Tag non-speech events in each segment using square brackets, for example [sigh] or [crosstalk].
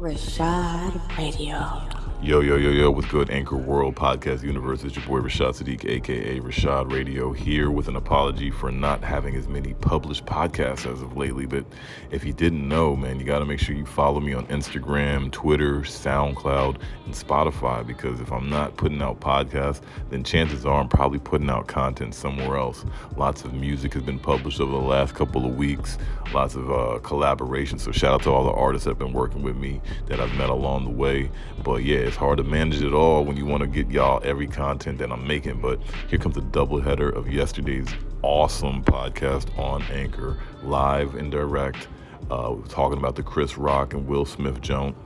Rashad Radio. Yo, yo, yo, yo, with good Anchor World Podcast Universe. It's your boy Rashad Sadiq, aka Rashad Radio, here with an apology for not having as many published podcasts as of lately. But if you didn't know, man, you got to make sure you follow me on Instagram, Twitter, SoundCloud, and Spotify because if I'm not putting out podcasts, then chances are I'm probably putting out content somewhere else. Lots of music has been published over the last couple of weeks, lots of uh, collaborations. So shout out to all the artists that have been working with me that I've met along the way. But yeah, it's hard to manage it all when you want to get y'all every content that I'm making. But here comes a double header of yesterday's awesome podcast on Anchor, live and direct. Uh, talking about the Chris Rock and Will Smith joint.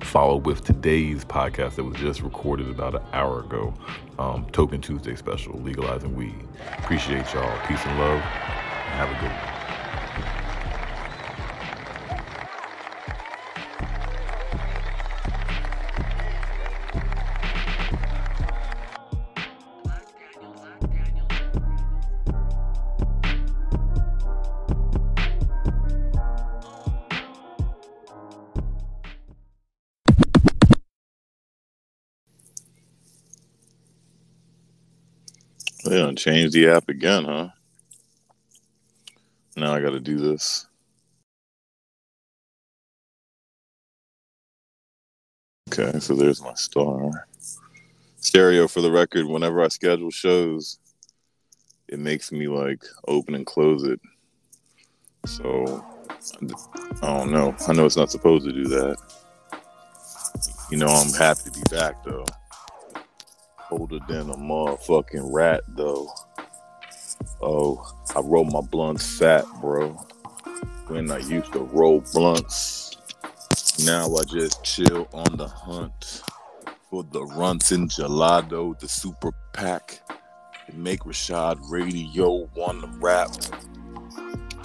Followed with today's podcast that was just recorded about an hour ago, um, Token Tuesday special, legalizing weed. Appreciate y'all. Peace and love. And have a good one. They done change the app again, huh? Now I got to do this. Okay, so there's my star. Stereo for the record, whenever I schedule shows, it makes me like open and close it. So I don't know. I know it's not supposed to do that. You know, I'm happy to be back though colder than a motherfucking rat, though. Oh, I roll my blunts fat, bro. When I used to roll blunts, now I just chill on the hunt for the runts and gelato, the super pack. and make Rashad Radio wanna rap.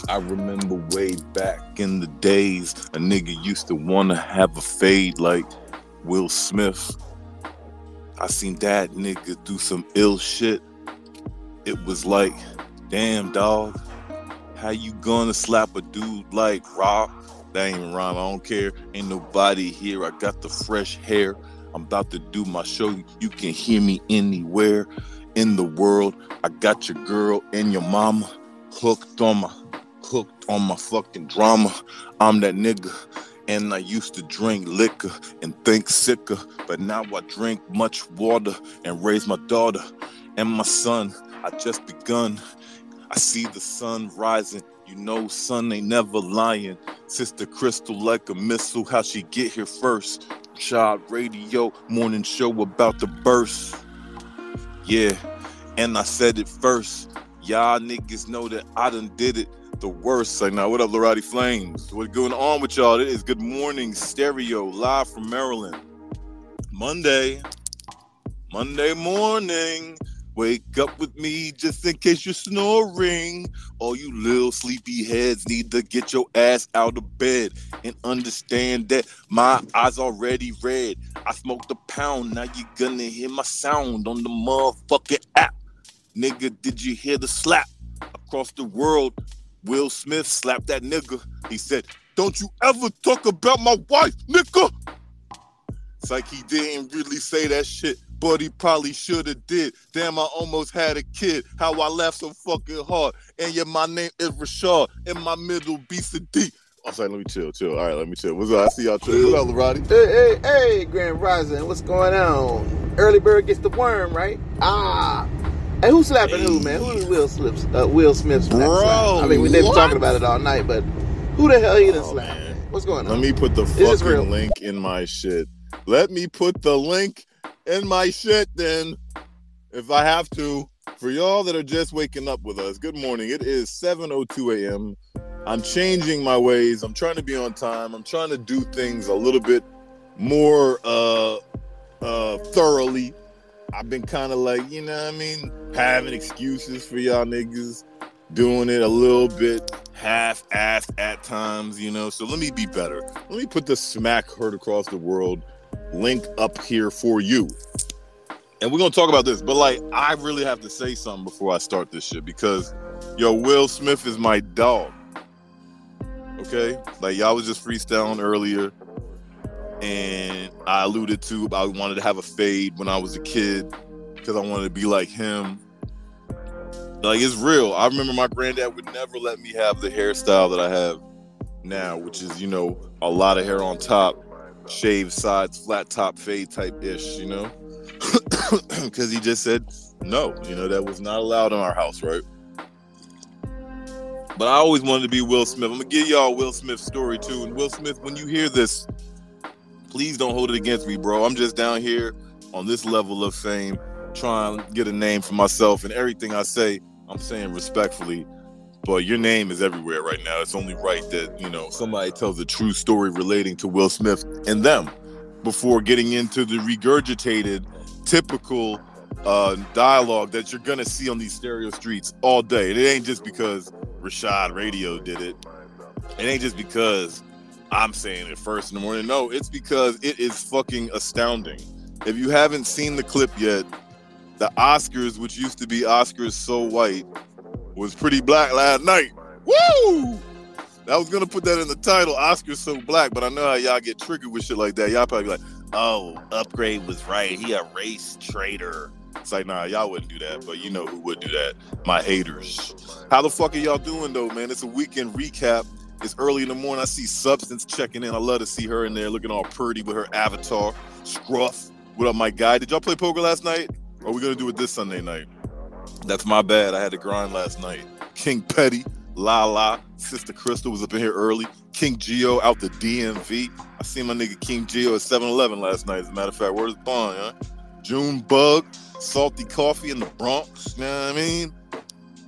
I remember way back in the days, a nigga used to wanna have a fade like Will Smith. I seen that nigga do some ill shit. It was like, damn dog, how you gonna slap a dude like Rock? That ain't rhyme. I don't care. Ain't nobody here. I got the fresh hair. I'm about to do my show. You can hear me anywhere in the world. I got your girl and your mama hooked on my hooked on my fucking drama. I'm that nigga. And I used to drink liquor and think sicker, but now I drink much water and raise my daughter and my son. I just begun. I see the sun rising. You know, sun ain't never lying. Sister Crystal like a missile, how she get here first? Child radio, morning show about to burst. Yeah, and I said it first. Y'all niggas know that I done did it the worst. Like now, what up, Lorati Flames? What's going on with y'all? It is Good Morning Stereo, live from Maryland. Monday, Monday morning. Wake up with me just in case you're snoring. All you little sleepy heads need to get your ass out of bed and understand that my eyes already red. I smoked a pound, now you gonna hear my sound on the motherfucking app. Nigga, did you hear the slap across the world? Will Smith slapped that nigga. He said, Don't you ever talk about my wife, nigga. It's like he didn't really say that shit, but he probably should have did. Damn, I almost had a kid. How I laughed so fucking hard. And yeah, my name is Rashad. In my middle, be Sadiq. I was like, let me chill, chill. All right, let me chill. What's up? I see y'all chill. What up, Roddy? Hey, hey, hey, Grand Rising. What's going on? Early bird gets the worm, right? Ah. Hey, who's slapping who, man? Who is Will Smith? Uh, Will Smith slapping? Bro, I mean, we've been what? talking about it all night, but who the hell he done Oh, slapped? What's going on? Let me put the this fucking link in my shit. Let me put the link in my shit then, if I have to. For y'all that are just waking up with us, good morning. It is 7:02 a.m. I'm changing my ways. I'm trying to be on time. I'm trying to do things a little bit more uh uh thoroughly. I've been kind of like, you know what I mean, having excuses for y'all niggas, doing it a little bit half-assed at times, you know. So let me be better. Let me put the smack heard across the world link up here for you. And we're gonna talk about this, but like I really have to say something before I start this shit because yo, Will Smith is my dog. Okay? Like y'all was just freestyling earlier. And I alluded to I wanted to have a fade when I was a kid because I wanted to be like him. Like it's real. I remember my granddad would never let me have the hairstyle that I have now, which is you know a lot of hair on top, shaved sides, flat top, fade type ish. You know, [coughs] because he just said no. You know that was not allowed in our house, right? But I always wanted to be Will Smith. I'm gonna give y'all Will Smith's story too. And Will Smith, when you hear this, please don't hold it against me, bro. I'm just down here on this level of fame, trying to get a name for myself, and everything I say, I'm saying respectfully. But your name is everywhere right now. It's only right that you know somebody tells a true story relating to Will Smith and them before getting into the regurgitated, typical uh, dialogue that you're gonna see on these stereo streets all day. And it ain't just because Rashad Radio did it. It ain't just because I'm saying it first in the morning. No, it's because it is fucking astounding. If you haven't seen the clip yet, the Oscars, which used to be Oscars so white, was pretty black last night. Woo! I was gonna put that in the title, Oscars so black, but I know how y'all get triggered with shit like that. Y'all probably like, "Oh, Upgrade was right. He a race traitor." It's like, nah, y'all wouldn't do that, but you know who would do that? My haters. How the fuck are y'all doing though, man? It's a weekend recap. It's early in the morning. I see Substance checking in. I love to see her in there looking all pretty with her avatar. Scruff. What up, my guy? Did y'all play poker last night? Or are we gonna do it this Sunday night? That's my bad. I had to grind last night. King Petty, La La, Sister Crystal was up in here early. King Geo out the DMV. I seen my nigga King Geo at 7-Eleven last night. As a matter of fact, where's Bond, huh? June Bug, Salty Coffee in the Bronx. You know what I mean?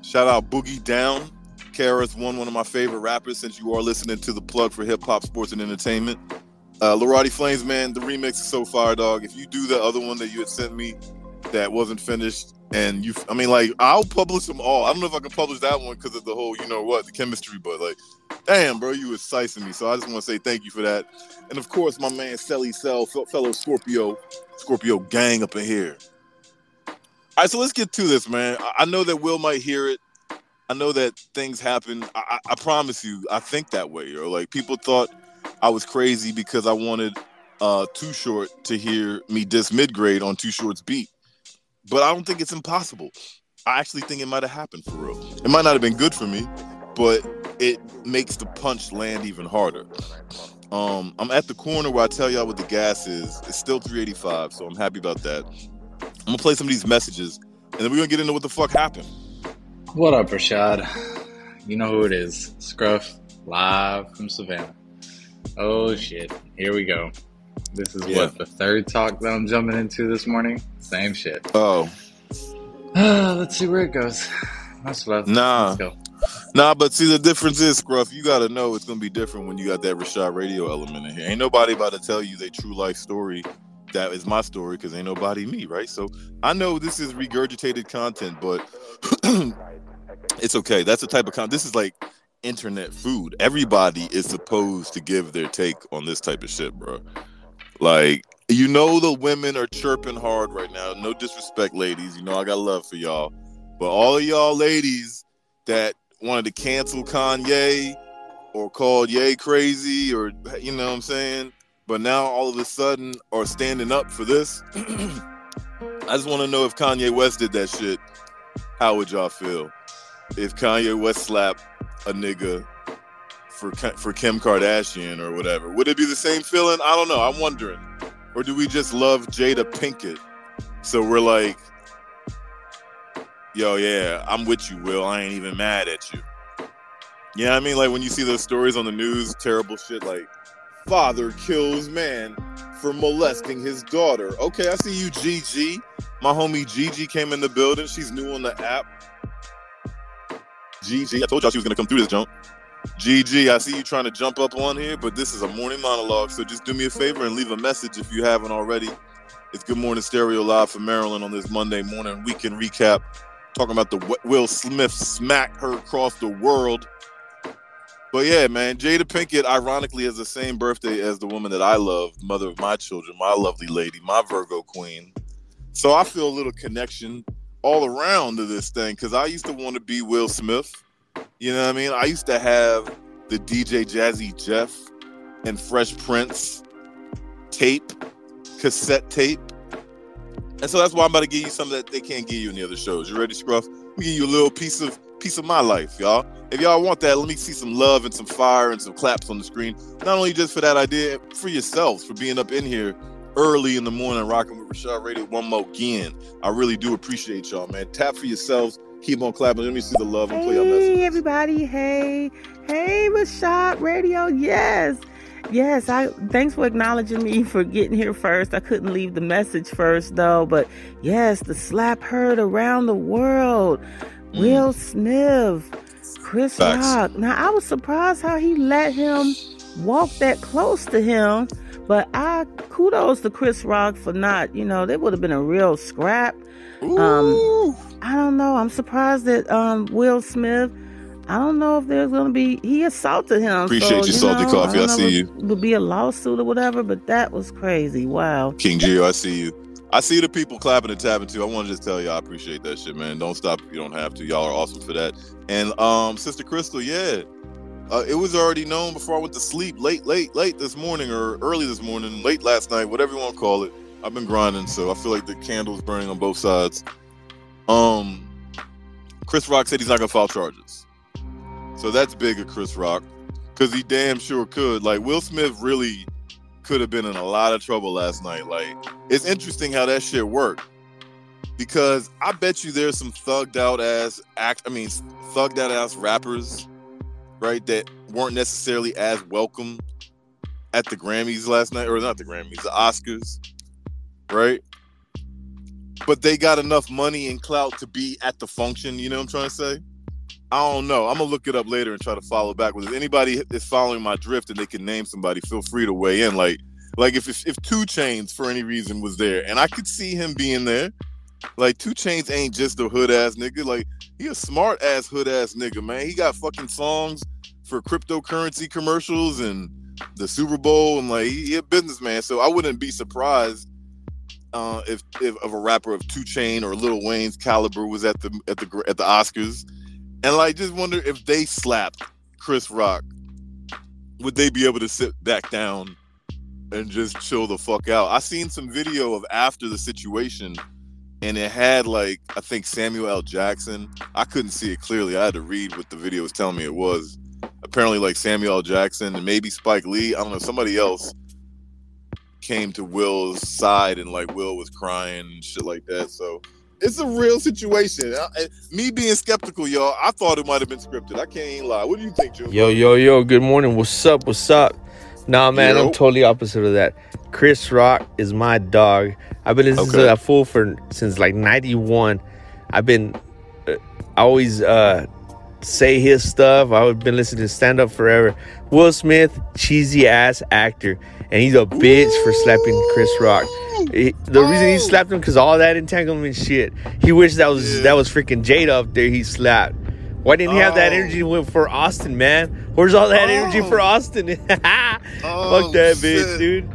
Shout out Boogie Down. Kara's one one of my favorite rappers since you are listening to the plug for hip hop, sports, and entertainment. Uh, Larati Flames, man, the remix is so fire, dog. If you do the other one that you had sent me that wasn't finished, and you, I mean, like, I'll publish them all. I don't know if I can publish that one because of the whole, you know what, the chemistry, but like, damn, bro, you was sizing me. So I just want to say thank you for that. And of course, my man Selly Cell, fellow Scorpio, Scorpio gang up in here. All right, so let's get to this, man. I know that Will might hear it. I know that things happen. I, I, promise you, I think that way. Or like people thought I was crazy because I wanted uh Too Short to hear me diss mid grade on Too Short's beat. But I don't think it's impossible. I actually think it might have happened for real. It might not have been good for me, but it makes the punch land even harder. Um, I'm at the corner where I tell y'all what the gas is. It's still 385, so I'm happy about that. I'm gonna play some of these messages, and then we're gonna get into what the fuck happened. What up, Rashad? You know who it is. Scruff, live from Savannah. Oh shit, here we go. This is Yeah. what the third talk that I'm jumping into this morning. Same shit. Oh, [sighs] Let's see where it goes. Let's love. Nah. Let's go. Nah, but see the difference is, Scruff, you gotta know it's gonna be different when you got that Rashad radio element in here. Ain't nobody about to tell you their true life story. That is my story because ain't nobody me, right? So I know this is regurgitated content, but [clears throat] it's okay. That's the type of content. This is like internet food. Everybody is supposed to give their take on this type of shit, bro. Like, you know, the women are chirping hard right now. No disrespect, ladies. You know, I got love for y'all. But all of y'all ladies that wanted to cancel Kanye or called Ye crazy or, you know what I'm saying? But now all of a sudden are standing up for this. [clears throat] I just want to know if Kanye West did that shit, how would y'all feel? If Kanye West slapped a nigga for for Kim Kardashian or whatever, would it be the same feeling? I don't know. I'm wondering. Or do we just love Jada Pinkett? So we're like, yo, yeah, I'm with you, Will. I ain't even mad at you. Yeah, I mean, like when you see those stories on the news, terrible shit like father kills man for molesting his daughter. Okay, I see you, GG. My homie Gigi came in the building. She's new on the app. GG, I told y'all she was gonna come through this jump. GG, I see you trying to jump up on here, but this is a morning monologue, so just do me a favor and leave a message if you haven't already. It's Good Morning Stereo live from Maryland on this Monday morning We can recap, talking about the Will Smith smack her across the world. But yeah, man, Jada Pinkett ironically has the same birthday as the woman that I love, mother of my children, my lovely lady, my Virgo queen. So I feel a little connection all around to this thing because I used to want to be Will Smith. You know what I mean? I used to have the DJ Jazzy Jeff and Fresh Prince tape, cassette tape. And so that's why I'm about to give you something that they can't give you in the other shows. You ready, Scruff? Me give you a little piece of piece of my life, y'all. If y'all want that, let me see some love and some fire and some claps on the screen. Not only just for that idea, for yourselves, for being up in here early in the morning rocking with Rashad Radio one more again. I really do appreciate y'all, man. Tap for yourselves. Keep on clapping. Let me see the love and play your message. Hey everybody, hey, hey Rashad Radio, yes. Yes, I thanks for acknowledging me for getting here first. I couldn't leave the message first though, but yes, the slap heard around the world. Mm. Will Smith, Chris Facts. Rock. Now I was surprised how he let him walk that close to him, but I kudos to Chris Rock for not, you know, there would have been a real scrap. Ooh. I don't know. I'm surprised that um, Will Smith. I don't know if there's gonna be. He assaulted him. Appreciate so, you, Salty Coffee. I know see if it Would be a lawsuit or whatever, but that was crazy. Wow. King Gio, I see you. I see the people clapping and tapping too. I want to just tell you I appreciate that shit, man. Don't stop if you don't have to. Y'all are awesome for that. And um, Sister Crystal, yeah. Uh, it was already known before I went to sleep late, late, late this morning or early this morning, late last night, whatever you want to call it. I've been grinding, so I feel like the candle's burning on both sides. Um, Chris Rock said he's not gonna file charges, so that's big of Chris Rock because he damn sure could. Like Will Smith really could have been in a lot of trouble last night. Like it's interesting how that shit worked because I bet you there's some thugged out ass act. I mean, thugged out ass rappers, right? That weren't necessarily as welcome at the Grammys last night, or not the Grammys, the Oscars, right? But they got enough money and clout to be at the function. You know what I'm trying to say? I don't know. I'm gonna look it up later and try to follow back with. If anybody is following my drift and they can name somebody, feel free to weigh in. Like, like if if, if 2 Chainz for any reason was there, and I could see him being there. Like 2 Chainz ain't just a hood ass nigga. Like he a smart ass hood ass nigga, man. He got fucking songs for cryptocurrency commercials and the Super Bowl, and like he, he a businessman. So I wouldn't be surprised uh, if if of a rapper of Two Chain or Lil Wayne's caliber was at the at the at the Oscars, and like just wonder if they slapped Chris Rock, would they be able to sit back down and just chill the fuck out? I seen some video of after the situation, and it had like I think Samuel L. Jackson. I couldn't see it clearly. I had to read what the video was telling me it was. Apparently, like Samuel L. Jackson and maybe Spike Lee. I don't know somebody else came to Will's side and like Will was crying and shit like that. So it's a real situation. I, me being skeptical, y'all, I thought it might have been scripted. I can't even lie. What do you think, June? Yo, yo, yo, good morning. What's up? What's up? Nah, man, Yo. I'm totally opposite of that. Chris Rock is my dog. I've been listening Okay. to that fool for since like 91. I've been, uh, I always uh, say his stuff. I've been listening to stand up forever. Will Smith, cheesy ass actor. And he's a bitch for slapping Chris Rock. He- the reason he Oh. slapped him because all that entanglement shit. He wished that was Yeah. that was freaking Jada up there. He slapped. Why didn't he have that Oh. energy for Austin, man? Where's all that energy Oh. for Austin? [laughs] Oh, Fuck that shit. bitch, dude.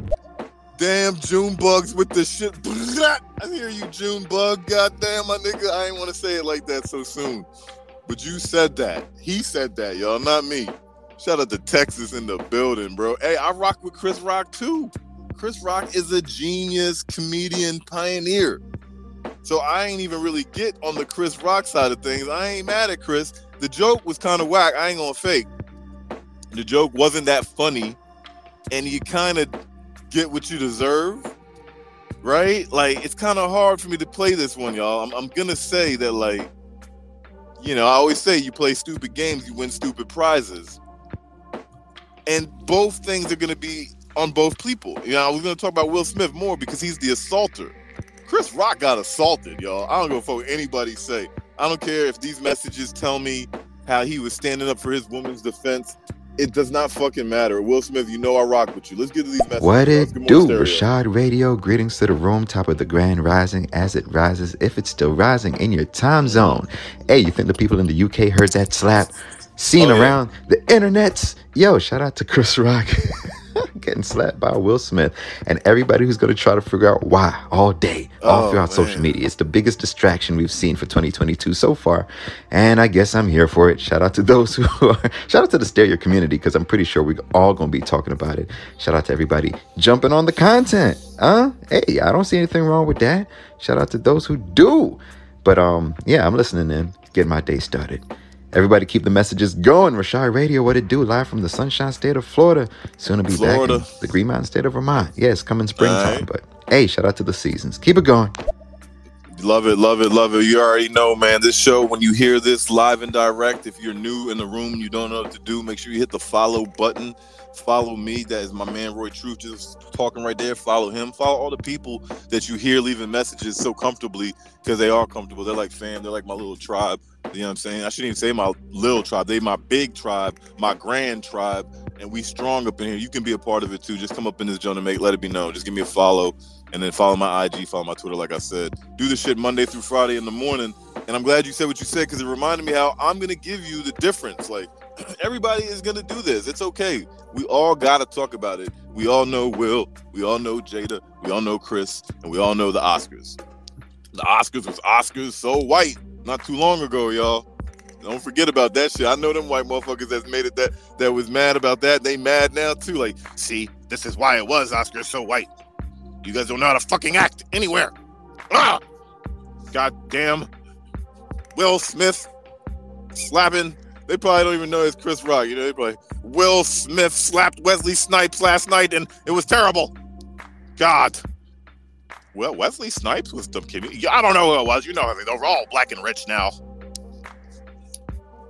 Damn June bugs with the shit. [laughs] I hear you, June bug. Goddamn, my nigga. I ain't want to say it like that so soon, but you said that. He said that, y'all, not me. Shout out to Texas in the building, bro. Hey, I rock with Chris Rock too. Chris Rock is a genius comedian pioneer. So I ain't even really get on the Chris Rock side of things. I ain't mad at Chris. The joke was kind of whack. I ain't gonna fake. The joke wasn't that funny, and you kind of get what you deserve, right? Like it's kind of hard for me to play this one, y'all. I'm, I'm gonna say that, like, you know, I always say you play stupid games, you win stupid prizes, and both things are gonna be on both people. You know, I was gonna talk about Will Smith more because he's the assaulter. Chris Rock got assaulted, y'all. I don't give a fuck what anybody say. I don't care if these messages tell me how he was standing up for his woman's defense. It does not fucking matter. Will Smith, you know I rock with you. Let's get to these messages. What it do, Stereo. Rashad Radio? Greetings to the room, top of the grand rising as it rises, if it's still rising in your time zone. Hey, you think the people in the UK heard that slap? Seen Oh, yeah. around the internets? Yo, shout out to Chris Rock. [laughs] getting slapped by Will Smith, and everybody who's going to try to figure out why all day, all Oh, throughout man. social media. It's the biggest distraction we've seen for 2022 so far, and I guess I'm here for it. Shout out to those [laughs] who are. Shout out to the stereo community because I'm pretty sure we're all going to be talking about it. Shout out to everybody jumping on the content. Huh? Hey, I don't see anything wrong with that. Shout out to those who do. But um, yeah, I'm listening in, getting my day started. Everybody keep the messages going. Rashad Radio, what it do? Live from the Sunshine State of Florida. Soon to be back in the Green Mountain State of Vermont. Yes, coming springtime. Alright. But hey, shout out to the seasons. Keep it going. Love it, love it, love it. You already know, man. This show, when you hear this live and direct, if you're new in the room, you don't know what to do, make sure you hit the follow button. Follow me. That is my man Roy Truth just talking right there. Follow him. Follow all the people that you hear leaving messages so comfortably because they are comfortable. They're like fam. They're like my little tribe. You know what I'm saying? I shouldn't even say my little tribe. They my big tribe, my grand tribe, and we strong up in here. You can be a part of it too. Just come up in this joint and make let it be known. Just give me a follow and then follow my IG, follow my Twitter, like I said. Do this shit Monday through Friday in the morning. And I'm glad you said what you said because it reminded me how I'm gonna give you the difference. Like [clears throat] everybody is gonna do this. It's okay. We all gotta talk about it. We all know Will, we all know Jada, we all know Chris, and we all know the Oscars. The Oscars was Oscars so white not too long ago, y'all. Don't forget about that shit. I know them white motherfuckers that's made it that that was mad about that. They mad now too. Like, see, this is why it was Oscar so white. You guys don't know how to fucking act anywhere. Ah! God damn. Will Smith slapping. They probably don't even know it's Chris Rock. You know, they probably Will Smith slapped Wesley Snipes last night and it was terrible. God. Well, Wesley Snipes was the comedian. I don't know who it was. You know, they're all black and rich now.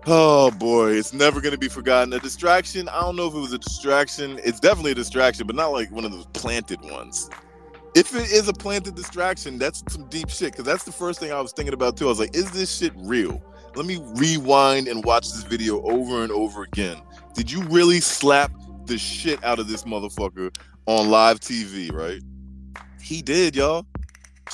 Oh boy, it's never gonna be forgotten. A distraction. I don't know if it was a distraction. It's definitely a distraction, but not like one of those planted ones. If it is a planted distraction, that's some deep shit. Cause that's the first thing I was thinking about too. I was like, is this shit real? Let me rewind and watch this video over and over again. Did you really slap the shit out of this motherfucker on live TV, right? He did, y'all.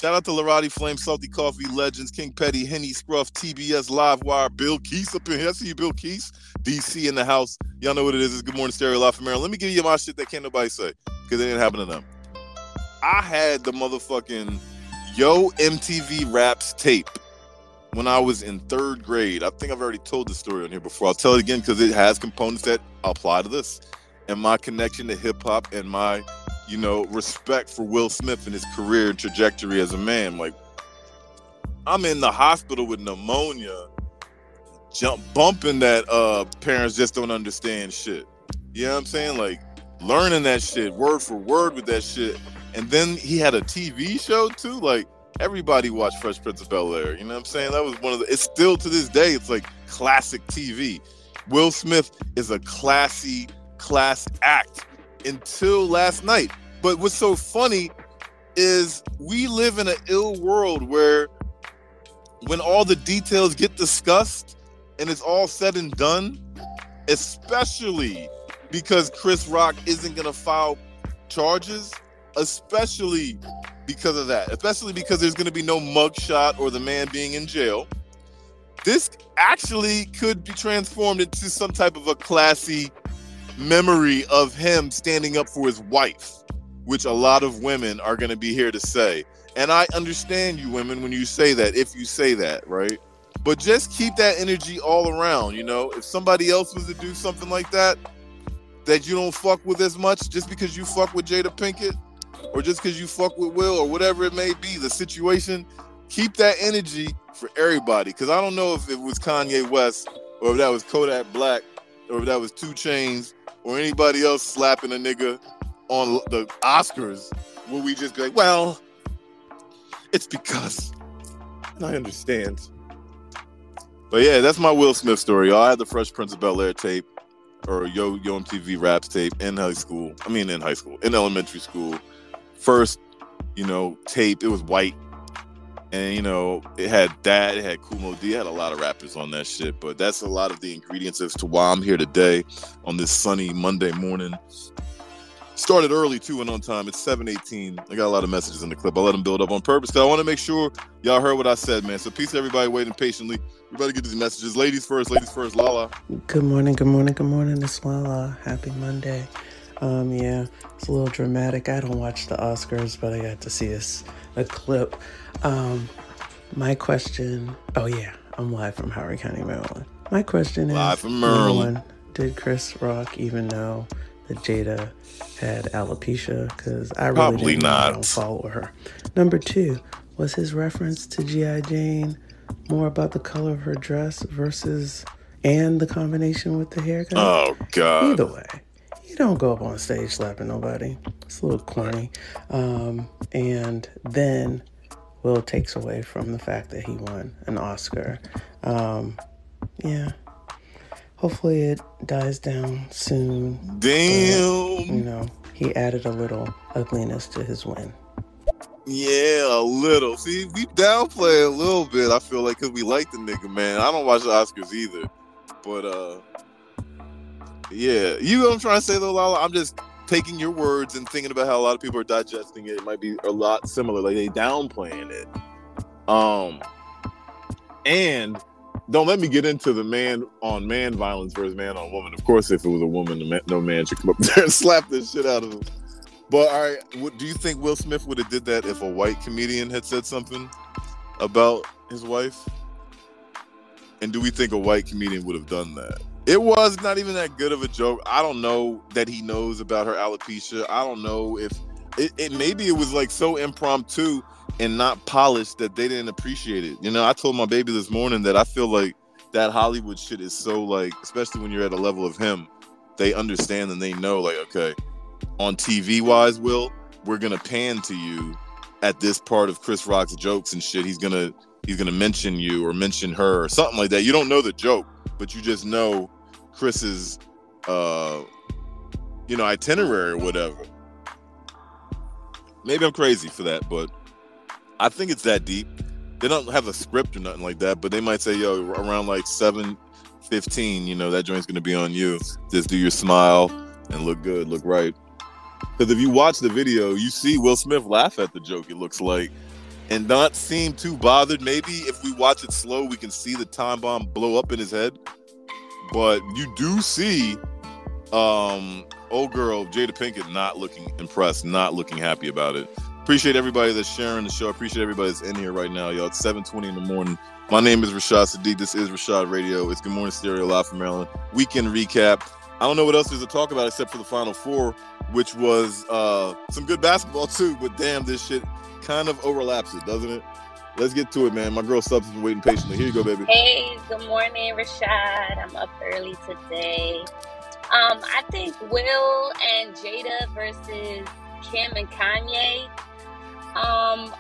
Shout out to Larati Flame, Salty Coffee Legends, King Petty, Henny Scruff, TBS Live Wire, Bill Keese up in here. I see you, Bill Keese. DC in the house. Y'all know what it is. It's Good Morning Stereo Live from Maryland. Let me give you my shit that can't nobody say because it didn't happen to them. I had the motherfucking Yo MTV Raps tape when I was in third grade. I think I've already told the story on here before. I'll tell it again because it has components that apply to this. And my connection to hip hop and my, you know, respect for Will Smith and his career and trajectory as a man. Like, I'm in the hospital with pneumonia, jump bumping that uh parents just don't understand shit. You know what I'm saying? Like learning that shit word for word with that shit. And then he had a TV show too. Like everybody watched Fresh Prince of Bel Air. You know what I'm saying? That was one of the. It's still to this day. It's like classic TV. Will Smith is a classy class act until last night. But what's so funny is we live in an ill world where when all the details get discussed and it's all said and done, especially because Chris Rock isn't going to file charges, especially because of that, especially because there's going to be no mugshot or the man being in jail. This actually could be transformed into some type of a classy memory of him standing up for his wife, which a lot of women are going to be here to say. And I understand you women when you say that, if you say that, right? But just keep that energy all around, you know? If somebody else was to do something like that, that you don't fuck with as much, just because you fuck with Jada Pinkett, or just because you fuck with Will, or whatever it may be, the situation, keep that energy for everybody. Because I don't know if it was Kanye West, or if that was Kodak Black, or if that was 2 Chainz, or anybody else slapping a nigga on the Oscars, will we just be like, well, it's because. I understand. But yeah, that's my Will Smith story. y'all. I had the Fresh Prince of Bel Air tape or Yo Yo MTV Raps tape in high school. I mean, in high school, in elementary school. First, you know, tape. It was white, and you know, it had that. It had Kool Moe Dee. Had a lot of rappers on that shit. But that's a lot of the ingredients as to why I'm here today on this sunny Monday morning. Started early too and on time. It's 7:18. I got a lot of messages in the clip. I let them build up on purpose because I want to make sure y'all heard what I said, man. So peace, to everybody waiting patiently. We better get these messages. Ladies first. Ladies first. Lala. Good morning, good morning, good morning. It's Lala. Happy Monday. Um, yeah, it's a little dramatic. I don't watch the Oscars, but I got to see a clip. Um, my question. Oh yeah, I'm live from Howard County, Maryland. My question is: Live from Maryland. one, Did Chris Rock even know that Jada had alopecia? Because I really Probably didn't know. I don't follow her. Number two, was his reference to GI Jane more about the color of her dress versus and the combination with the haircut? Oh God. Either way, you don't go up on stage slapping nobody. It's a little corny. Um, and then Will takes away from the fact that he won an Oscar. Um, yeah. Hopefully it dies down soon. Damn You know, he added a little ugliness to his win. Yeah, a little. See, we downplay a little bit. I feel like because we like the nigga, man. I don't watch the Oscars either, but uh, yeah, you know what I'm trying to say though, Lala. I'm just taking your words and thinking about how a lot of people are digesting it. It might be a lot similar, like they downplaying it. Um, and don't let me get into the man on man violence versus man on woman. Of course, if it was a woman, man, no man should come up [laughs] there and slap this shit out of him. But all right, do you think Will Smith would have did that if a white comedian had said something about his wife? And do we think a white comedian would have done that? It was not even that good of a joke. I don't know that he knows about her alopecia. I don't know if it, it maybe it was like so impromptu and not polished that they didn't appreciate it. You know, I told my baby this morning that I feel like that Hollywood shit is so like, especially when you're at a level of him, they understand and they know like, okay, on TV wise, Will, we're gonna pan to you at this part of Chris Rock's jokes and shit. He's gonna he's gonna mention you or mention her or something like that. You don't know the joke, but you just know Chris's uh you know itinerary or whatever. Maybe I'm crazy for that, but I think it's that deep. They don't have a script or nothing like that, but they might say, yo, around like seven fifteen, you know, that joint's gonna be on you. Just do your smile and look good, look right. Because if you watch the video, you see Will Smith laugh at the joke, it looks like, and not seem too bothered. Maybe if we watch it slow, we can see the time bomb blow up in his head. But you do see um old girl Jada Pinkett not looking impressed, not looking happy about it. Appreciate everybody that's sharing the show. Appreciate everybody that's in here right now, y'all. It's 7:20 in the morning. My name is Rashad Sadiq. This is Rashad Radio. It's Good Morning Stereo live from Maryland. Weekend recap. I don't know what else there's to talk about except for the Final Four, which was uh, some good basketball too. But damn, this shit kind of overlaps it, doesn't it? Let's get to it, man. My girl Subs been waiting patiently. Here you go, baby. Hey, good morning, Rashad. I'm up early today. Um, I think Will and Jada versus Kim and Kanye. Um,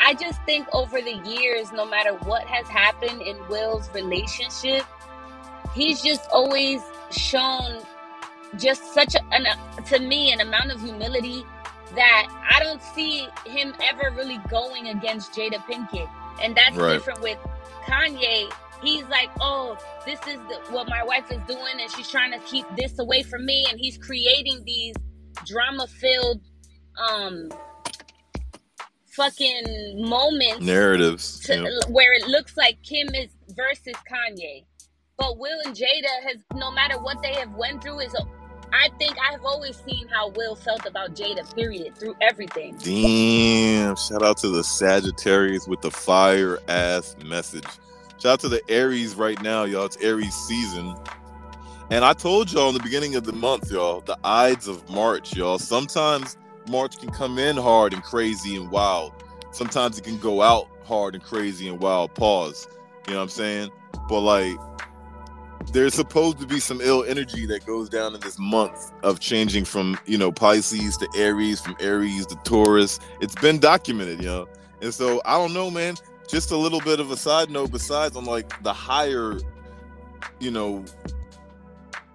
I, just think over the years, no matter what has happened in Will's relationship, he's just always shown just such a, an, to me an amount of humility that I don't see him ever really going against Jada Pinkett, and that's Right. different with Kanye. He's like, oh, this is the, what my wife is doing, and she's trying to keep this away from me, and he's creating these drama-filled, um, fucking moments Narratives. to, yeah. where it looks like Kim is versus Kanye. But Will and Jada has no matter what they have went through is I think I've always seen how Will felt about Jada, period, through everything. Damn. Shout out to the Sagittarius with the fire ass message. Shout out to the Aries right now, y'all. It's Aries season. And I told y'all in the beginning of the month, y'all, the Ides of March, y'all. Sometimes March can come in hard and crazy and wild. Sometimes it can go out hard and crazy and wild. Pause. You know what I'm saying? But like, there's supposed to be some ill energy that goes down in this month of changing from you know Pisces to Aries, from Aries to Taurus. It's been documented, you know. And so I don't know, man. Just a little bit of a side note. Besides, on like the higher, you know,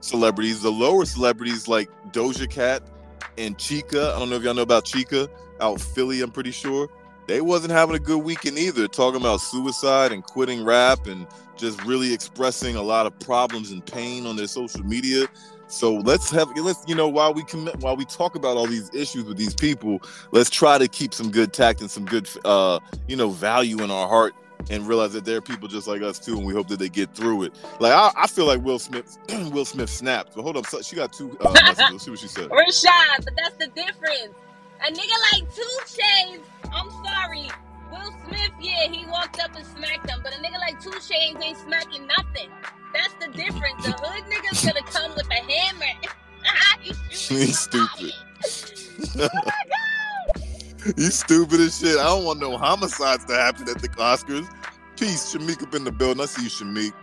celebrities, the lower celebrities like Doja Cat and Chika. I don't know if y'all know about Chika out Philly. I'm pretty sure they wasn't having a good weekend either. Talking about suicide and quitting rap and just really expressing a lot of problems and pain on their social media. So let's have let's you know while we commit while we talk about all these issues with these people, let's try to keep some good tact and some good uh you know value in our heart and realize that there are people just like us too, and we hope that they get through it. Like I, I feel like Will Smith, [clears throat] Will Smith snapped. But hold up, she got two uh, messages. Let's see what she said. Rashad, but that's the difference. A nigga like 2 Chainz, I'm sorry. Will Smith, yeah, he walked up and smacked him, but a nigga like 2 Chainz ain't smacking nothing. That's the difference. The hood nigga's gonna come with a hammer. [laughs] You shooting He's somebody. stupid. [laughs] He's stupid as shit. I don't want no homicides to happen at the Oscars. Peace, Shamik up in the building. I see you, Shamik.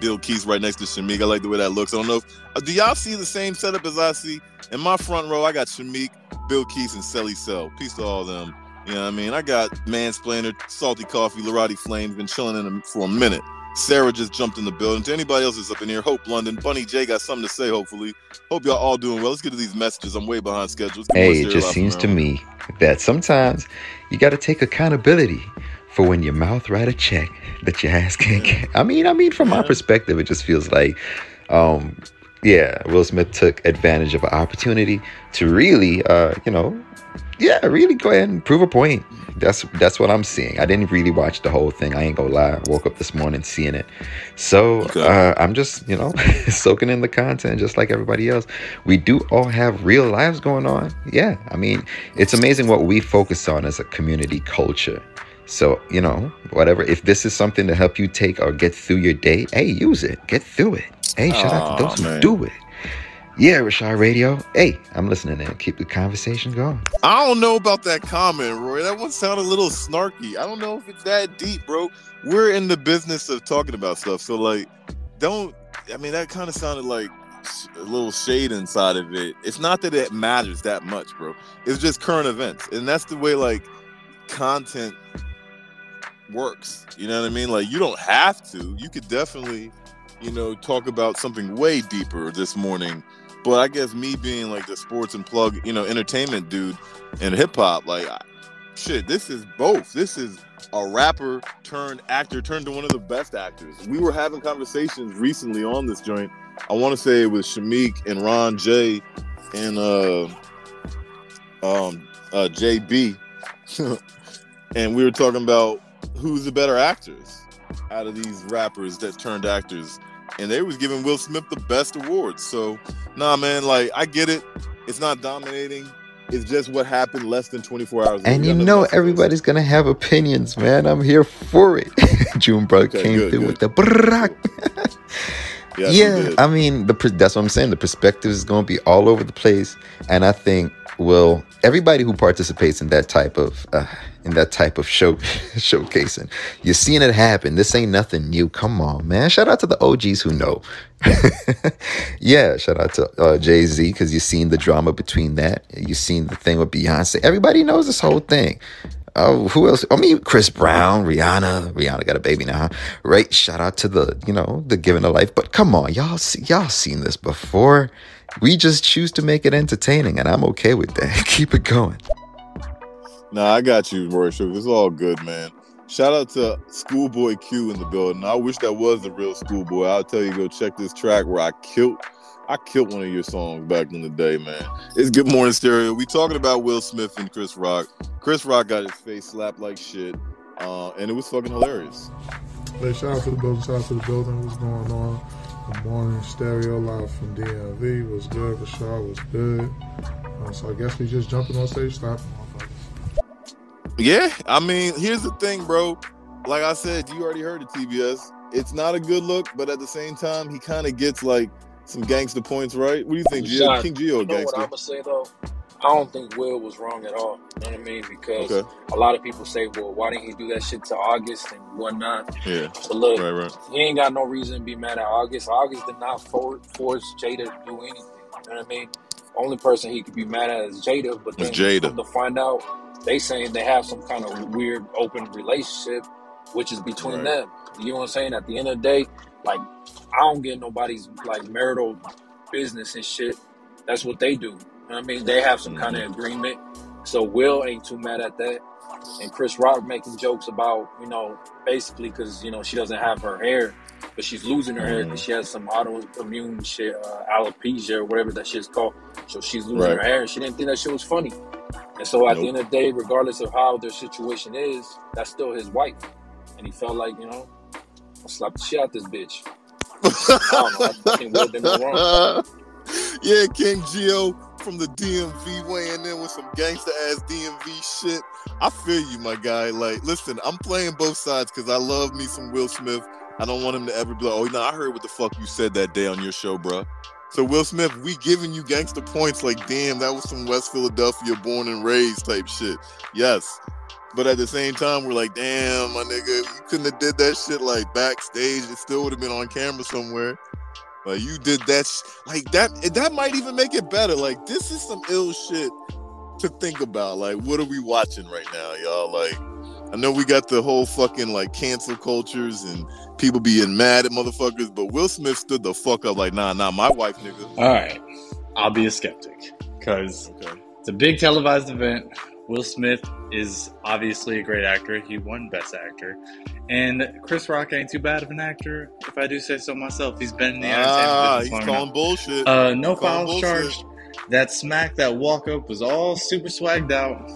Bill Keith's right next to Shamik. I like the way that looks. I don't know. If, uh, do y'all see the same setup as I see? In my front row, I got Shamik, Bill Keith, and Selly Cell. Peace to all of them. You know what I mean? I got Mansplainer, Salty Coffee, Larati Flames, been chilling in them for a minute. Sarah just jumped in the building. To anybody else that's up in here, Hope London, Bunny J got something to say, hopefully. Hope y'all all doing well. Let's get to these messages. I'm way behind schedule. Hey, it just seems to me that sometimes you got to take accountability for when your mouth write a check that your ass can't get. I mean, I mean, from my perspective, it just feels like, um, yeah, Will Smith took advantage of an opportunity to really, uh, you know, yeah, really go ahead and prove a point. That's that's what I'm seeing. I didn't really watch the whole thing. I ain't gonna lie. I woke up this morning seeing it, so uh, I'm just you know [laughs] soaking in the content just like everybody else. We do all have real lives going on. Yeah, I mean it's amazing what we focus on as a community culture. So you know whatever. If this is something to help you take or get through your day, hey, use it. Get through it. Hey, shout out to those who do it. Yeah, Rashad Radio. Hey, I'm listening in. Keep the conversation going. I don't know about that comment, Roy. That one sounded a little snarky. I don't know if it's that deep, bro. We're in the business of talking about stuff, so like, don't. I mean, that kind of sounded like a little shade inside of it. It's not that it matters that much, bro. It's just current events, and that's the way like content works. You know what I mean? Like, you don't have to. You could definitely, you know, talk about something way deeper this morning. But I guess me being like the sports and plug, you know, entertainment dude and hip hop, like shit, this is both. This is a rapper turned actor turned to one of the best actors. We were having conversations recently on this joint. I want to say it was Shamik and Ron J and uh um uh JB. [laughs] and we were talking about who's the better actors out of these rappers that turned actors. And they was giving Will Smith the best awards. So nah man, like I get it. It's not dominating. It's just what happened less than 24 hours. And you know else to say. everybody's gonna have opinions, man. I'm here for it. [laughs] June bro Okay, came good, through good. with the brrrr. [laughs] Yes, he yeah. I mean the that's what I'm saying. The perspective is gonna be all over the place, and I think well everybody who participates in that type of uh, in that type of show [laughs] showcasing, you're seeing it happen. This ain't nothing new. Come on, man. Shout out to the OGs who know. [laughs] yeah, shout out to uh, Jay Z because you've seen the drama between that. You've seen the thing with Beyonce. Everybody knows this whole thing. Oh, who else? I mean, Chris Brown, Rihanna. Rihanna got a baby now, huh? right? Shout out to the, you know, the giving a life. But come on, y'all, see, y'all seen this before. We just choose to make it entertaining, and I'm okay with that. [laughs] Keep it going. Nah, I got you, Roy Sugar. It's all good, man. Shout out to Schoolboy Q in the building. I wish that was the real Schoolboy. I'll tell you, go check this track where I killed, I killed one of your songs back in the day, man. It's Good Morning Stereo. We talking about Will Smith and Chris Rock. Chris Rock got his face slapped like shit, uh, and it was fucking hilarious. Hey, shout out to the building, shout out to the building. What's going on? Good morning, stereo live from DMV. Was good, Rashad was good. Uh, so I guess we just jumping on stage, Stop. Yeah, I mean, here's the thing, bro. Like I said, you already heard the TBS. It's not a good look, but at the same time, he kind of gets like some gangster points, right? What do you think, Gio? King Gio, you a know what gangster? I'm gonna say though? I don't think Will was wrong at all. You know what I mean? Because Okay. a lot of people say, "Well, why didn't he do that shit to August and whatnot?" Yeah. But look, Right, right. he ain't got no reason to be mad at August. August did not for- force Jada to do anything. You know what I mean? Only person he could be mad at is Jada. But then Jada. to find out, they saying they have some kind of weird open relationship, which is between Right. them. You know what I'm saying? At the end of the day, like I don't get nobody's like marital business and shit. That's what they do. You know what I mean? They have some kind of agreement. So Will ain't too mad at that. And Chris Rock making jokes about, you know, basically because, you know, she doesn't have her hair, but she's losing her hair because she has some autoimmune shit, uh, alopecia or whatever that shit's called. So she's losing Right. her hair and she didn't think that shit was funny. And so at the end of the day, regardless of how their situation is, that's still his wife. and he felt like you know, I slapped the shit out this bitch. I don't know. I think Will did no wrong. [laughs] yeah, King Geo from the DMV weighing in with some gangster ass DMV shit. I feel you, my guy. Like, listen, I'm playing both sides because I love me some Will Smith. I don't want him to ever like, oh, no, I heard what the fuck you said that day on your show, bro. So Will Smith, we giving you gangster points like, damn, that was some West Philadelphia born and raised type shit. Yes. But at the same time, we're like, damn, my nigga, you couldn't have did that shit like backstage. It still would have been on camera somewhere. Like you did that, sh- like that. That might even make it better. Like this is some ill shit to think about. Like, what are we watching right now, y'all? Like, I know we got the whole fucking like cancel cultures and people being mad at motherfuckers, but Will Smith stood the fuck up. Like, nah, nah, my wife, nigga. All right, I'll be a skeptic because Okay. it's a big televised event. Will Smith is obviously a great actor. He won Best Actor. And Chris Rock ain't too bad of an actor, if I do say so myself. He's been in the entertainment Ah, business he's calling bullshit. Uh, no fouls charged. That smack, that walk up was all super swagged out.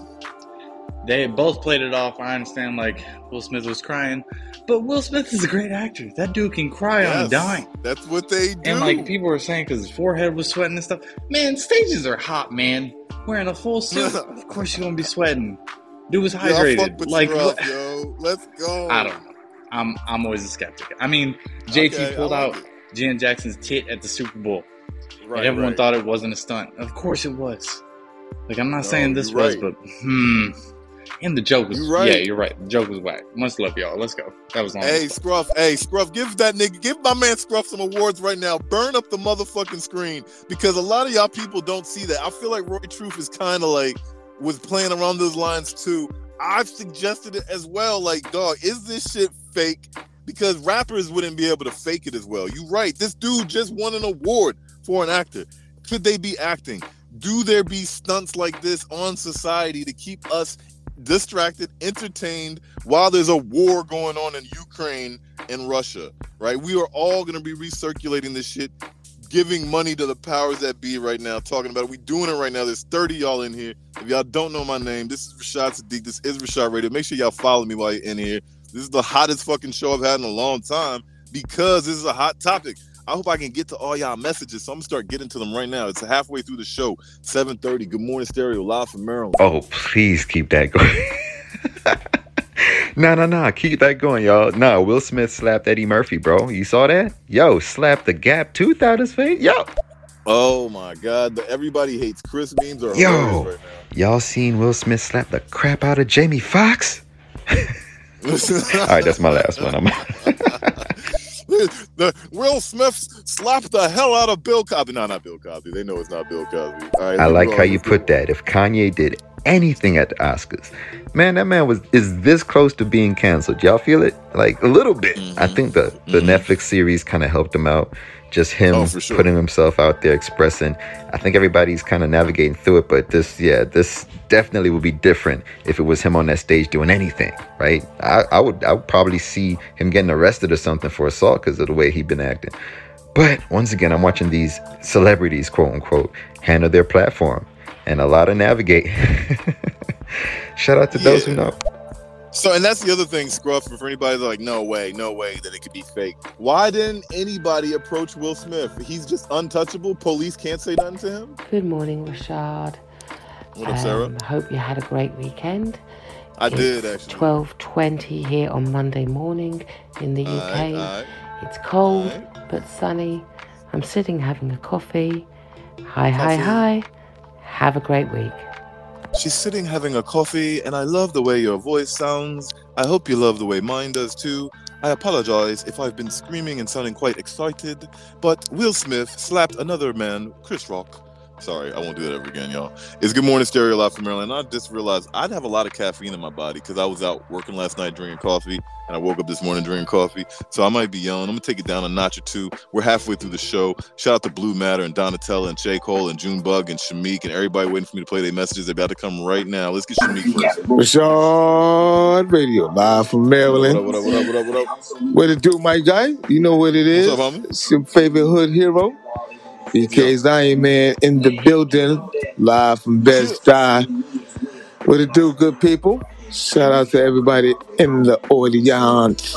They both played it off. I understand, like, Will Smith was crying. But Will Smith is a great actor. That dude can cry on Yes, dime. That's what they do. And like people were saying, because his forehead was sweating and stuff. Man, stages are hot, man. Wearing a full suit, [laughs] of course you're gonna be sweating. Dude was hydrated. like, what? yo. Let's go. I don't know. I'm I'm always a skeptic. I mean, JT Okay, pulled like out Jan Jackson's tit at the Super Bowl, Right, and everyone right. thought it wasn't a stunt. Of course it was. Like I'm not No, saying this was, right. but hmm. And the joke was You're right. yeah, you're right. The joke was whack. Much love, y'all. Let's go. That was long. Hey. Scruff. Hey, Scruff. Give that nigga, give my man Scruff some awards right now. Burn up the motherfucking screen because a lot of y'all people don't see that. I feel like Roy Truth is kind of like was playing around those lines too. I've suggested it as well. Like, dog, is this shit fake? Because rappers wouldn't be able to fake it as well. You're right. This dude just won an award for an actor. Could they be acting? Do there be stunts like this on society to keep us distracted, entertained while there's a war going on in Ukraine and Russia, right? We are all going to be recirculating this shit, giving money to the powers that be right now, talking about it. We doing it right now. There's 30 y'all in here. If y'all don't know my name, this is Rashad Sadiq. This is Rashad Radio. Make sure y'all follow me while you're in here. This is the hottest fucking show I've had in a long time because this is a hot topic. I hope I can get to all y'all messages. So I'm gonna start getting to them right now. It's halfway through the show. 7:30. Good morning, stereo, live from Maryland. Oh, please keep that [laughs] going. no, no, no. Keep that going, y'all. No, Will Smith slapped Eddie Murphy, bro. You saw that? Yo, slapped the gap tooth out of his face. Yo. Oh my God! The everybody hates Chris memes are Yo. right Y'all seen Will Smith slap the crap out of Jamie Foxx? [laughs] [laughs] All right, that's my last one. The Will Smith slapped the hell out of Bill Cosby. No, not Bill Cosby. They know it's not Bill Cosby. Right, I like how you put that. If Kanye did anything at the Oscars, man, that man was is this close to being canceled. Y'all feel it? Like a little bit. I Mhm. think the the Netflix series kind of helped him out. Just him Oh, sure. putting himself out there, expressing. I think everybody's kind of navigating through it, but this, yeah, this definitely would be different if it was him on that stage doing anything, right? I, I would, I would probably see him getting arrested or something for assault because of the way he'd been acting. But once again, I'm watching these celebrities, quote unquote, handle their platform and a lot of navigate. [laughs] Shout out to those who know. So, and that's the other thing, Scruff. For anybody that's like, no way, no way that it could be fake. Why didn't anybody approach Will Smith? He's just untouchable. Police can't say nothing to him. Good morning, Rashad. What up, Sarah? Um, hope you had a great weekend. I did It's actually. 12:20 here on Monday morning in the UK. Alright, alright. It's cold Alright. but sunny. I'm sitting having a coffee. Hi, hi, hi. Have a great week. She's sitting having a coffee, and I love the way your voice sounds. I hope you love the way mine does too. I apologize if I've been screaming and sounding quite excited, but Will Smith slapped another man, Chris Rock. Sorry, I won't do that ever again, y'all. It's Good Morning Stereo Live from Maryland. I just realized I'd have a lot of caffeine in my body because I was out working last night drinking coffee, and I woke up this morning drinking coffee. So I might be yelling. I'm gonna take it down a notch or two. We're halfway through the show. Shout out to Blue Matter and Donatella and J. Cole and June Bug and Shamik and everybody waiting for me to play their messages. They're about to come right now. Let's get Shamik first. Rashad Radio, live from Maryland. What up, what up, what up, what up, what up? What it do, my guy? You know what it is. What's up, homie? It's your favorite hood hero. BK Zion Man in the building, live from Bed Stuy. What it do, good people? Shout out to everybody in the audience.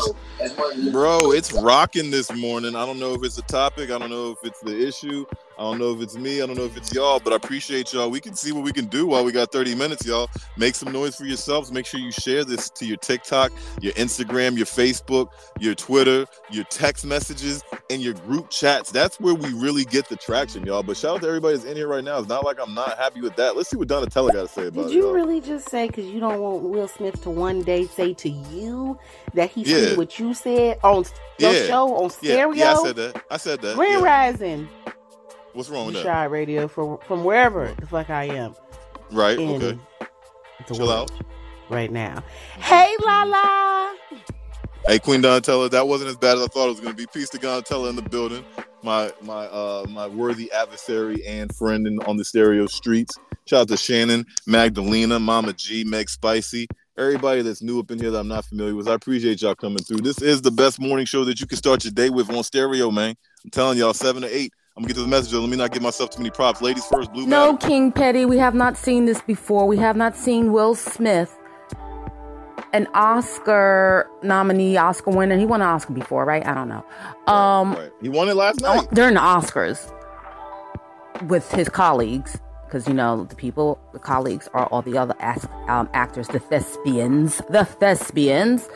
Bro, it's rocking this morning. I don't know if it's a topic. I don't know if it's the issue. I don't know if it's me. I don't know if it's y'all, but I appreciate y'all. We can see what we can do while we got 30 minutes, y'all. Make some noise for yourselves. Make sure you share this to your TikTok, your Instagram, your Facebook, your Twitter, your text messages, and your group chats. That's where we really get the traction, y'all. But shout out to everybody that's in here right now. It's not like I'm not happy with that. Let's see what Donatella got to say about Did it. you y'all. really just say because you don't want Will Smith to one day say to you that he Yeah. said what you said on your Yeah. show on Yeah, stereo? yeah, I said that. I said that. Grand yeah. Rising, What's wrong with that? Rashad Radio from from wherever the fuck I am Right, okay. Chill out. right now. Hey, Lala. Hey, Queen Donatella, that wasn't as bad as I thought it was going to be. Peace to Donatella in the building, my my uh my worthy adversary and friend in, on the stereo streets. Shout out to Shannon, Magdalena, Mama G, Meg Spicy, everybody that's new up in here that I'm not familiar with. I appreciate y'all coming through. This is the best morning show that you can start your day with on stereo, man. I'm telling y'all, seven to eight. I'm gonna get to the message. Let me not give myself too many props. Ladies first, Blue No, Matter. King Petty, we have not seen this before. We have not seen Will Smith, an Oscar nominee, Oscar winner. He won an Oscar before, right? I don't know. Um, Right. He won it last night. during the Oscars with his colleagues, because you know the people, the colleagues are all the other um, actors, the thespians, the thespians,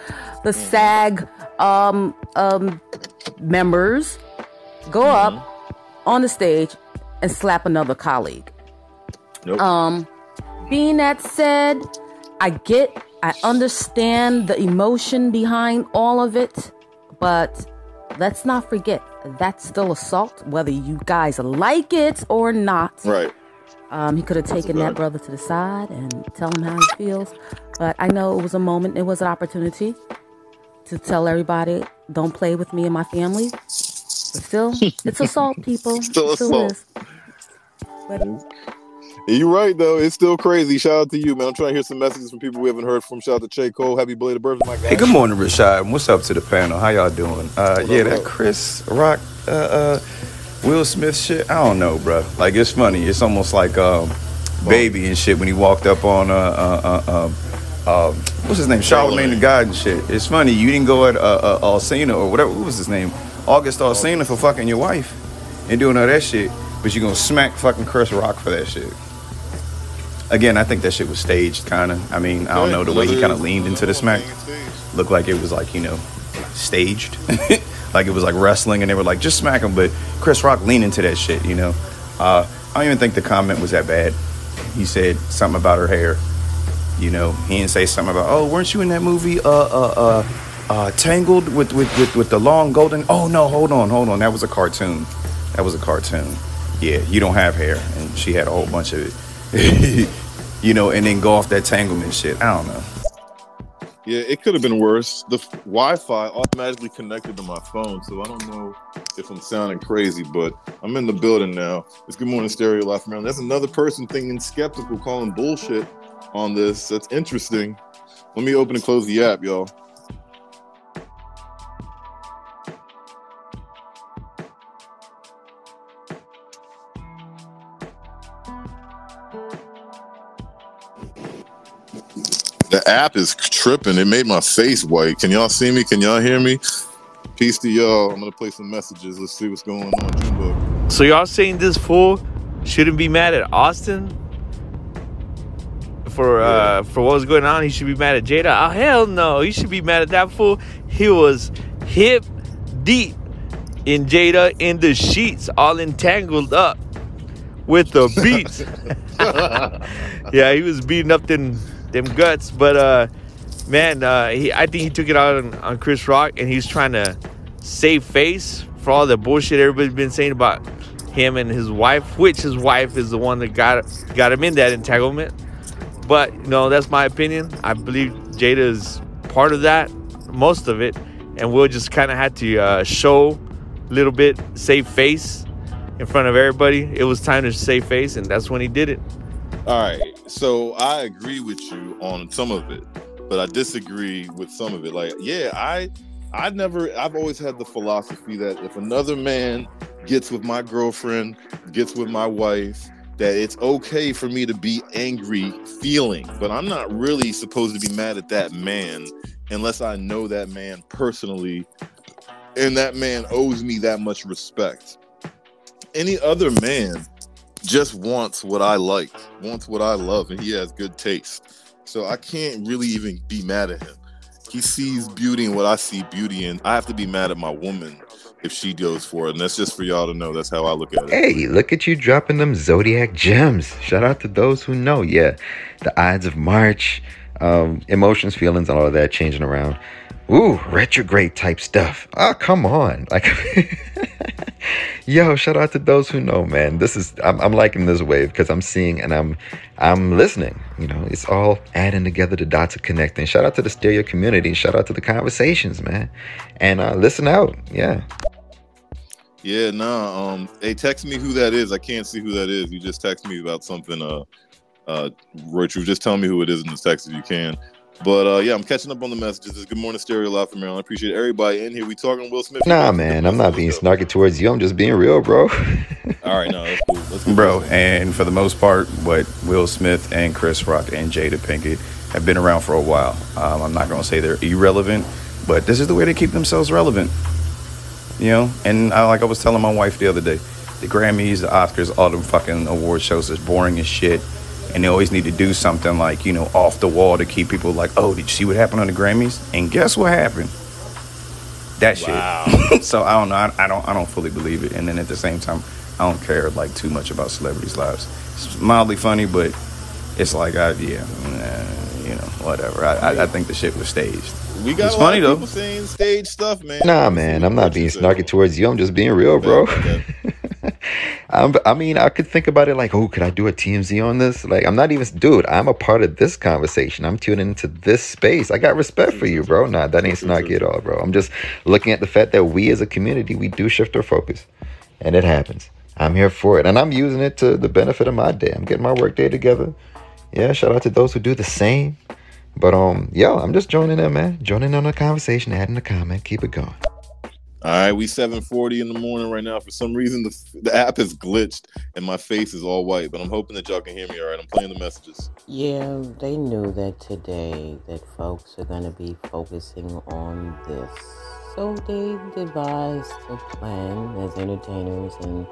the SAG um, um, members go up on the stage and slap another colleague. Nope. Um, being that said, I get, I understand the emotion behind all of it, but let's not forget that's still assault, whether you guys like it or not. Right. Um, he could have taken that brother to the side and tell him how he feels. But I know it was a moment, it was an opportunity to tell everybody, don't play with me and my family. But still, it's assault, people. [laughs] Still It assault. is. But You're right though. It's still crazy. Shout out to you, man. I'm trying to hear some messages from people we haven't heard from. Shout out to Che Cole. Happy belated birthday, my guy. Hey, good morning, Rashad. What's up to the panel? How y'all doing? Uh, yeah, that Chris Rock, uh, uh, Will Smith shit. I don't know, bro. Like it's funny. It's almost like um, Baby and shit when he walked up on uh, uh, uh, um, uh, what's his name, Charlamagne the God and shit. It's funny you didn't go at uh, uh, Alsina or whatever. What was his name? August Alsina for fucking your wife and doing all that shit, but you're gonna smack fucking Chris Rock for that shit. Again, I think that shit was staged, kind of. I mean, I don't know the way he kind of leaned into the smack. Looked like it was like you know, staged, [laughs] like it was like wrestling, and they were like just smack him. But Chris Rock leaned into that shit, you know. Uh, I don't even think the comment was that bad. He said something about her hair. You know, he didn't say something about, oh, weren't you in that movie, uh, uh, uh, uh, Tangled with, with, with, with the long golden? Oh no, hold on, hold on, that was a cartoon. That was a cartoon. Yeah, you don't have hair, and she had a whole bunch of it. [laughs] you know, and then go off that tanglement shit. I don't know. Yeah, it could have been worse. The Wi-Fi automatically connected to my phone, so I don't know if I'm sounding crazy, but I'm in the building now. It's Good Morning Stereo from Maryland. That's another person thinking skeptical, calling bullshit on this. That's interesting. Let me open and close the app, y'all. The app is tripping. It made my face white. Can y'all see me? Can y'all hear me? Peace to y'all. I'm gonna play some messages. Let's see what's going on. So y'all saying this fool shouldn't be mad at Austin for uh for what was going on? He should be mad at Jada. Oh hell no, he should be mad at that fool. He was hip deep in Jada in the sheets, all entangled up with the beats. [laughs] [laughs] yeah, he was beating up them them guts, but uh man, uh he I think he took it out on, on Chris Rock and he's trying to save face for all the bullshit everybody's been saying about him and his wife, which his wife is the one that got got him in that entanglement. But you know, that's my opinion. I believe Jada is part of that, most of it, and Will just kind of had to uh, show a little bit, save face in front of everybody. It was time to save face, and that's when he did it. All right. So I agree with you on some of it, but I disagree with some of it. Like, yeah, I I never I've always had the philosophy that if another man gets with my girlfriend, gets with my wife, that it's okay for me to be angry feeling, but I'm not really supposed to be mad at that man unless I know that man personally and that man owes me that much respect. Any other man just wants what I like, wants what I love, and he has good taste. So I can't really even be mad at him. He sees beauty in what I see beauty in. I have to be mad at my woman if she goes for it. And that's just for y'all to know. That's how I look at it. Hey, look at you dropping them zodiac gems. Shout out to those who know. Yeah, the Ides of March, um, emotions, feelings, and all of that changing around. Ooh, retrograde type stuff. Oh, come on. Like, [laughs] yo, shout out to those who know, man. This is I'm, I'm liking this wave because I'm seeing and I'm I'm listening. You know, it's all adding together. The dots are connecting. Shout out to the stereo community. Shout out to the conversations, man. And uh, listen out. Yeah. Yeah, nah. Um, hey, text me who that is. I can't see who that is. You just text me about something. Uh, uh, Richard, just tell me who it is in the text if you can. But uh, yeah, I'm catching up on the messages. It's good morning, Stereo Live from Maryland. I appreciate everybody in here. We talking Will Smith. Nah, man, I'm not being snarky towards you. I'm just being real, bro. [laughs] All right, no, that's cool. Let's get Bro, and for the most part, what Will Smith and Chris Rock and Jada Pinkett have been around for a while. Um, I'm not going to say they're irrelevant, but this is the way they keep themselves relevant. You know, and I, like I was telling my wife the other day, the Grammys, the Oscars, all them fucking award shows is boring as shit. And they always need to do something like, you know, off the wall to keep people like, oh, did you see what happened on the Grammys? And guess what happened? That shit. [laughs] so I don't know. I, I don't. I don't fully believe it. And then at the same time, I don't care like too much about celebrities' lives. It's mildly funny, but it's like, I, yeah, nah, you know, whatever. I, I, I think the shit was staged. We got It's a lot funny of though. people saying stage stuff, man. Nah, man, I'm not being snarky towards you. I'm just being real, bro. [laughs] I'm, I mean, I could think about it like, oh, could I do a TMZ on this? Like, I'm not even, dude, I'm a part of this conversation. I'm tuning into this space. I got respect for you, bro. Nah, that ain't snarky at all, bro. I'm just looking at the fact that we as a community, we do shift our focus, and it happens. I'm here for it, and I'm using it to the benefit of my day. I'm getting my work day together. Yeah, shout out to those who do the same. But um, yo, I'm just joining in, man. Joining in on the conversation, adding a comment, keep it going. All right, we 7:40 in the morning right now. For some reason, the the app is glitched and my face is all white. But I'm hoping that y'all can hear me. All right, I'm playing the messages. Yeah, they knew that today that folks are going to be focusing on this. So they devised a plan as entertainers and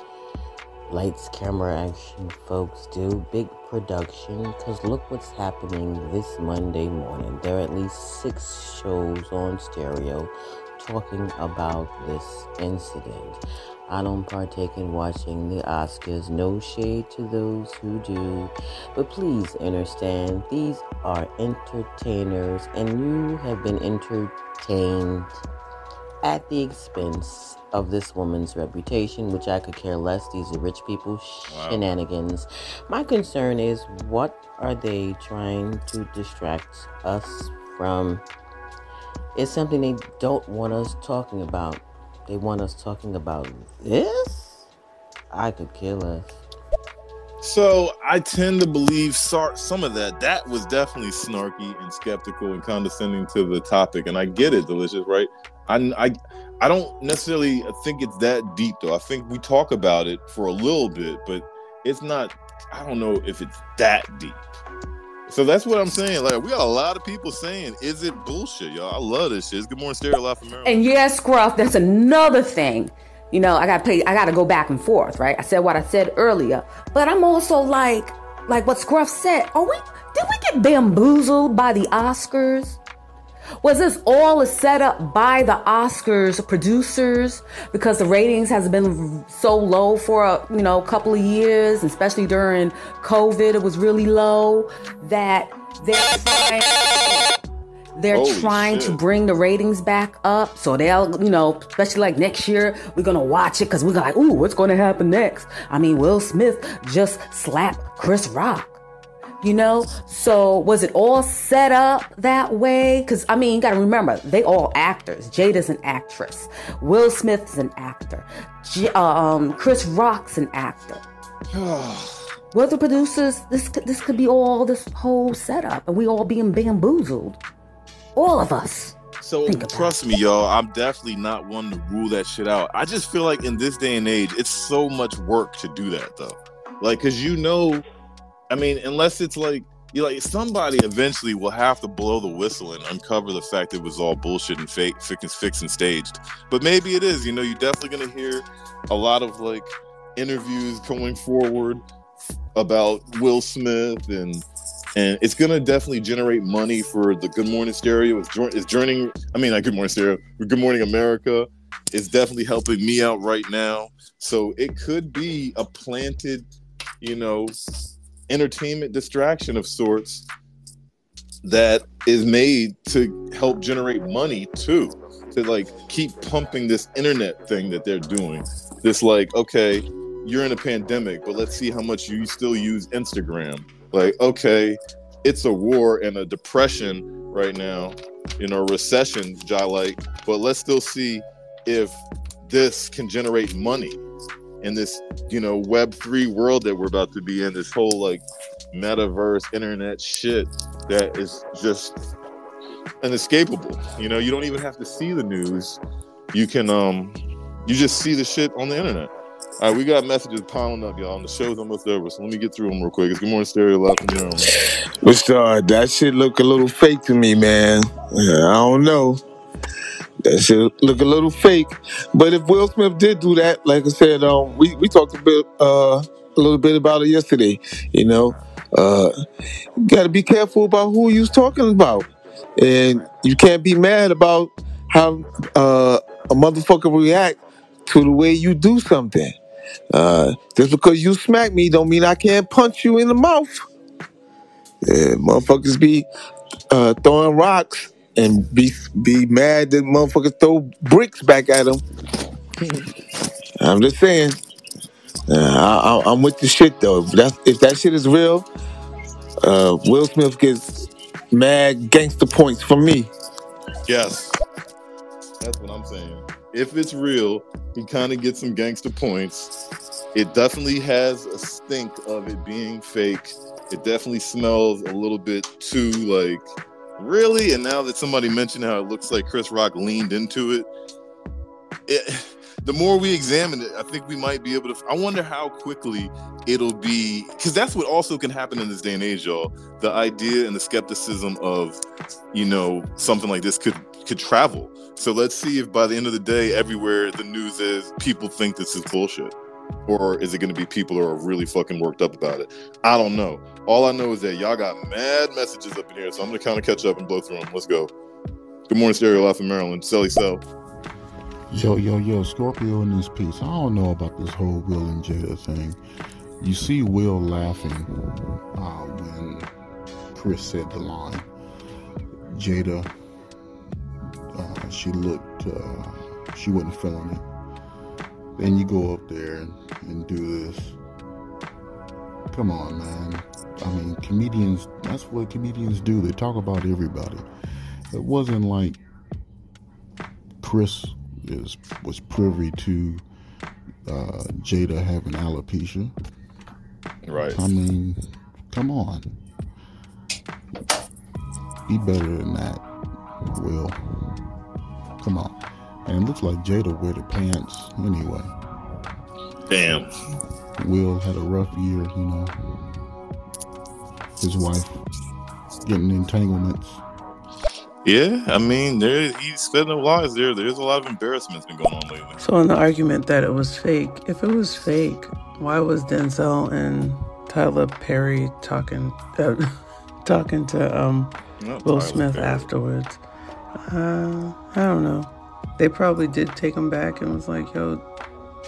lights, camera, action folks do. Big production. Because look what's happening this Monday morning. There are at least six shows on stereo talking about this incident. I don't partake in watching the Oscars. No shade to those who do. But please understand, these are entertainers, and you have been entertained at the expense of this woman's reputation, which I could care less. These are rich people shenanigans. My concern is what are they trying to distract us from? It's something they don't want us talking about. They want us talking about this? I could care less. So I tend to believe some of that. That was definitely snarky and skeptical and condescending to the topic, and I get it, delicious, right? I, I, I don't necessarily think it's that deep though. I think we talk about it for a little bit, but it's not. I don't know if it's that deep. So that's what I'm saying. Like we got a lot of people saying, "Is it bullshit, y'all?" I love this shit. It's Good morning, Stereo from Maryland. And yes, Scruff, that's another thing. You know, I gotta play I gotta go back and forth, right? I said what I said earlier. But I'm also like like what Scruff said, are we did we get bamboozled by the Oscars? Was this all set up by the Oscars producers because the ratings has been so low for a you know couple of years, especially during COVID, it was really low that they're trying they're Holy trying to bring the ratings back up. So they'll, you know, especially like next year, we're gonna watch it because we're like, ooh, what's gonna happen next? I mean, Will Smith just slapped Chris Rock. You know, so was it all set up that way? Because I mean, you gotta remember, they all actors. Jada's an actress. Will Smith's an actor. J- um, Chris Rock's an actor. [sighs] well, the producers, this could, this could be all this whole setup, and we all being bamboozled. All of us. So trust me, y'all. I'm definitely not one to rule that shit out. I just feel like in this day and age, it's so much work to do that, though. Like, cause you know, I mean, unless it's like you like somebody eventually will have to blow the whistle and uncover the fact it was all bullshit and fake, fix, fixed and staged. But maybe it is. You know, you're definitely gonna hear a lot of like interviews going forward about Will Smith and and it's gonna definitely generate money for the Good Morning Stereo. It's, it's joining. I mean, not Good Morning Stereo. Good Morning America. is definitely helping me out right now. So it could be a planted, you know, entertainment distraction of sorts that is made to help generate money too. To like keep pumping this internet thing that they're doing. This like, okay, you're in a pandemic, but let's see how much you still use Instagram. Like, okay, it's a war and a depression right now, you know, recession, Jai like, but let's still see if this can generate money in this, you know, web three world that we're about to be in, this whole like metaverse internet shit that is just inescapable. You know, you don't even have to see the news. You can um you just see the shit on the internet. All right, we got messages piling up, y'all. And the show's almost over, so let me get through them real quick. It's Good Morning Stereo Live from Maryland. What's uh, that shit look a little fake to me, man. Yeah, I don't know. That shit look a little fake. But if Will Smith did do that, like I said, um, we, we talked a bit uh a little bit about it yesterday. You know, uh, got to be careful about who you're talking about, and you can't be mad about how uh a motherfucker react to the way you do something. Uh, just because you smack me don't mean I can't punch you in the mouth. Yeah, motherfuckers be uh, throwing rocks and be be mad that motherfuckers throw bricks back at them. [laughs] I'm just saying. Uh, I, I, I'm with the shit though. If, that's, if that shit is real, uh, Will Smith gets mad gangster points from me. Yes. That's what I'm saying. If it's real, he kind of gets some gangster points. It definitely has a stink of it being fake. It definitely smells a little bit too like really. And now that somebody mentioned how it looks like Chris Rock leaned into it, it the more we examine it, I think we might be able to. I wonder how quickly it'll be because that's what also can happen in this day and age, y'all. The idea and the skepticism of, you know, something like this could could travel. So let's see if by the end of the day, everywhere the news is, people think this is bullshit, or is it going to be people who are really fucking worked up about it? I don't know. All I know is that y'all got mad messages up in here, so I'm gonna kind of catch up and blow through them. Let's go. Good morning, Stereo Life in Maryland. Sally Sell. Yo, yo, yo, Scorpio in this piece. I don't know about this whole Will and Jada thing. You see Will laughing uh, when Chris said the line. Jada, uh, she looked, uh, she wasn't feeling it. Then you go up there and, and do this. Come on, man. I mean, comedians, that's what comedians do. They talk about everybody. It wasn't like Chris is was privy to uh, Jada having alopecia. Right. I mean, come on. Be better than that, Will. Come on. And it looks like Jada wear the pants anyway. Damn. Will had a rough year, you know. His wife getting entanglements. Yeah, I mean, there he's spending lies there. There's a lot of embarrassment's been going on lately. So, on the argument that it was fake, if it was fake, why was Denzel and Tyler Perry talking uh, [laughs] talking to um, Will Tyler Smith Perry. afterwards? Uh, I don't know. They probably did take him back and was like, "Yo,"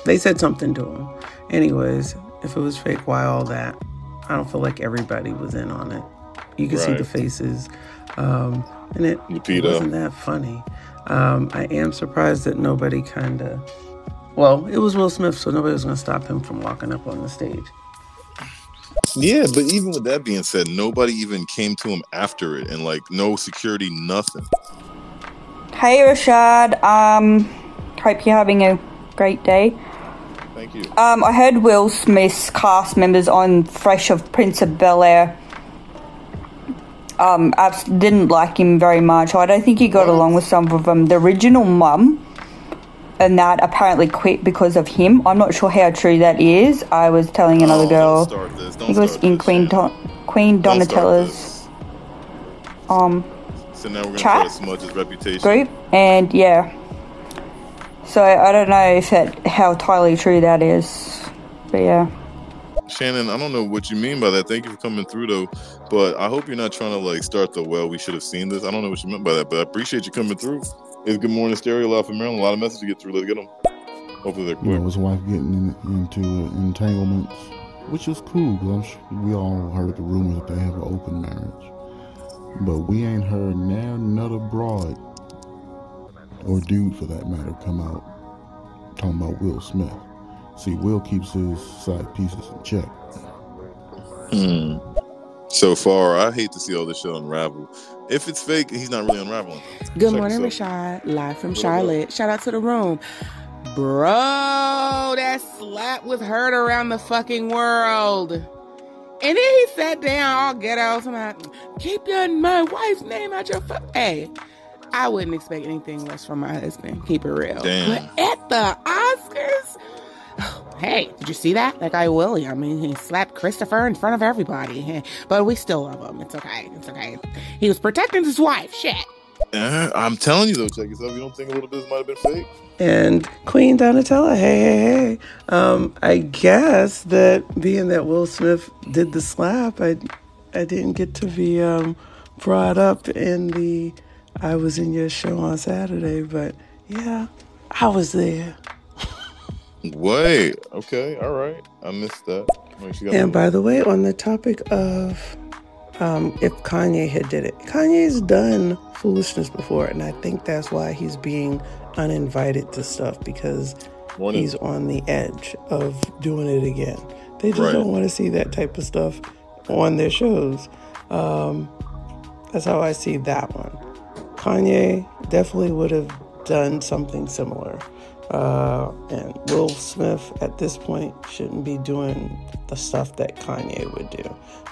they said something to him. Anyways, if it was fake, why all that? I don't feel like everybody was in on it. You can see the faces, um, and it, it Lupita. wasn't that funny. Um, I am surprised that nobody kind of. Well, it was Will Smith, so nobody was going to stop him from walking up on the stage. Yeah, but even with that being said, nobody even came to him after it, and like no security, nothing. Hey Rashad, um, hope you're having a great day. Thank you. Um, I heard Will Smith's cast members on Fresh of Prince of Bel Air. Um, I didn't like him very much. I don't think he got along with some of them. The original mum, and that apparently quit because of him. I'm not sure how true that is. I was telling another girl. He was in Queen Don- Queen Donatella's um So now we're gonna Chat? try to smudge his reputation. group, and yeah. So I don't know if that how entirely true that is, but yeah. Shannon, I don't know what you mean by that. Thank you for coming through though. But I hope you're not trying to like start the well, we should have seen this. I don't know what you meant by that, but I appreciate you coming through. It's good morning stereo live from Maryland. A lot of messages to get through. Let's get them. Hopefully they're You know, quick. his wife getting in, into entanglements, which is cool because I'm we all heard the rumors that they have an open marriage. But we ain't heard now another broad or dude for that matter come out talking about Will Smith. See, Will keeps his side pieces in check. Hmm. So far, I hate to see all this shit unravel. If it's fake, he's not really unraveling. Good Check morning, yourself. Rashad. Live from Charlotte. Shout out to the room. Bro, that slap was heard around the fucking world. And then he sat down all ghetto. Somebody, keep your my wife's name out your fuck. Hey, I wouldn't expect anything less from my husband. Keep it real. Damn. But at the Oscars, [sighs] hey, did you see that? That guy Willie. I mean, he slapped Christopher in front of everybody. [laughs] But we still love him. It's okay. It's okay. He was protecting his wife. Shit. Uh, I'm telling you though, check yourself. You don't think a little bit might have been fake? And Queen Donatella, hey, hey, hey. Um, I guess that being that Will Smith did the slap, I, I didn't get to be um, brought up in the I was in your show on Saturday, but yeah, I was there. Wait. Okay. All right. I missed that. Wait, And by the way, on the topic of um, if Kanye had did it, Kanye's done foolishness before, and I think that's why he's being uninvited to stuff because he's on the edge of doing it again. They just Right. don't want to see that type of stuff on their shows. Um, that's how I see that one. Kanye definitely would have done something similar. Uh, and Will Smith at this point shouldn't be doing the stuff that Kanye would do.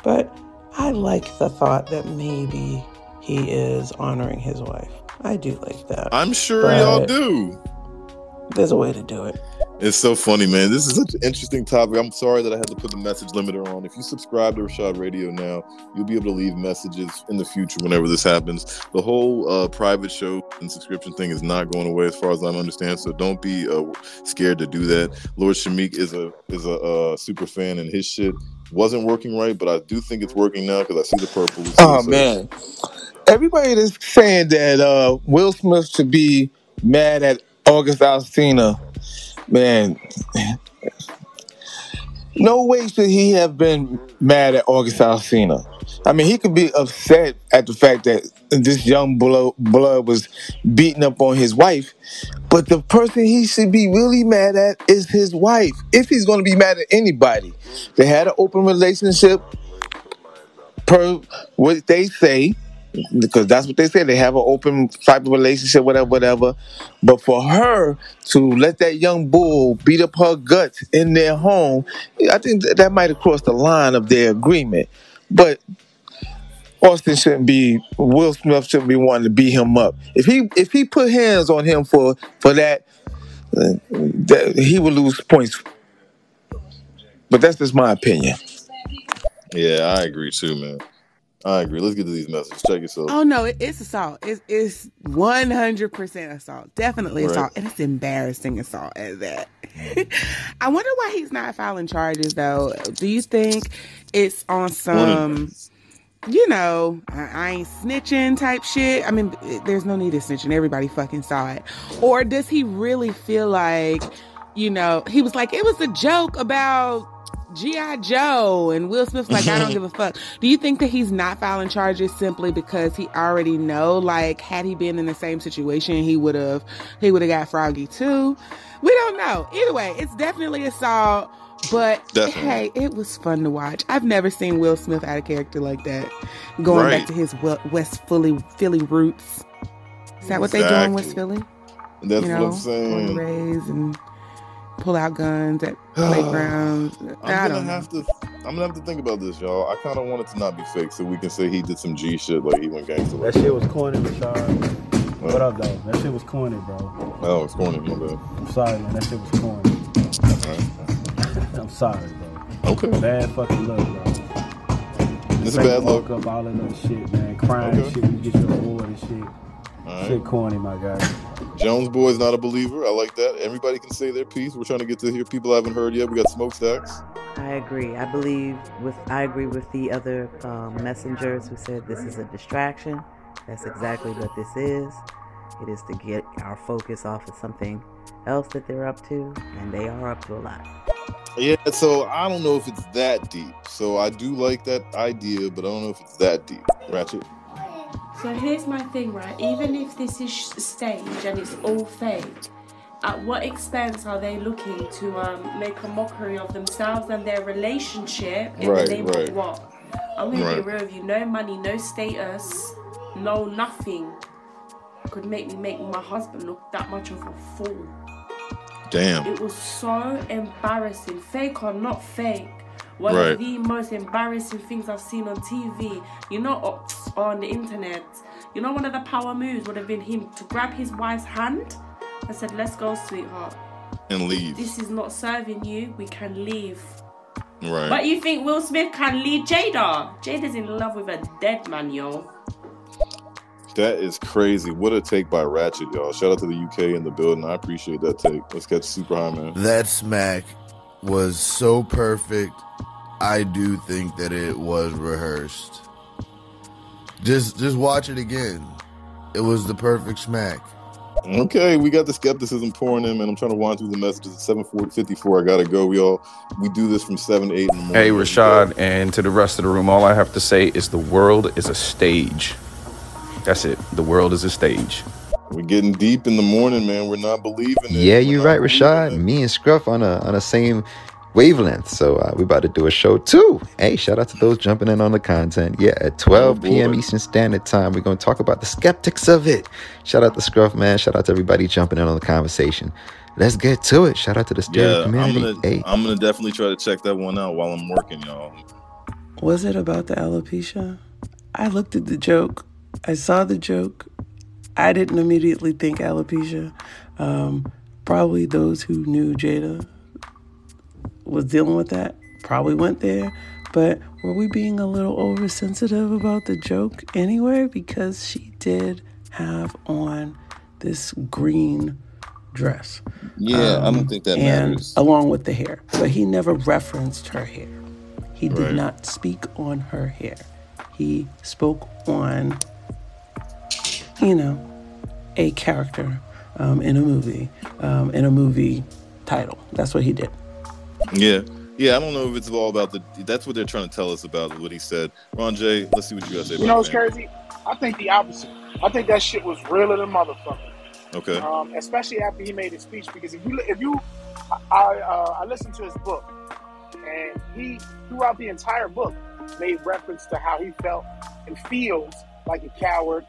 But I like the thought that maybe he is honoring his wife. I do like that. I'm sure y'all do. There's a way to do it. It's so funny, man. This is such an interesting topic. I'm sorry that I had to put the message limiter on. If you subscribe to Rashad Radio now, you'll be able to leave messages in the future whenever this happens. The whole uh, private show and subscription thing is not going away, as far as I understand. So don't be uh, scared to do that. Lord Shamik is a is a uh, super fan, and his shit wasn't working right, but I do think it's working now because I see the purple. Oh So- man, everybody that's saying that uh, Will Smith should be mad at August Alsina, man. No way should he have been mad at August Alsina. I mean, he could be upset at the fact that this young blood, was beating up on his wife, but the person he should be really mad at is his wife. If he's going to be mad at anybody, they had an open relationship per what they say, because that's what they say. They have an open type of relationship, whatever, whatever. But for her to let that young bull beat up her guts in their home, I think that, that might have crossed the line of their agreement. But Austin shouldn't be. Will Smith shouldn't be wanting to beat him up. If he if he put hands on him for for that, uh, that he would lose points. But that's just my opinion. Yeah, I agree too, man. I agree. Let's get to these messages. Check yourself. Oh no, it, it's assault. It's it's one hundred percent assault. Definitely Right. assault, and it's embarrassing assault at that. [laughs] I wonder why he's not filing charges though. Do you think it's on some, you know, I, I ain't snitching type shit? I mean, eh, there's no need to snitching. Everybody fucking saw it. Or does he really feel like, you know, he was like, it was a joke about G.I. Joe and Will Smith's like, I don't [laughs] give a fuck. Do you think that he's not filing charges simply because he already know, like, had he been in the same situation, he would have, he would have got froggy too? We don't know. Either way, it's definitely assault, but Definitely. hey, it was fun to watch. I've never seen Will Smith out of character like that. Going Right. back to his West Philly, Philly roots. Is that what they do in West Philly? That's you what know, I'm saying. Born and raised and pull out guns at [sighs] playgrounds. I'm I gonna don't know. have to. I'm gonna have to think about this, y'all. I kind of want it to not be fake, so we can say he did some G shit, like he went gangster. That shit was corny, Rashad. What up, though? That shit was corny, bro. Oh, it's corny, my bad. I'm sorry, man. That shit was corny. I'm sorry, bro. Okay. Bad fucking luck, bro. This a bad luck. up all of that shit, man. Crying and Okay. shit when you get your award and shit. All Shit corny, my guy. Jones boy's not a believer. I like that. Everybody can say their piece. We're trying to get to hear people I haven't heard yet. We got smokestacks. I agree. I believe with I agree with the other um, messengers who said this is a distraction. That's exactly what this is. It is to get our focus off of something else that they're up to, and they are up to a lot. Yeah, so I don't know if it's that deep. So I do like that idea, but I don't know if it's that deep. Ratchet. So here's my thing, right? Even if this is sh- stage and it's all fake, at what expense are they looking to um, make a mockery of themselves and their relationship in Right, the name right. of what? I'm gonna Right. be real with you. No money, no status, no nothing could make me make my husband look that much of a fool. Damn. It was so embarrassing, fake or not fake. One of the most embarrassing things I've seen on TV. You know, on the internet. You know, one of the power moves would have been him to grab his wife's hand and said, "Let's go, sweetheart. And leave. This is not serving you. We can leave." Right. But you think Will Smith can leave Jada? Jada's in love with a dead man, yo. That is crazy. What a take by Ratchet, y'all. Shout out to the UK in the building. I appreciate that take. Let's catch super high, man. That smack was so perfect. I do think that it was rehearsed. Just just watch it again. It was the perfect smack. Okay, we got the skepticism pouring in, man. I'm trying to wind through the messages. It's 7:54. I gotta go. We all we do this from seven to eight in the morning. Hey, Rashad, and to the rest of the room, all I have to say is the world is a stage. That's it. The world is a stage. We're getting deep in the morning, man. We're not believing it. Yeah, you're right, Rashad. Me and Scruff on a on the same wavelength. So uh, we about to do a show too. Hey, shout out to those jumping in on the content. Yeah, at 12 p.m. Eastern Standard Time, we're gonna talk about the skeptics of it. Shout out to Scruff, man. Shout out to everybody jumping in on the conversation. Let's get to it. Shout out to the stereo Yeah, I'm community. gonna Hey, I'm gonna definitely try to check that one out while I'm working, y'all. Was it about the alopecia? I looked at the joke. I saw the joke. I didn't immediately think alopecia. Um, probably those who knew Jada was dealing with that probably went there. But were we being a little oversensitive about the joke anyway? Because she did have on this green dress. Yeah, I don't think that and matters. Along with the hair. But he never referenced her hair. He did Right. not speak on her hair. He spoke on, you know, a character um, in a movie, um, in a movie title. That's what he did. Yeah. Yeah, I don't know if it's all about the. That's what they're trying to tell us about what he said. Ron J, let's see what you guys say You know what's crazy? I think the opposite. I think that shit was realer than motherfucker. Okay. Um, especially after he made his speech, because if you if you, I uh, I listened to his book, and he throughout the entire book made reference to how he felt and feels like a coward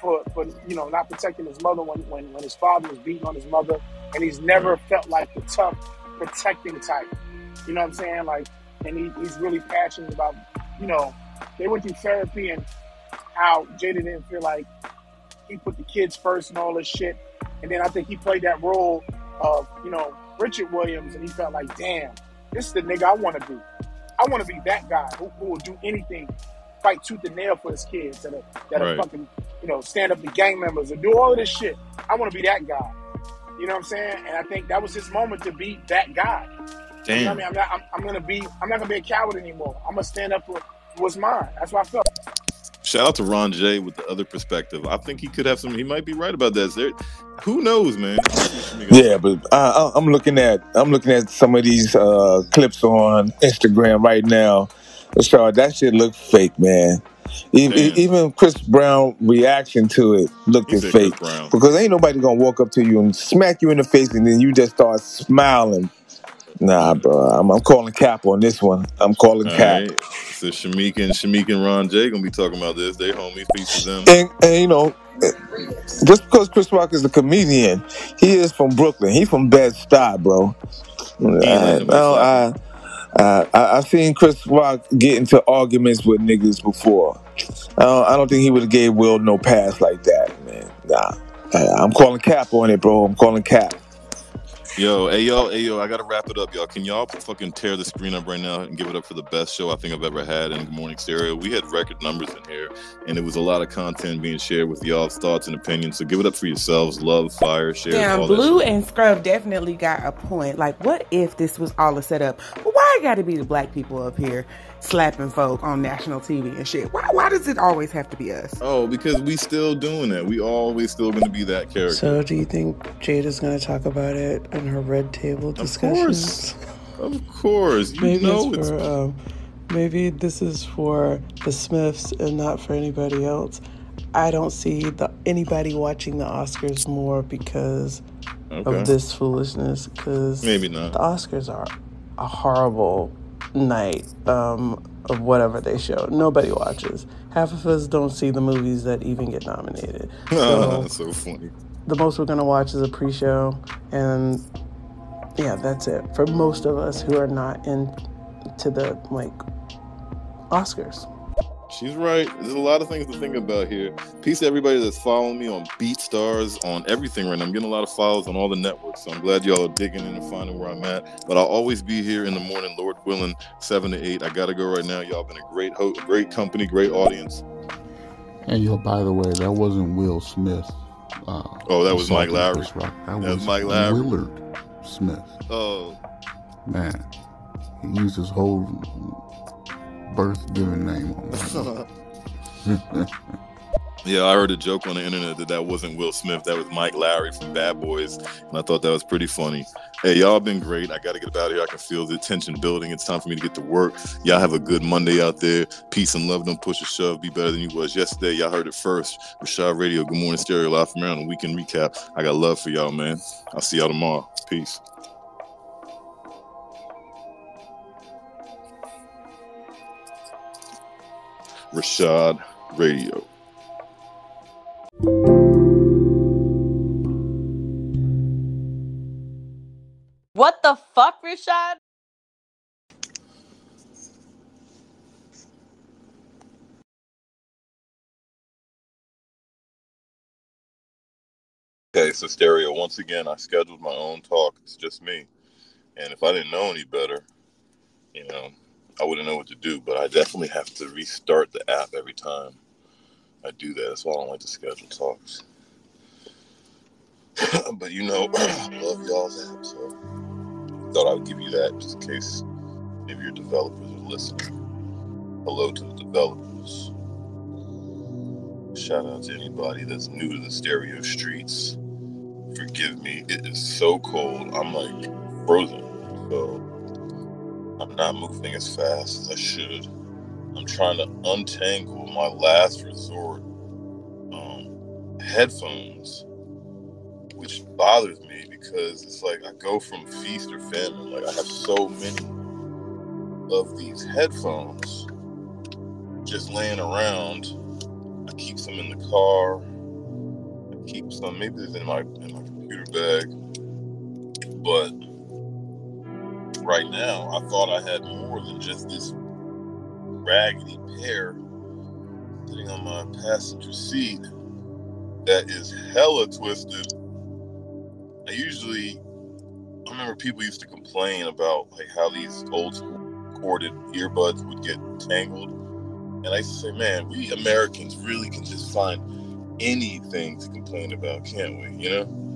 for for you know not protecting his mother when when, when his father was beating on his mother, and he's never mm. felt like the tough protecting type. You know what I'm saying? Like, and he, he's really passionate about you know they went through therapy and how Jada didn't feel like he put the kids first and all this shit. And then I think he played that role of, you know, Richard Williams, and he felt like, damn, this is the nigga I want to be. I want to be that guy who, who will do anything, fight tooth and nail for his kids, that are, that are fucking, you know, stand up to gang members and do all of this shit. I want to be that guy. You know what I'm saying? And I think that was his moment to be that guy. You know I mean, I'm not. I'm, I'm gonna be. I'm not gonna be a coward anymore. I'm gonna stand up for what's mine. That's what I felt. Shout out to Ron J with the other perspective. I think he could have some. He might be right about that. There, who knows, man? Yeah, but I, I- I'm looking at I'm looking at some of these uh, clips on Instagram right now. So that shit look fake, man. Even, even Chris Brown reaction to it looked as fake because ain't nobody gonna walk up to you and smack you in the face and then you just start smiling. Nah, bro, I'm, I'm calling cap on this one. I'm calling All cap. right. So Shamik and Shamik and Ron J gonna be talking about this. They homies. Peace to them. And, and you know, just because Chris Rock is a comedian, he is from Brooklyn. He from Bed Stuy, bro. I, uh, no, I, Uh, I, I've seen Chris Rock get into arguments with niggas before. I don't, I don't think he would have gave Will no pass like that, man. Nah, I- I'm calling cap on it, bro. I'm calling cap. Yo, hey yo, hey yo, I gotta wrap it up, y'all. Can y'all fucking tear the screen up right now and give it up for the best show I think I've ever had in Good Morning Stereo? We had record numbers in here, and it was a lot of content being shared with y'all's thoughts and opinions. So give it up for yourselves. Love, fire, share, Damn, Blue and Scruff definitely got a point. Like, what if this was all a setup? But why got to be the black people up here slapping folk on national TV and shit? Why? Why does it always have to be us? Oh, because we still doing that. We always still gonna be that character. So, do you think Jada's going to talk about it in her red table discussions? Of course, of course. you maybe know it's it's for, um, maybe this is for the Smiths and not for anybody else. I don't see the anybody watching the Oscars more because Okay. of this foolishness. Because Maybe not. The Oscars are a horrible night um, of whatever they show. Nobody watches. Half of us don't see the movies that even get nominated. [laughs] So so funny. the most we're gonna watch is a pre-show, and yeah, that's it for most of us who are not into the like Oscars. She's right. There's a lot of things to think about here. Peace to everybody that's following me on BeatStars, on everything right now. I'm getting a lot of follows on all the networks, so I'm glad y'all are digging in and finding where I'm at. But I'll always be here in the morning, Lord willing, seven to eight. I gotta go right now. Y'all been a great host, great company, great audience. And yo, by the way, that wasn't Will Smith. Uh, Oh, that was Mike Lowrey. That, That was was Mike Lowrey. Willard Smith. Oh, Man, he used his whole birth given name on that. [laughs] Yeah, I heard a joke on the internet that that wasn't Will Smith. That was Mike Lowrey from Bad Boys, and I thought that was pretty funny. Hey, y'all been great. I got to get out of here. I can feel the tension building. It's time for me to get to work. Y'all have a good Monday out there. Peace and love. Don't push a shove. Be better than you was yesterday. Y'all heard it first. Rashad Radio. Good morning, Stereo. Live from around the weekend recap. I got love for y'all, man. I'll see y'all tomorrow. Peace. Rashad Radio. What the fuck, Rashad? Okay, so stereo. Once again, I scheduled my own talk. It's just me, and if I didn't know any better, you know, I wouldn't know what to do. But I definitely have to restart the app every time I do that. That's why I don't like to schedule talks. [laughs] but you know, [clears throat] I love y'all's app, so thought I would give you that just in case maybe your developers are listening. Hello to the developers. Shout out to anybody that's new to the stereo streets. Forgive me, it is so cold. I'm like frozen. So I'm not moving as fast as I should. I'm trying to untangle my last resort um, headphones, which bothers me because it's like I go from feast or famine. Like I have so many of these headphones just laying around. I keep some in the car. I keep some. Maybe it's in my in my computer bag. But right now, I thought I had more than just this raggedy pair sitting on my passenger seat that is hella twisted. I usually, I remember people used to complain about like how these old corded earbuds would get tangled. And I used to say, man, we Americans really can just find anything to complain about, can't we? You know?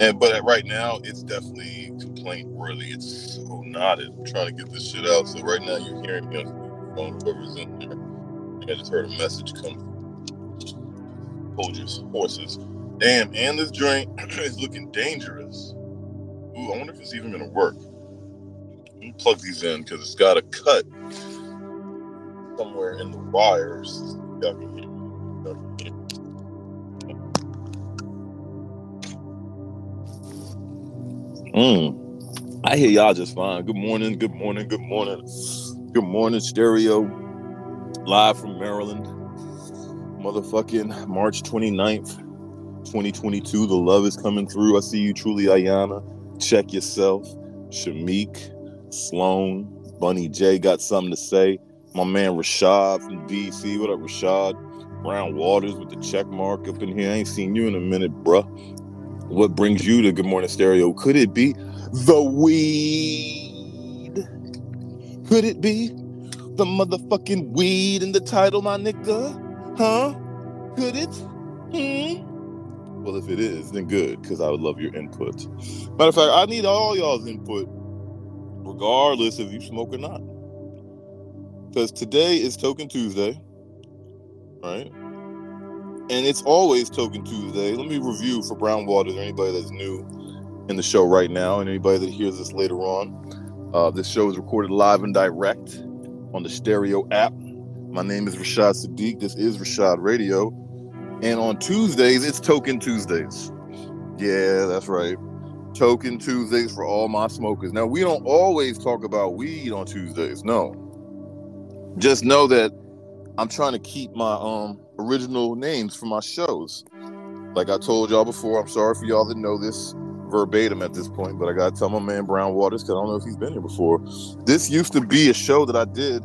And but right now, it's definitely complaint worthy. It's so knotted. I'm trying to get this shit out. So right now, you're hearing me on speakerphone, whoever's in there. I just heard a message come. Your horses. Damn, and this joint [clears throat] is looking dangerous. Ooh, I wonder if it's even gonna work. Let me plug these in because it's got a cut somewhere in the wires. Y'all can hear Mm. I hear y'all just fine. Good morning, good morning, good morning. Good morning, stereo. Live from Maryland. Motherfucking March 29th, 2022. The love is coming through. I see you, truly, Ayana. Check yourself. Shamik, Sloan, Bunny J got something to say. My man Rashad from DC. What up, Rashad? Brown Waters with the check mark up in here. I ain't seen you in a minute, bruh. What brings you to Good Morning Stereo? Could it be the weed? Could it be the motherfucking weed in the title, my nigga? Huh? Could it? Hmm? Well, if it is, then good, because I would love your input. Matter of fact, I need all y'all's input, regardless if you smoke or not. Because today is Token Tuesday, right? And it's always Token Tuesday. Let me review for Brown Waters or anybody that's new in the show right now, and anybody that hears this later on. Uh, this show is recorded live and direct on the Stereo app. My name is Rashad Sadiq. This is Rashad Radio. And on Tuesdays, it's Token Tuesdays. Yeah, that's right. Token Tuesdays for all my smokers. Now, we don't always talk about weed on Tuesdays. No. Just know that I'm trying to keep my um original names for my shows. Like I told y'all before, I'm sorry for y'all that know this verbatim at this point, but I gotta tell my man Brown Waters because I don't know if he's been here before. This used to be a show that I did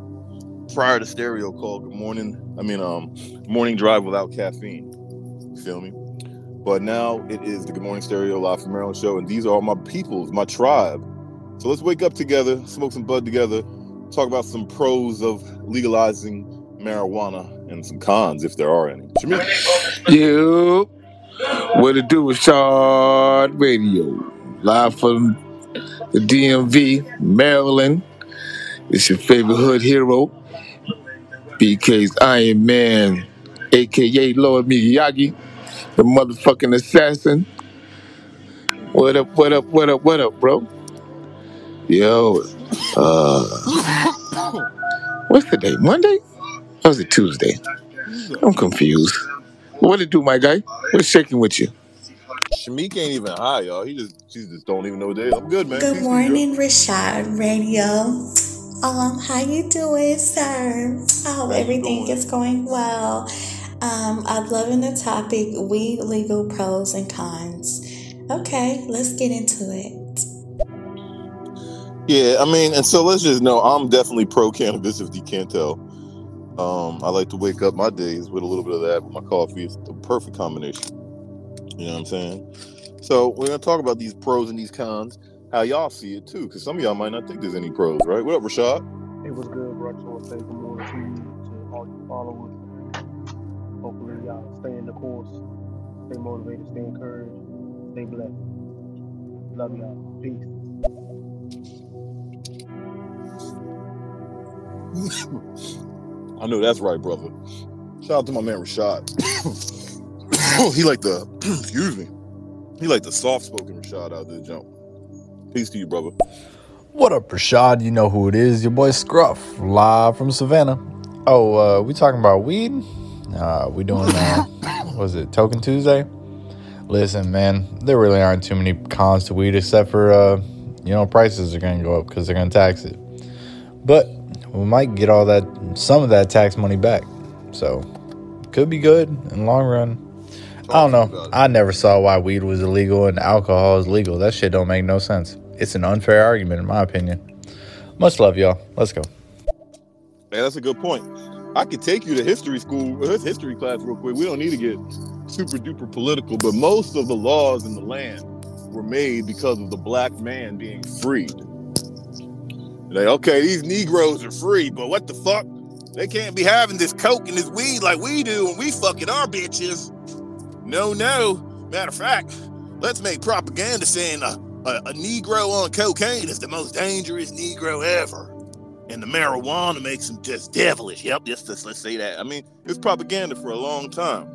prior to stereo called Good Morning. I mean, um, Morning Drive without caffeine. You feel me? But now it is the Good Morning Stereo Live from Maryland show, and these are all my peoples, my tribe. So let's wake up together, smoke some bud together, talk about some pros of legalizing marijuana and some cons if there are any. You, what it do with Shard Radio, live from the DMV, Maryland. It's your favorite hood hero, BK's Iron Man, aka Lord Miyagi, the motherfucking assassin. What up? What up? What up? What up, bro? Yo, uh, what's the day? Monday? Or was it Tuesday? I'm confused. What it do, my guy? What's shaking with you? Shamik ain't even high, y'all. He just she just don't even know what day. I'm good, man. Good Peace to you. morning, Rashad Radio. Um, how you doing, sir? I hope How you everything doing? is going well. Um, I'm loving the topic: weed legal pros and cons. Okay, let's get into it. Yeah, I mean, and so let's just know I'm definitely pro cannabis if you can't tell. Um, I like to wake up my days with a little bit of that with my coffee. It's the perfect combination. You know what I'm saying? So we're gonna talk about these pros and these cons, how y'all see it too, because some of y'all might not think there's any pros, right? What up, Rashad? It was good, bro. I just want to say good morning to you, to all your followers. Hopefully, y'all stay in the course, stay motivated, stay encouraged, stay blessed. Love y'all. Peace. [laughs] I know that's right, brother. Shout out to my man Rashad. [coughs] he like the [coughs] excuse me. He like the soft spoken Rashad out there, jump. Peace to you, brother. What up, Rashad? You know who it is. Your boy Scruff, live from Savannah. Oh, uh, we talking about weed? Uh, we doing, uh, [laughs] was it Token Tuesday? Listen, man, there really aren't too many cons to weed except for, uh, you know, prices are going to go up because they're going to tax it. But we might get all that, some of that tax money back. So, could be good in the long run. I don't know. I never saw why weed was illegal and alcohol is legal. That shit don't make no sense. It's an unfair argument, in my opinion. Much love, y'all. Let's go. Yeah, that's a good point. I could take you to history school, uh, history class real quick. We don't need to get super duper political, but most of the laws in the land were made because of the black man being freed. Like, okay, these Negroes are free, but what the fuck? They can't be having this coke and this weed like we do when we fucking our bitches. No, no. Matter of fact, let's make propaganda saying a, a, a Negro on cocaine is the most dangerous Negro ever. And the marijuana makes him just devilish. Yep, just, just let's say that. I mean, it's propaganda for a long time.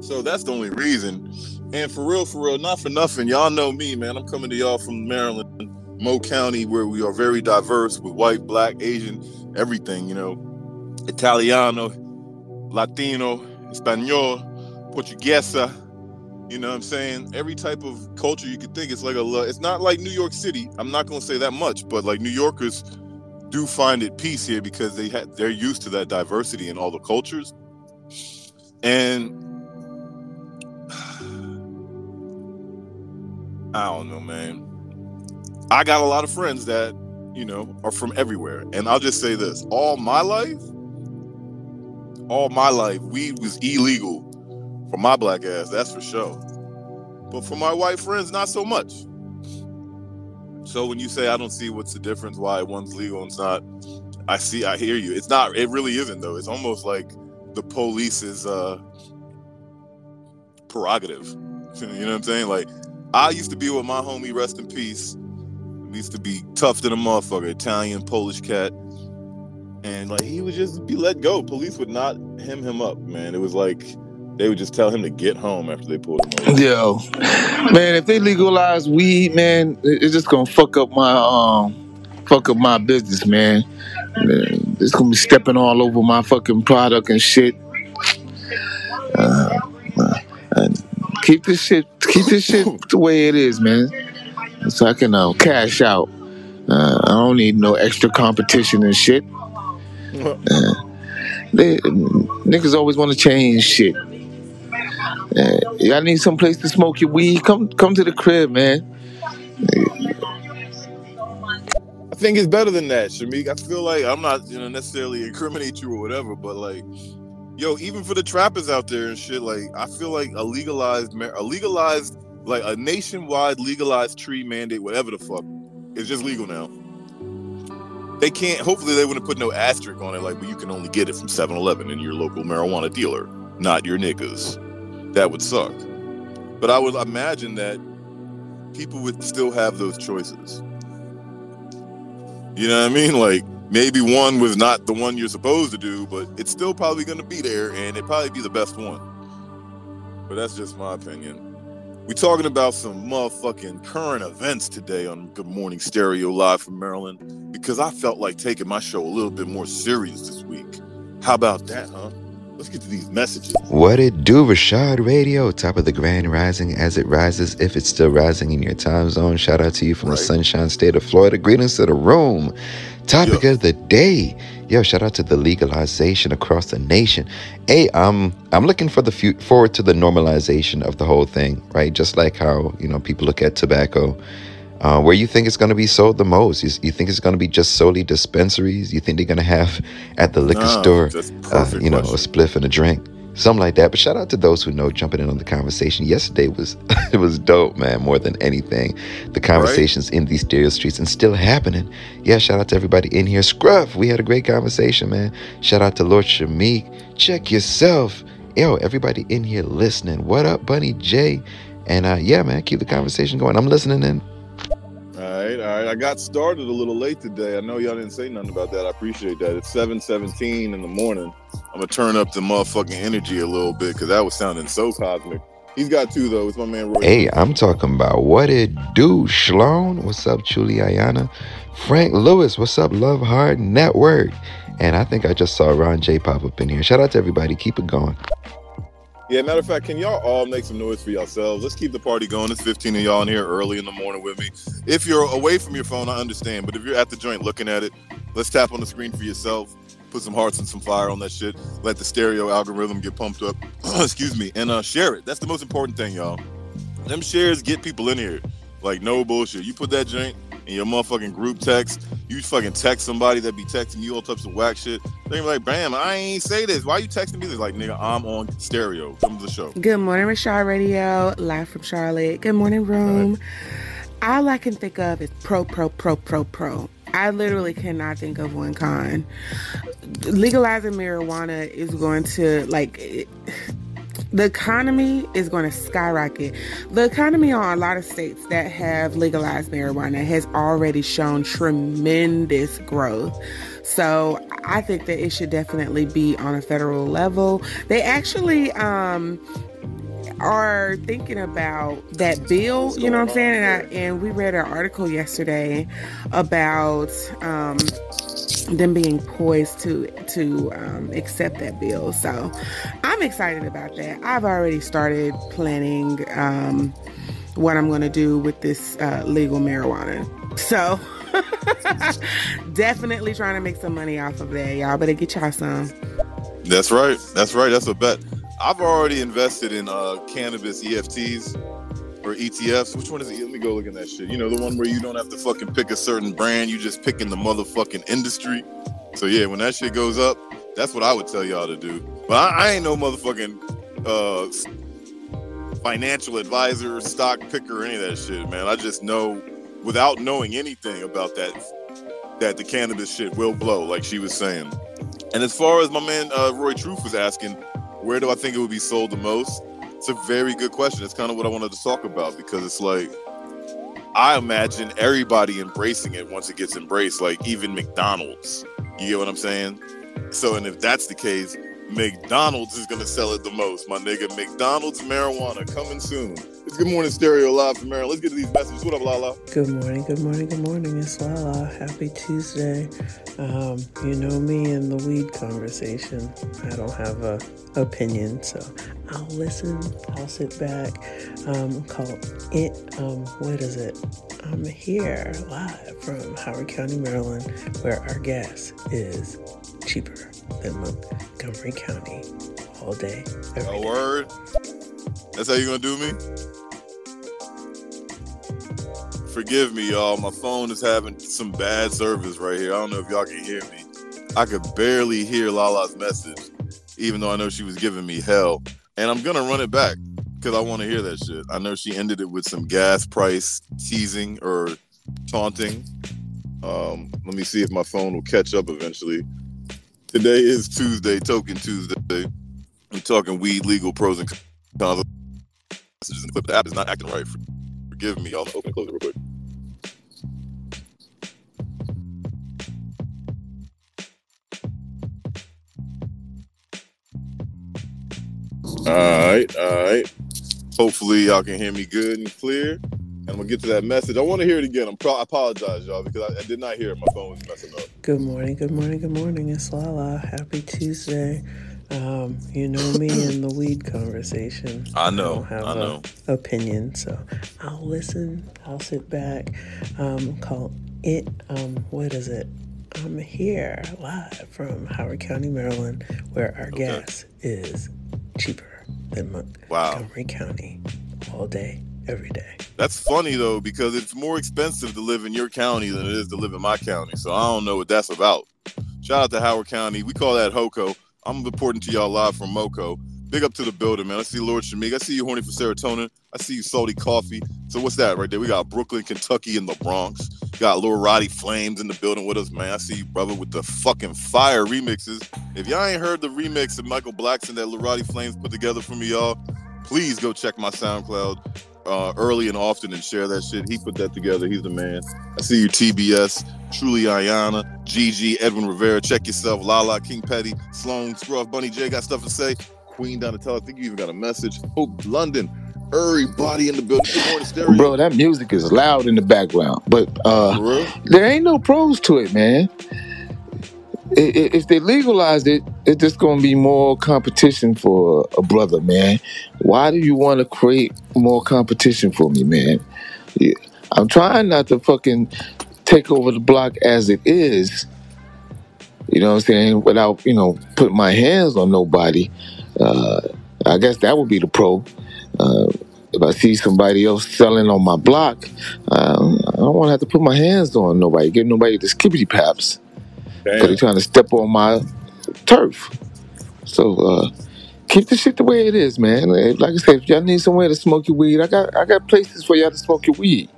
So that's the only reason. And for real, for real, not for nothing, y'all know me, man. I'm coming to y'all from Maryland, Mo County, where we are very diverse with white, black, Asian, everything, you know, Italiano, Latino, Espanol, Portuguesa, you know what I'm saying? Every type of culture you could think. It's like a, it's not like New York City. I'm not going to say that much, but like New Yorkers do find it peace here because they had, they're used to that diversity in all the cultures. And [sighs] I don't know, man. I got a lot of friends that, you know, are from everywhere. And I'll just say this all my life, all my life, weed was illegal for my black ass. That's for sure. But for my white friends, not so much. So when you say I don't see what's the difference, why one's legal and it's not, I see, I hear you. It's not. It really isn't though. It's almost like the police's uh, prerogative. [laughs] you know what I'm saying? Like I used to be with my homie, rest in peace. Used to be tough than a motherfucker, Italian, Polish cat. And like he would just be let go. Police would not hem him up, man. It was like they would just tell him to get home after they pulled him over. Yo, man, if they legalize weed, man, it's just gonna fuck up my um, fuck up my business, man. Man, It's gonna be stepping all over my fucking product and shit. Uh, uh, and keep this shit, keep this shit [laughs] the way it is, man. So I can uh, cash out. Uh, I don't need no extra competition and shit. Uh, they, niggas always want to change shit. Uh, y'all need some place to smoke your weed? Come, come to the crib, man. I think it's better than that, Shamik. I feel like I'm not, you know, necessarily incriminate you or whatever, but like, yo, even for the trappers out there and shit, like, I feel like a legalized, a legalized, like a nationwide legalized tree mandate, whatever the fuck, is just legal now. They can't. Hopefully, they wouldn't put no asterisk on it, like, but you can only get it from 7-Eleven and your local marijuana dealer, not your niggas. That would suck. But I would imagine that people would still have those choices. You know what I mean? Like maybe one was not the one you're supposed to do, but it's still probably going to be there, and it probably be the best one. But that's just my opinion. We talking about some motherfucking current events today on Good Morning Stereo live from Maryland because I felt like taking my show a little bit more serious this week. How about that, huh? Let's get to these messages. What it do, Rashad Radio, top of the grand rising as it rises, if it's still rising in your time zone. Shout out to you from the sunshine state of Florida. Greetings to the room. Topic of the day. Yo, shout out to the legalization across the nation. Hey, um, I'm looking for the fu- forward to the normalization of the whole thing, right? Just like how you know people look at tobacco. Uh, where you think it's going to be sold the most? You, you think it's going to be just solely dispensaries? You think they're going to have at the liquor store, uh, you know, a spliff and a drink, something like that? But shout out to those who know jumping in on the conversation. Yesterday was [laughs] it was dope, man. More than anything, the conversations in these stereo streets and still happening. Yeah, shout out to everybody in here. Scruff, we had a great conversation, man. Shout out to Lord Shamik. Check yourself. Yo, everybody in here listening. What up, Bunny J? And uh, yeah, man, keep the conversation going. I'm listening in. All right, all right. I got started a little late today. I know y'all didn't say nothing about that. I appreciate that. It's 7:17 in the morning. I'm gonna turn up the motherfucking energy a little bit because that was sounding so cosmic. He's got two though. It's my man Roy. Hey, I'm talking about what it do, Shlone. What's up, Julie Ayana? Frank Lewis, what's up, Love Hard Network? And I think I just saw Ron J pop up in here. Shout out to everybody. Keep it going. Yeah, matter of fact, can y'all all make some noise for yourselves? Let's keep the party going. It's 15 of y'all in here early in the morning with me. If you're away from your phone, I understand. But if you're at the joint looking at it, let's tap on the screen for yourself. Put some hearts and some fire on that shit. Let the stereo algorithm get pumped up. [clears throat] Excuse me. And uh, share it. That's the most important thing, y'all. Them shares get people in here. Like, no bullshit. You put that joint in your motherfucking group text. You fucking text somebody that be texting you all types of whack shit. They be like, bam, I ain't say this. Why you texting me this? Like, nigga, I'm on stereo. Come to the show. Good morning, Rashad Radio, live from Charlotte. Good morning, room. All I can think of is pro, pro, pro, pro, pro. I literally cannot think of one con. Legalizing marijuana is going to like. It, the economy is going to skyrocket. The economy on a lot of states that have legalized marijuana has already shown tremendous growth. So I think that it should definitely be on a federal level. They actually um, are thinking about that bill. You know what I'm saying? And, I, and we read an article yesterday about. Um, them being poised to to um, accept that bill. So I'm excited about that. I've already started planning um, what I'm going to do with this uh, legal marijuana. So [laughs] definitely trying to make some money off of that. Y'all better get y'all some. That's right. That's right. That's a bet. I've already invested in uh, cannabis EFTs or ETFs. Which one is it? Let me go look at that shit. You know, the one where you don't have to fucking pick a certain brand, you just pick in the motherfucking industry. So yeah, when that shit goes up, that's what I would tell y'all to do. But I, I ain't no motherfucking uh, financial advisor, stock picker, any of that shit, man. I just know, without knowing anything about that, that the cannabis shit will blow, like she was saying. And as far as my man uh, Roy Truth was asking, where do I think it would be sold the most? It's a very good question. It's kind of what I wanted to talk about because it's like I imagine everybody embracing it once it gets embraced, like even McDonald's. You get what I'm saying? So, and if that's the case, McDonald's is gonna sell it the most. My nigga, McDonald's marijuana coming soon. Good Morning Stereo live from Maryland. Let's get to these messages. What up, Lala? Good morning, good morning, good morning. It's Lala. Happy Tuesday. Um, you know me in the weed conversation. I don't have a opinion, so I'll listen. I'll sit back. Um, call it. Um, what is it? I'm here live from Howard County, Maryland, where our gas is cheaper than Montgomery County all day. Every A day. word. That's how you gonna do me? Forgive me, y'all. My phone is having some bad service right here. I don't know if y'all can hear me. I could barely hear Lala's message, even though I know she was giving me hell. And I'm gonna run it back because I want to hear that shit. I know she ended it with some gas price teasing or taunting. Um, let me see if my phone will catch up eventually. Today is Tuesday, Token Tuesday. I'm talking weed legal pros and cons. Clip. App is not acting right. Forgive me, y'all. Open close real quick. All right, all right. Hopefully, y'all can hear me good and clear. And I'm gonna get to that message. I want to hear it again. I'm pro- I apologize, y'all, because I, I did not hear it. My phone was messing up. Good morning, good morning, good morning. It's Lala. Happy Tuesday. Um, you know me in the weed conversation. I know, don't have I a know. opinion, so I'll listen. I'll sit back. Um, call it. Um, what is it? I'm here live from Howard County, Maryland, where our gas is cheaper than Montgomery County all day, every day. That's funny though, because it's more expensive to live in your county than it is to live in my county. So I don't know what that's about. Shout out to Howard County. We call that HOCO. I'm reporting to y'all live from MoCo. Big up to the building, man. I see Lord Shamik. I see you horny for serotonin. I see you salty coffee. So what's that right there? We got Brooklyn, Kentucky, and the Bronx. Got Lil Roddy Flames in the building with us, man. I see you, brother, with the fucking fire remixes. If y'all ain't heard the remix of Michael Blackson that Lil Roddy Flames put together for me, y'all, please go check my SoundCloud uh, early and often and share that shit. He put that together. He's the man. I see you, TBS, Truly Ayana, Gigi, Edwin Rivera. Check yourself. Lala, King Petty, Sloan, Scruff, Bunny J got stuff to say. Queen Donatella, I think you even got a message. Hope London, everybody in the building. Good morning, stereo. Bro, that music is loud in the background, but uh, there ain't no pros to it, man. If they legalize it, it's just gonna be more competition for a brother, man. Why do you want to create more competition for me, man? I'm trying not to fucking take over the block as it is. You know what I'm saying? Without you know putting my hands on nobody. Uh, I guess that would be the pro. Uh, if I see somebody else selling on my block, uh, I don't want to have to put my hands on nobody, give nobody the skibbity paps because they're trying to step on my turf. So uh, keep the shit the way it is, man. Like I said, if y'all need somewhere to smoke your weed, I got I got places for y'all to smoke your weed.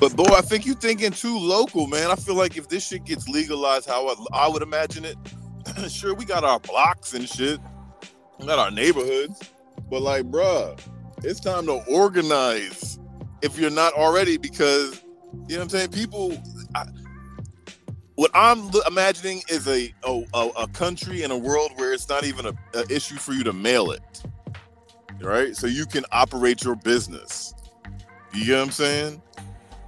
But boy, I think you're thinking too local, man. I feel like if this shit gets legalized, how I, I would imagine it, [clears throat] sure we got our blocks and shit, we got our neighborhoods, but like, bruh, it's time to organize if you're not already, because you know what I'm saying. People, I, what I'm imagining is a, a a country and a world where it's not even a, a issue for you to mail it, right? So you can operate your business. You get what I'm saying?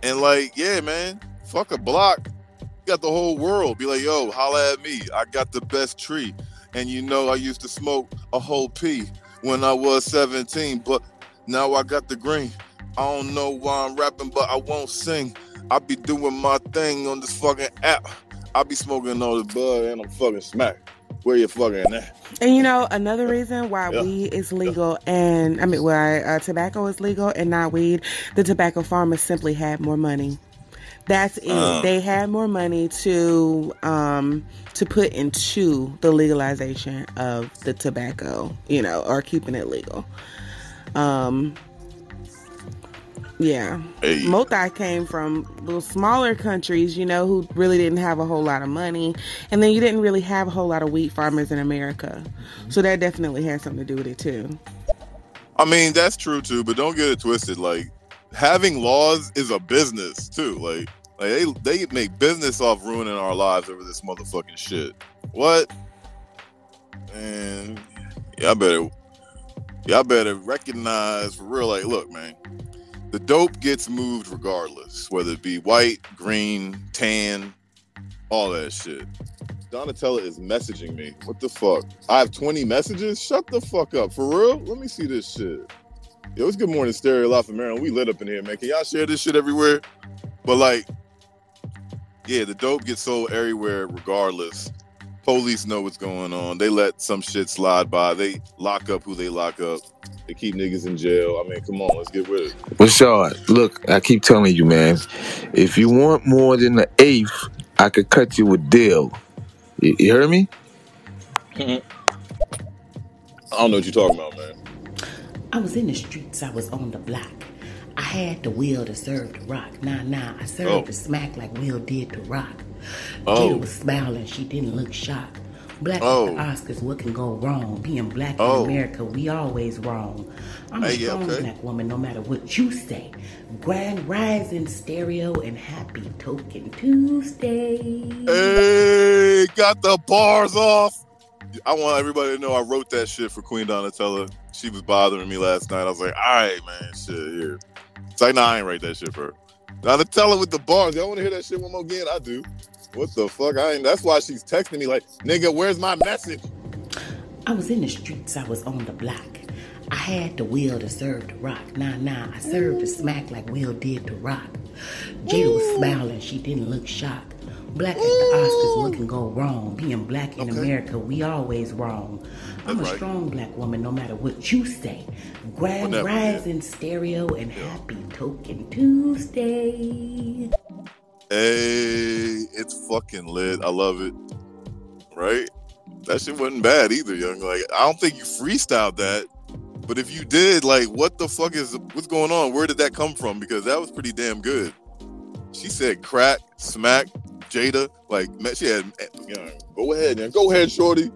And like, yeah, man, fuck a block. You got the whole world. Be like, yo, holla at me. I got the best tree. And you know, I used to smoke a whole P when I was 17, but now I got the green. I don't know why I'm rapping, but I won't sing. I be doing my thing on this fucking app. I be smoking all the bud and I'm fucking smacked. Where you're fucking at? And you know, another reason why Yeah. weed is legal and I mean, why uh, tobacco is legal and not weed, the tobacco farmers simply had more money. That's it. Uh. They had more money to um to put into the legalization of the tobacco, you know, or keeping it legal. Um yeah. Hey. Multi came from little smaller countries, you know, who really didn't have a whole lot of money. And then you didn't really have a whole lot of wheat farmers in America. So that definitely had something to do with it too. I mean, that's true too, but don't get it twisted. Like having laws is a business too. Like like they they make business off ruining our lives over this motherfucking shit. What? And y'all better y'all better recognize for real. Like, look, man, the dope gets moved regardless, whether it be white, green, tan, all that shit. Donatella is messaging me. What the fuck? I have 20 messages? Shut the fuck up. For real? Let me see this shit. Yo, it's good morning, Stereo Life of Maryland. We lit up in here, man. Can y'all share this shit everywhere? But like, yeah, the dope gets sold everywhere regardless. Police know what's going on. They let some shit slide by. They lock up who they lock up. They keep niggas in jail. I mean, come on, let's get with it. Rashad, look, I keep telling you, man, if you want more than the eighth, I could cut you a deal. You, you heard me? Mm-hmm. I don't know what you're talking about, man. I was in the streets, I was on the block. I had the will to serve the rock. Nah, nah, I served Oh. the smack like Will did to rock. Oh. Jada was smiling, she didn't look shocked. Black Oh. at the Oscars, what can go wrong? Being black Oh. in America, we always wrong. I'm a Hey, yeah, strong okay. black woman, no matter what you say. Grand Rising Stereo and Happy Token Tuesday. Hey, got the bars off. I want everybody to know I wrote that shit for Queen Donatella. She was bothering me last night. I was like, all right, man, shit, here. It's like, nah, I ain't write that shit for her. Donatella with the bars. Y'all want to hear that shit one more again? I do. What the fuck? I ain't. That's why she's texting me like, nigga, where's my message? I was in the streets, I was on the block. I had the will to serve the rock. Nah, nah, I served the smack like Will did the rock. Jada was smiling, she didn't look shocked. Black at the Oscars, what can go wrong? Being black in America, we always wrong. I'm a That's right. strong black woman, no matter what you say. Grand Whatever, yeah. Rising Stereo and Happy Token Tuesday. Hey, it's fucking lit. I love it. Right? That shit wasn't bad either, young. Like, I don't think you freestyled that. But if you did, like, what the fuck is what's going on? Where did that come from? Because that was pretty damn good. She said crack, smack, Jada. Like, she had. Eh, you know, go ahead, man. Go ahead, shorty.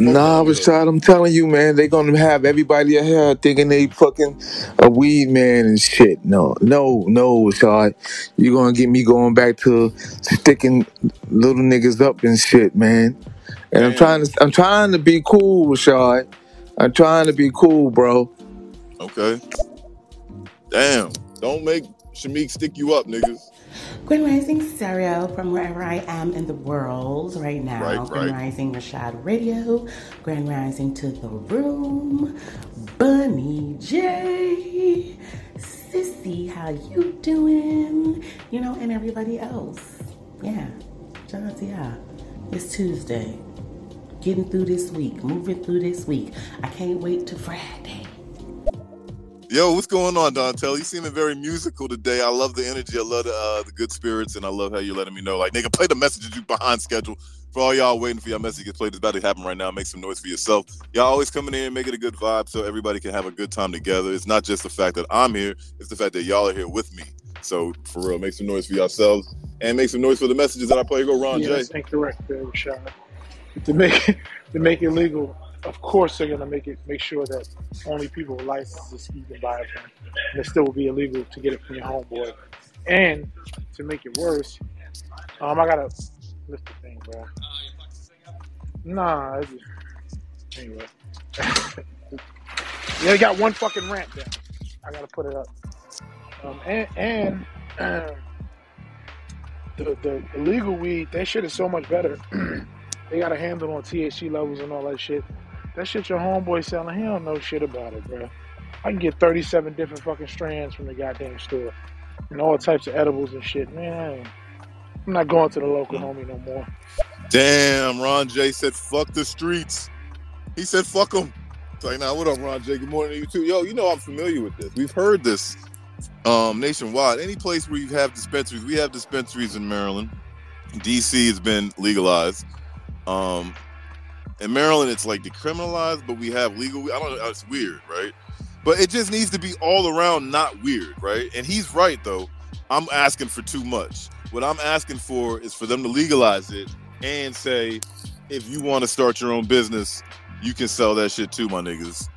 Nah, on, yo. Rashad, I'm telling you, man, they gonna have everybody out here thinking they fucking a weed man and shit. No, no, no, Rashad. You're gonna get me going back to sticking little niggas up and shit, man. And I'm trying to I'm trying to be cool, Rashad. I'm trying to be cool, bro. Okay. Damn. Don't make Shamik stick you up, niggas. Grand Rising Stereo from wherever I am in the world right now. Right, Grand right. Rising Rashad Radio. Grand Rising to the room. Bunny J. Sissy, how you doing? You know, and everybody else. Yeah. Shout out to y'all. It's Tuesday. Getting through this week, moving through this week. I can't wait to Friday. Yo, what's going on, Dontel? You seeming very musical today. I love the energy. I love the, uh, the good spirits, and I love how you're letting me know. Like, nigga, play the messages you behind schedule. For all y'all waiting for your message to get played, it's about to happen right now. Make some noise for yourself. Y'all always coming in, make it a good vibe so everybody can have a good time together. It's not just the fact that I'm here, it's the fact that y'all are here with me. So, for real, make some noise for yourselves and make some noise for the messages that I play. Go Ron yeah, J. that's incorrect, there, Rashad. To make it, [laughs] to make it legal, of course they're gonna make it make sure that only people with licenses can buy it from. And it still will be illegal to get it from your homeboy. And to make it worse, um, I gotta list the thing, bro. Nah, just, anyway. [laughs] yeah, they got one fucking ramp down. I gotta put it up. Um, and and [clears throat] the the illegal weed, that shit is so much better. [clears throat] they got a handle on THC levels and all that shit. That shit your homeboy selling, he don't know shit about it, bro. I can get 37 different fucking strands from the goddamn store. And all types of edibles and shit. Man, I'm not going to the local homie no more. Damn, Ron J said, fuck the streets. He said, fuck them. It's like, nah, what up, Ron J? Good morning to you too. Yo, you know I'm familiar with this. We've heard this um, nationwide, any place where you have dispensaries, we have dispensaries in Maryland. DC has been legalized. Um, in Maryland, it's like decriminalized, but we have legal. I don't know. It's weird, right? But it just needs to be all around not weird, right? And he's right though. I'm asking for too much. What I'm asking for is for them to legalize it and say, if you want to start your own business, you can sell that shit too, my niggas.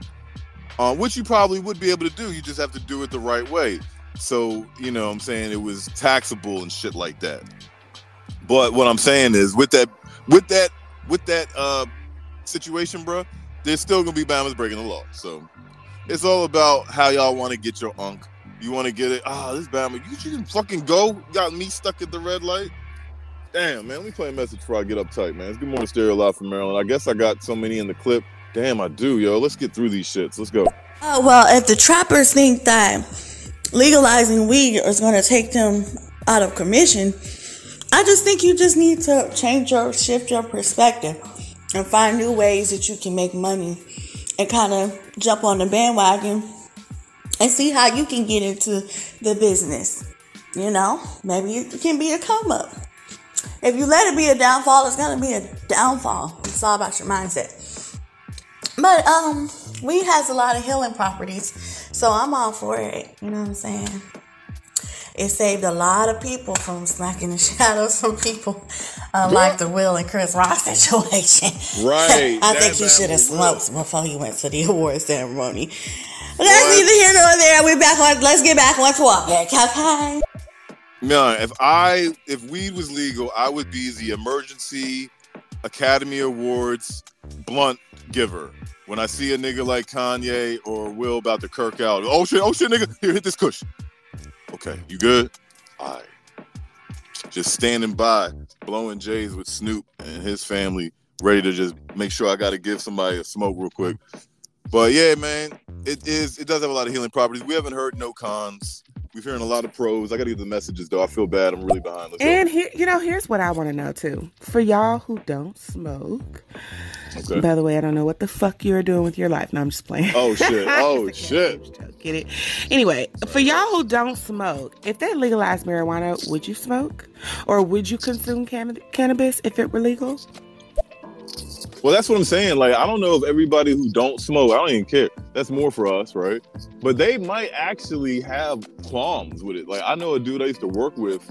Uh, which you probably would be able to do. You just have to do it the right way. So, you know, I'm saying it was taxable and shit like that. But what I'm saying is with that with that with that uh situation, bro, there's still gonna be Bama's breaking the law. So it's all about how y'all want to get your unk. You want to get it? Ah, this Bama, you, can fucking go. Got me stuck at the red light. Damn, man. Let me play a message before I get uptight, man. It's good morning, stereo live from Maryland. I guess I got so many in the clip. Damn, I do, yo. Let's get through these shits. Let's go. Oh, well, if the trappers think that legalizing weed is going to take them out of commission, I just think you just need to change your, shift your perspective and find new ways that you can make money and kind of jump on the bandwagon and see how you can get into the business. You know, maybe it can be a come up. If you let it be a downfall, it's gonna be a downfall. It's all about your mindset. But um, weed has a lot of healing properties, so I'm all for it. You know what I'm saying? It saved a lot of people from smacking the [laughs] shadows from people, uh, like the Will and Chris Rock [laughs] situation. Right. [laughs] I That think you should have was smoked before you went to the award ceremony. But that's neither here nor there. We're back on. Let's get back on topic. Okay. No, if I if weed was legal, I would be the emergency Academy Awards blunt giver. When I see a nigga like Kanye or Will about to kirk out, oh shit, oh shit, nigga, here, hit this kush. Okay, you good? All right. Just standing by, blowing J's with Snoop and his family, ready to just make sure I got to give somebody a smoke real quick. But yeah, man, it is. It does have a lot of healing properties. We haven't heard no cons. We've hearing a lot of pros. I got to get the messages though. I feel bad. I'm really behind. Let's. And here, you know, here's what I want to know too. For y'all who don't smoke, Okay. by the way, I don't know what the fuck you're doing with your life. No, I'm just playing. Oh shit. [laughs] Oh shit. Get it? Anyway, for y'all who don't smoke, if they legalized marijuana, would you smoke, or would you consume canna- cannabis if it were legal? Well, that's what I'm saying. Like, I don't know if everybody who don't smoke, I don't even care. That's more for us, right? But they might actually have qualms with it. Like, I know a dude I used to work with.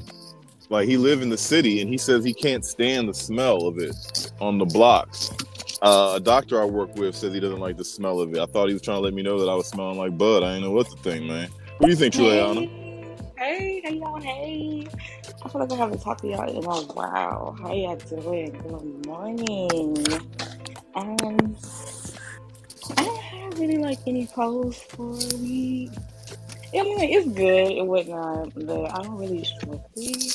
Like, he lived in the city, and he says he can't stand the smell of it on the blocks. Uh, a doctor I work with says he doesn't like the smell of it. I thought he was trying to let me know that I was smelling like bud. I didn't know what to think, man. What do you think, Juliana? Hey, how y'all, hey. I feel like I haven't talked to y'all in a while. How y'all doing? Good morning. Um, I don't have really like any pros for weed. Yeah, I mean, it's good and whatnot, but I don't really smoke weed.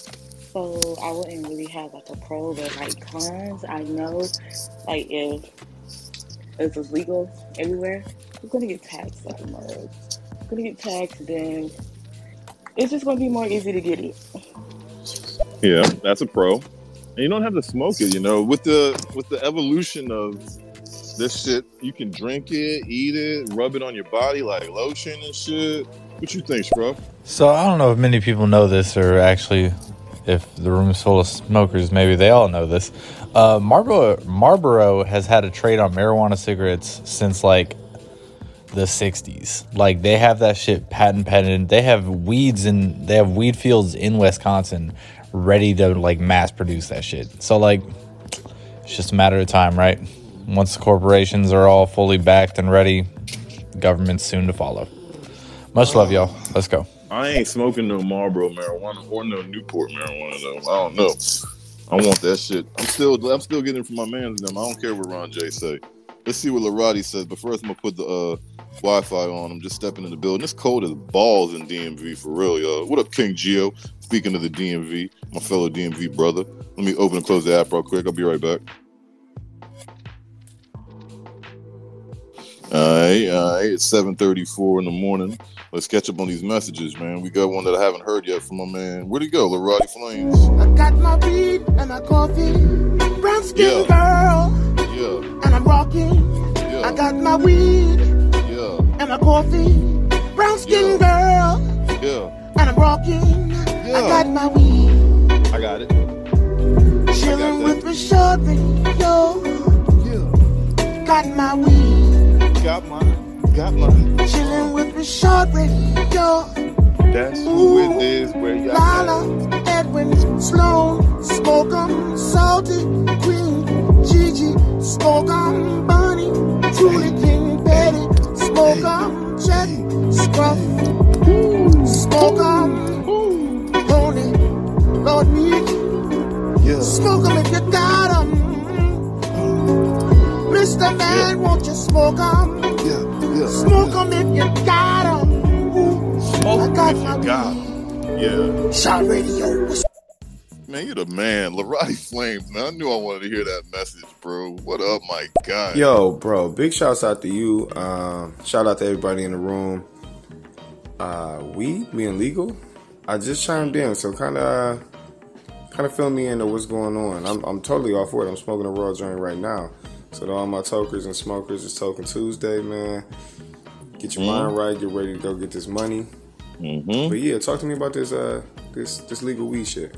So I wouldn't really have like a pro but like cons. I know like if it's legal everywhere, you're gonna get taxed like a mug. It's gonna get taxed, then it's just gonna be more easy to get it. Yeah, that's a pro. And you don't have to smoke it, you know. With the with the evolution of this shit, you can drink it, eat it, rub it on your body like lotion and shit. What you think, bro? So I don't know if many people know this, or actually, if the room's full of smokers, maybe they all know this. Uh, Marlboro Marlboro has had a trade on marijuana cigarettes since like the '60s. Like they have that shit patent pending. They have weeds and they have weed fields in Wisconsin ready to like mass produce that shit. So like, it's just a matter of time, right? Once the corporations are all fully backed and ready, government's soon to follow. Much love, y'all. Let's go. I ain't smoking no Marlboro marijuana or no Newport marijuana though. I don't know. I want that shit. I'm still I'm still getting from my man's them. I don't care what Ron J say. Let's see what Larati says. But first, I'm gonna put the uh, Wi-Fi on. I'm just stepping in the building. It's cold as balls in DMV for real, y'all. What up, King Geo? Speaking of the DMV, my fellow DMV brother. Let me open and close the app real quick. I'll be right back. All right, all right. It's 7:34 in the morning. Let's catch up on these messages, man. We got one that I haven't heard yet from my man. Where'd he go, Larati Flames? I got my weed and my coffee, brown skin girl, Yeah, and I'm rocking. yeah, I got my weed yeah, and my coffee, brown skin girl, yeah. And I'm rocking. Yeah. I got my weed. I got it. Chilling with Rashad Radio. Yeah. Got my weed. Got mine. Got mine. Chilling with Rashad Radio. That's who it is. Where y'all at? Lala, Edwin, Sloan, Smoke 'em, Salty, Queen, Gigi, Smoke 'em, Bunny, Julie Smoke 'em, Jack, Scruff, Smoke 'em, Pony, Lord Meek, Smoke 'em if you got 'em. Mr. Man, won't you smoke 'em? Smoke 'em if you got 'em. Smoke I got if my you got 'em. Yeah. Shot Radio. Man, you're the man. [laughs] Larati Flames, man. I knew I wanted to hear that message, bro. What up, my guy? Yo, bro, big shouts out to you. Um, shout out to everybody in the room. Uh, weed being legal. I just chimed in, so kind of, kind of fill me in on what's going on. I'm, I'm totally off word. I'm smoking a raw joint right now. So to all my tokers and smokers, it's Token Tuesday, man. Get your mind right. Get ready to go get this money. Mm-hmm. But yeah, talk to me about this, uh, this, this legal weed shit.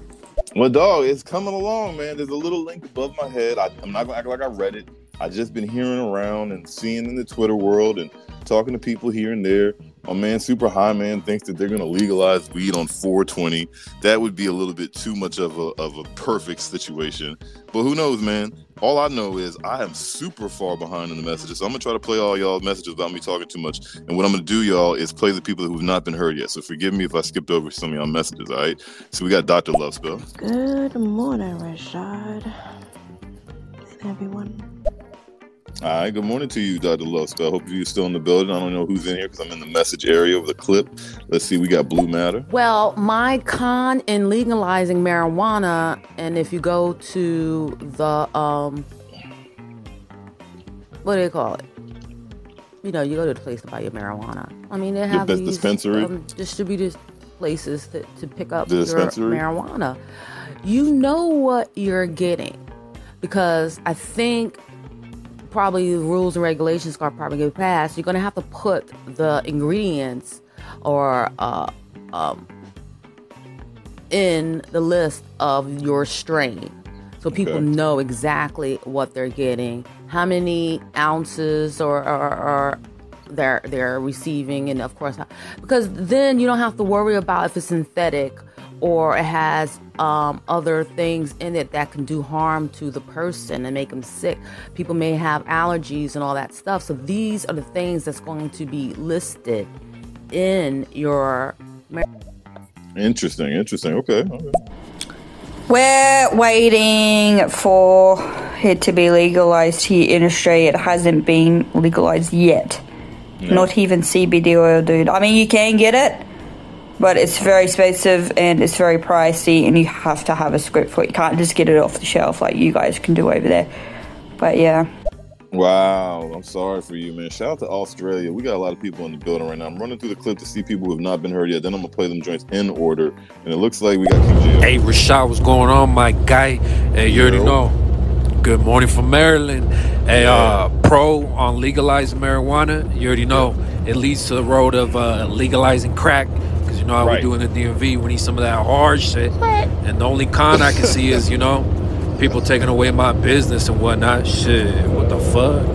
Well, dog, it's coming along, man. There's a little link above my head. I, I'm not gonna act like I read it. I just been hearing around and seeing in the Twitter world and talking to people here and there. My man, Super High Man, thinks that they're gonna legalize weed on 420. That would be a little bit too much of a of a perfect situation. But who knows, man? All I know is I am super far behind in the messages. So I'm gonna try to play all y'all messages without me talking too much. And what I'm gonna do, y'all, is play the people who've not been heard yet. So forgive me if I skipped over some of y'all messages. All right. So we got Dr. Love Spell. Good morning, Rashad. And everyone. All right, good morning to you, Dr. Love Spell. Hope you're still in the building. I don't know who's in here because I'm in the message area of the clip. Let's see, we got Blue Matter. Well, my con in legalizing marijuana, and if you go to the um, what do they call it? You know, you go to the place to buy your marijuana. I mean, they have these dispensary? um, distributed places to, to pick up The your marijuana. You know what you're getting because I think probably the rules and regulations are probably going to pass. You're gonna have to put the ingredients or uh, um, in the list of your strain so people Okay. know exactly what they're getting how many ounces or, or, or they're they're receiving and of course because then you don't have to worry about if it's synthetic or it has um, other things in it that can do harm to the person and make them sick people may have allergies and all that stuff so these are the things that's going to be listed in your Interesting, interesting. Okay. okay. We're waiting for it to be legalized here in Australia. It hasn't been legalized yet. Not even CBD oil, dude. I mean, you can get it, but it's very expensive and it's very pricey, and you have to have a script for it. You can't just get it off the shelf like you guys can do over there. But yeah. Wow, I'm sorry for you, man. Shout out to Australia. We got a lot of people in the building right now. I'm running through the clip to see people who have not been heard yet. Then I'm gonna play them joints in order, and it looks like we got QJ. Hey, Rashad, what's going on, my guy? Hey, you already know. Good morning from Maryland. Hey, uh, pro on legalizing marijuana. You already know it leads to the road of uh, legalizing crack. Because you know how Right. we do in the DMV. We need some of that hard shit. What? And the only con I can see is, you know, people taking away my business and whatnot. Shit, what the fuck?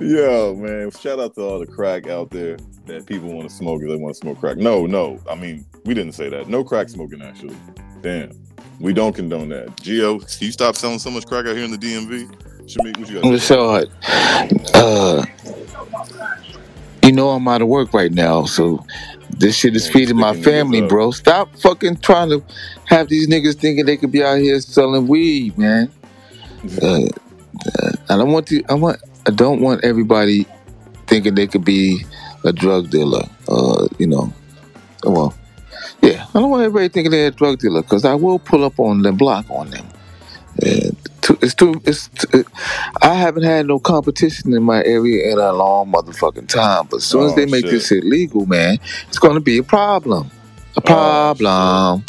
Yo, man, shout out to all the crack out there that people want to smoke if they want to smoke crack. No, no, I mean, we didn't say that. No crack smoking, actually. Damn. We don't condone that. Geo, can you stop selling so much crack out here in the DMV? Shamik, what you got? to say? Rashad, uh, you know I'm out of work right now, so this shit is feeding my family, bro. Stop fucking trying to have these niggas thinking they could be out here selling weed, man. Uh, uh, I don't want to. I want. I don't want everybody thinking they could be a drug dealer. Uh, you know. Well, yeah. I don't want everybody thinking they're a drug dealer because I will pull up on the block on them. Too, it's too. It's. Too, I haven't had no competition in my area in a long motherfucking time. But as soon as Oh, they make shit. this illegal, man, it's going to be a problem. A oh, problem.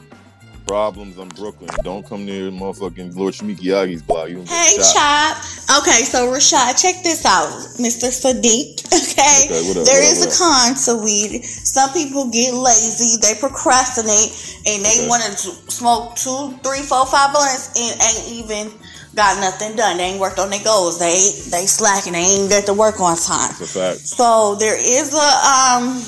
Problems. I'm Brooklyn. Don't come near motherfucking Lord Shmikiyagi's block. You Hey. Chop. Okay, so Rashad, check this out, Mr. Sadiq. [laughs] Okay, Okay, up, there up, is a con to weed. Some people get lazy, they procrastinate, and they Okay. want to smoke two, three, four, five blunts and ain't even got nothing done. They ain't worked on their goals. They they slacking. They ain't get to work on time. It's a fact. So there is a um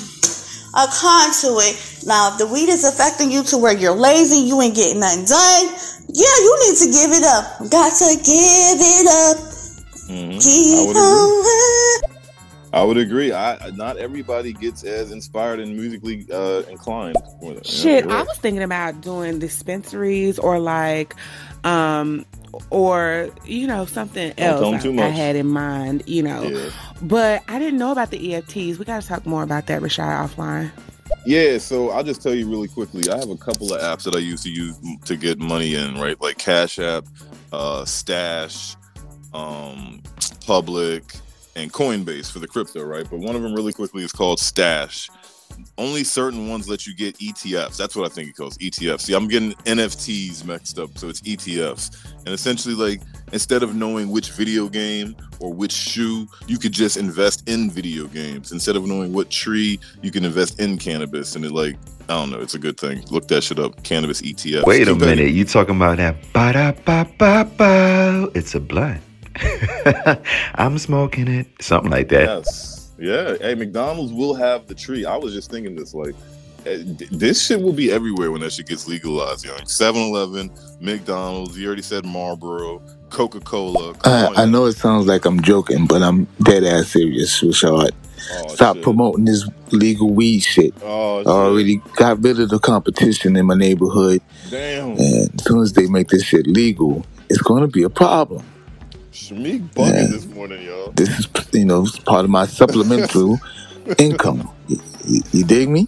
a con to it. Now, if the weed is affecting you to where you're lazy, you ain't getting nothing done. Yeah, you need to give it up. Got to give it up. Mhm. I would agree. I would agree. I not everybody gets as inspired and musically uh, inclined. with it. Shit, you're I was thinking about doing dispensaries or like, um, or you know something Don't else too I, I had in mind. You know, Yeah. but I didn't know about the EFTs. We got to talk more about that, Rashad, offline. Yeah, so I'll just tell you really quickly. I have a couple of apps that I use to use to get money in, right? Like Cash App, uh, Stash, um, Public, and Coinbase for the crypto, right? But one of them really quickly is called Stash. Only certain ones let you get ETFs. That's what I think it calls ETFs. See, I'm getting NFTs mixed up, so it's ETFs. And essentially, like instead of knowing which video game or which shoe, you could just invest in video games. Instead of knowing what tree, you can invest in cannabis. And it like I don't know, it's a good thing. Look that shit up. Cannabis ETFs. Wait a minute, you talking about that ba da ba ba ba? It's a blunt. [laughs] I'm smoking it, something like that. Yes. Yeah. Hey, McDonald's will have the tree. I was just thinking this like eh, this shit will be everywhere when that shit gets legalized, young. 7-Eleven, McDonald's, you already said Marlboro, Coca-Cola. I, I know it sounds like I'm joking, but I'm dead ass serious, Rashad. Stop promoting this legal weed shit. Oh, I already got rid of the competition in my neighborhood. Damn. And as soon as they make this shit legal, it's going to be a problem. Shamik bugging this morning, y'all. This is, you know, it's part of my supplemental [laughs] income. You, you, you dig me?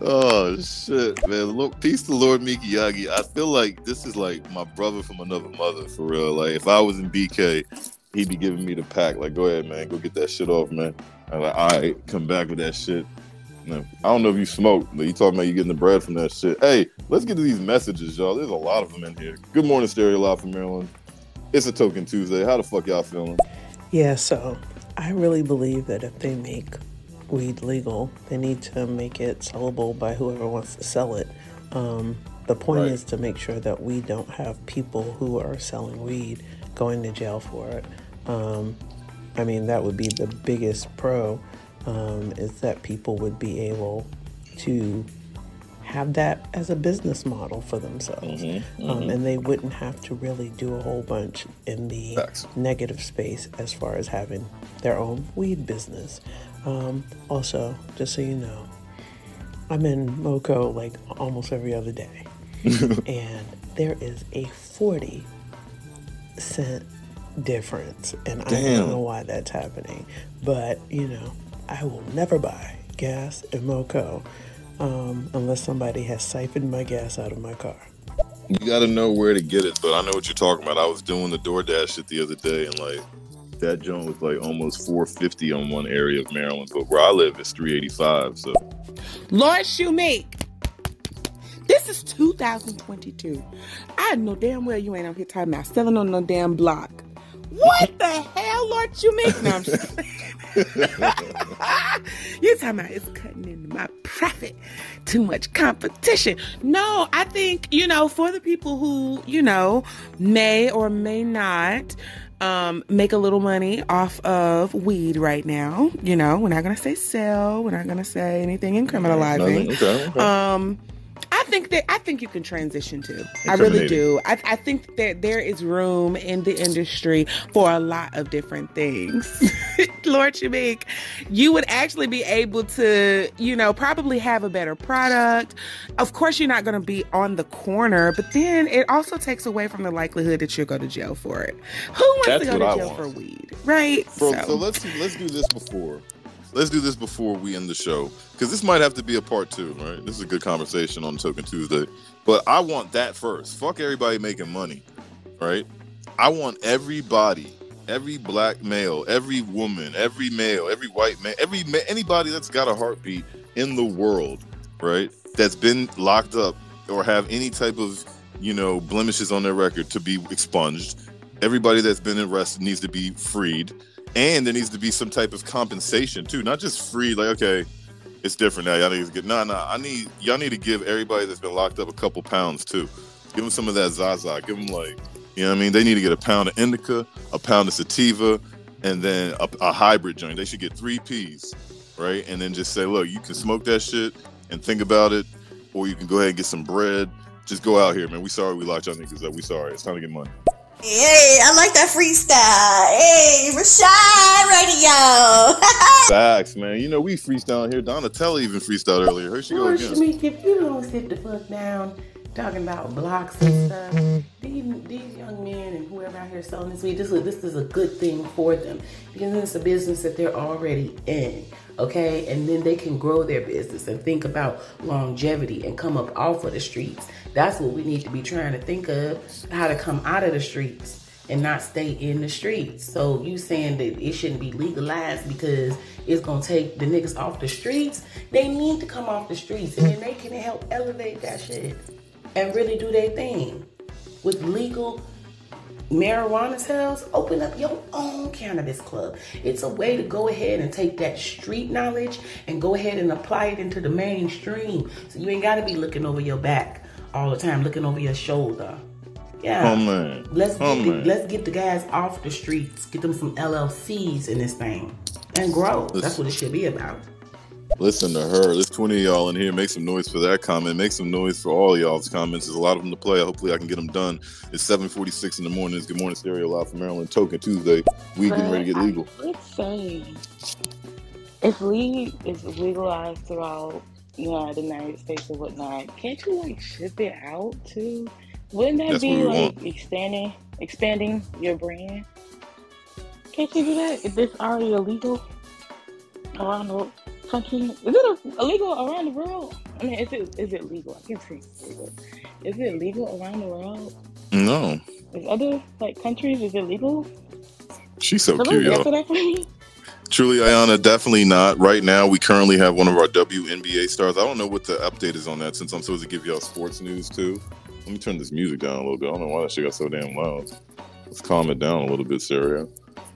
Oh shit, man! Look, peace to Lord Mikiyagi. I feel like this is like my brother from another mother, for real. Like if I was in BK, he'd be giving me the pack. Like, go ahead, man, go get that shit off, man. I'm like, all right, come back with that shit. No, I don't know if you smoke, but you talking about you getting the bread from that shit. Hey, let's get to these messages, y'all. There's a lot of them in here. Good morning, Stereo Live from Maryland. It's a Token Tuesday. How the fuck y'all feeling? Yeah, so I really believe that if they make weed legal, they need to make it sellable by whoever wants to sell it. Um, the point Right. is to make sure that we don't have people who are selling weed going to jail for it. Um, I mean, that would be the biggest pro um, is that people would be able to have that as a business model for themselves. Um, mhm. and they wouldn't have to really do a whole bunch in the negative space as far as having their own weed business. Um, also, just so you know, I'm in Moco like almost every other day. [laughs] and there is a 40 cent difference. And I don't know why that's happening. But, you know, I will never buy gas in Moco um, unless somebody has siphoned my gas out of my car. You got to know where to get it, but I know what you're talking about. I was doing the DoorDash shit the other day, and like that joint was like almost 450 on one area of Maryland, but where I live is 385. So Lord Shoemake, this is 2022. I know damn well you ain't on here talking about selling on no damn block. What the hell, Lord Shoemake? No, I'm just [laughs] [laughs] you talking about it's cutting into my profit. Too much competition. No, I think, you know, for the people who, you know, may or may not um, make a little money off of weed right now. You know, we're not gonna say sell, we're not gonna say anything incriminalizing. Okay, okay. Um I think that I think you can transition to. I really do. I, I think that there is room in the industry for a lot of different things. [laughs] Lord Shamik, you would actually be able to, you know, probably have a better product. Of course, you're not going to be on the corner, but then it also takes away from the likelihood that you'll go to jail for it. Who wants That's to go to I jail want. for weed, right? Bro, so, let's let's do this before. Let's do this before we end the show because this might have to be a part two, right? This is a good conversation on Token Tuesday, but I want that first. Fuck everybody making money, right? I want everybody, every black male, every woman, every male, every white man, every ma- anybody that's got a heartbeat in the world, right? That's been locked up or have any type of you know blemishes on their record to be expunged. Everybody that's been arrested needs to be freed, and there needs to be some type of compensation too, not just free. Like okay, it's different now. Y'all need to get nah nah. I need y'all need to give everybody that's been locked up a couple pounds too. Give them some of that Zaza. Give them like you know what I mean. They need to get a pound of indica, a pound of sativa, and then a, a hybrid joint. They should get three P's, right? And then just say, look, you can smoke that shit and think about it, or you can go ahead and get some bread. Just go out here, man. We sorry we locked y'all niggas up. We sorry. It's time to get money. Hey, I like that freestyle. Hey, Rashad Radio. [laughs] Facts, man. You know we freestyle here. Donatella even freestyled earlier. Here she go again. Shamik, if you don't sit the fuck down talking about blocks and stuff, these, these young men and whoever out here selling this weed, this, this is a good thing for them because it's a business that they're already in. Okay, and then they can grow their business and think about longevity and come up off of the streets. That's what we need to be trying to think of how to come out of the streets and not stay in the streets. So you saying that it shouldn't be legalized because it's gonna take the niggas off the streets? They need to come off the streets and then they can help elevate that shit and really do their thing. With legal marijuana sales, open up your own cannabis club. It's a way to go ahead and take that street knowledge and go ahead and apply it into the mainstream. So you ain't gotta be looking over your back all the time, looking over your shoulder. Yeah. Oh man. Let's oh get the, let's get the guys off the streets. Get them some LLCs in this thing and grow. That's what it should be about. Listen to her. There's 20 of y'all in here. Make some noise for that comment. Make some noise for all y'all's comments. There's a lot of them to play. Hopefully, I can get them done. It's 7:46 in the morning. It's Good Morning Stereo live from Maryland. Token Tuesday. We getting ready to get legal. Let's uh, say if weed is legalized throughout, you know, the United States or whatnot, can't you like ship it out too? Wouldn't that That's be like expanding expanding your brand? Can't you do that if it's already illegal around the Is it illegal around the world? I mean, is it is it legal? I can't say legal. Is it legal around the world? No, Is other like countries is it legal? she's so Somebody cute, y'all. that for me. Truly, Ayana, definitely not. Right now, we currently have one of our WNBA stars. I don't know what the update is on that since I'm supposed to give y'all sports news too. Let me turn this music down a little bit. I don't know why that shit got so damn loud. Let's calm it down a little bit, Sarah.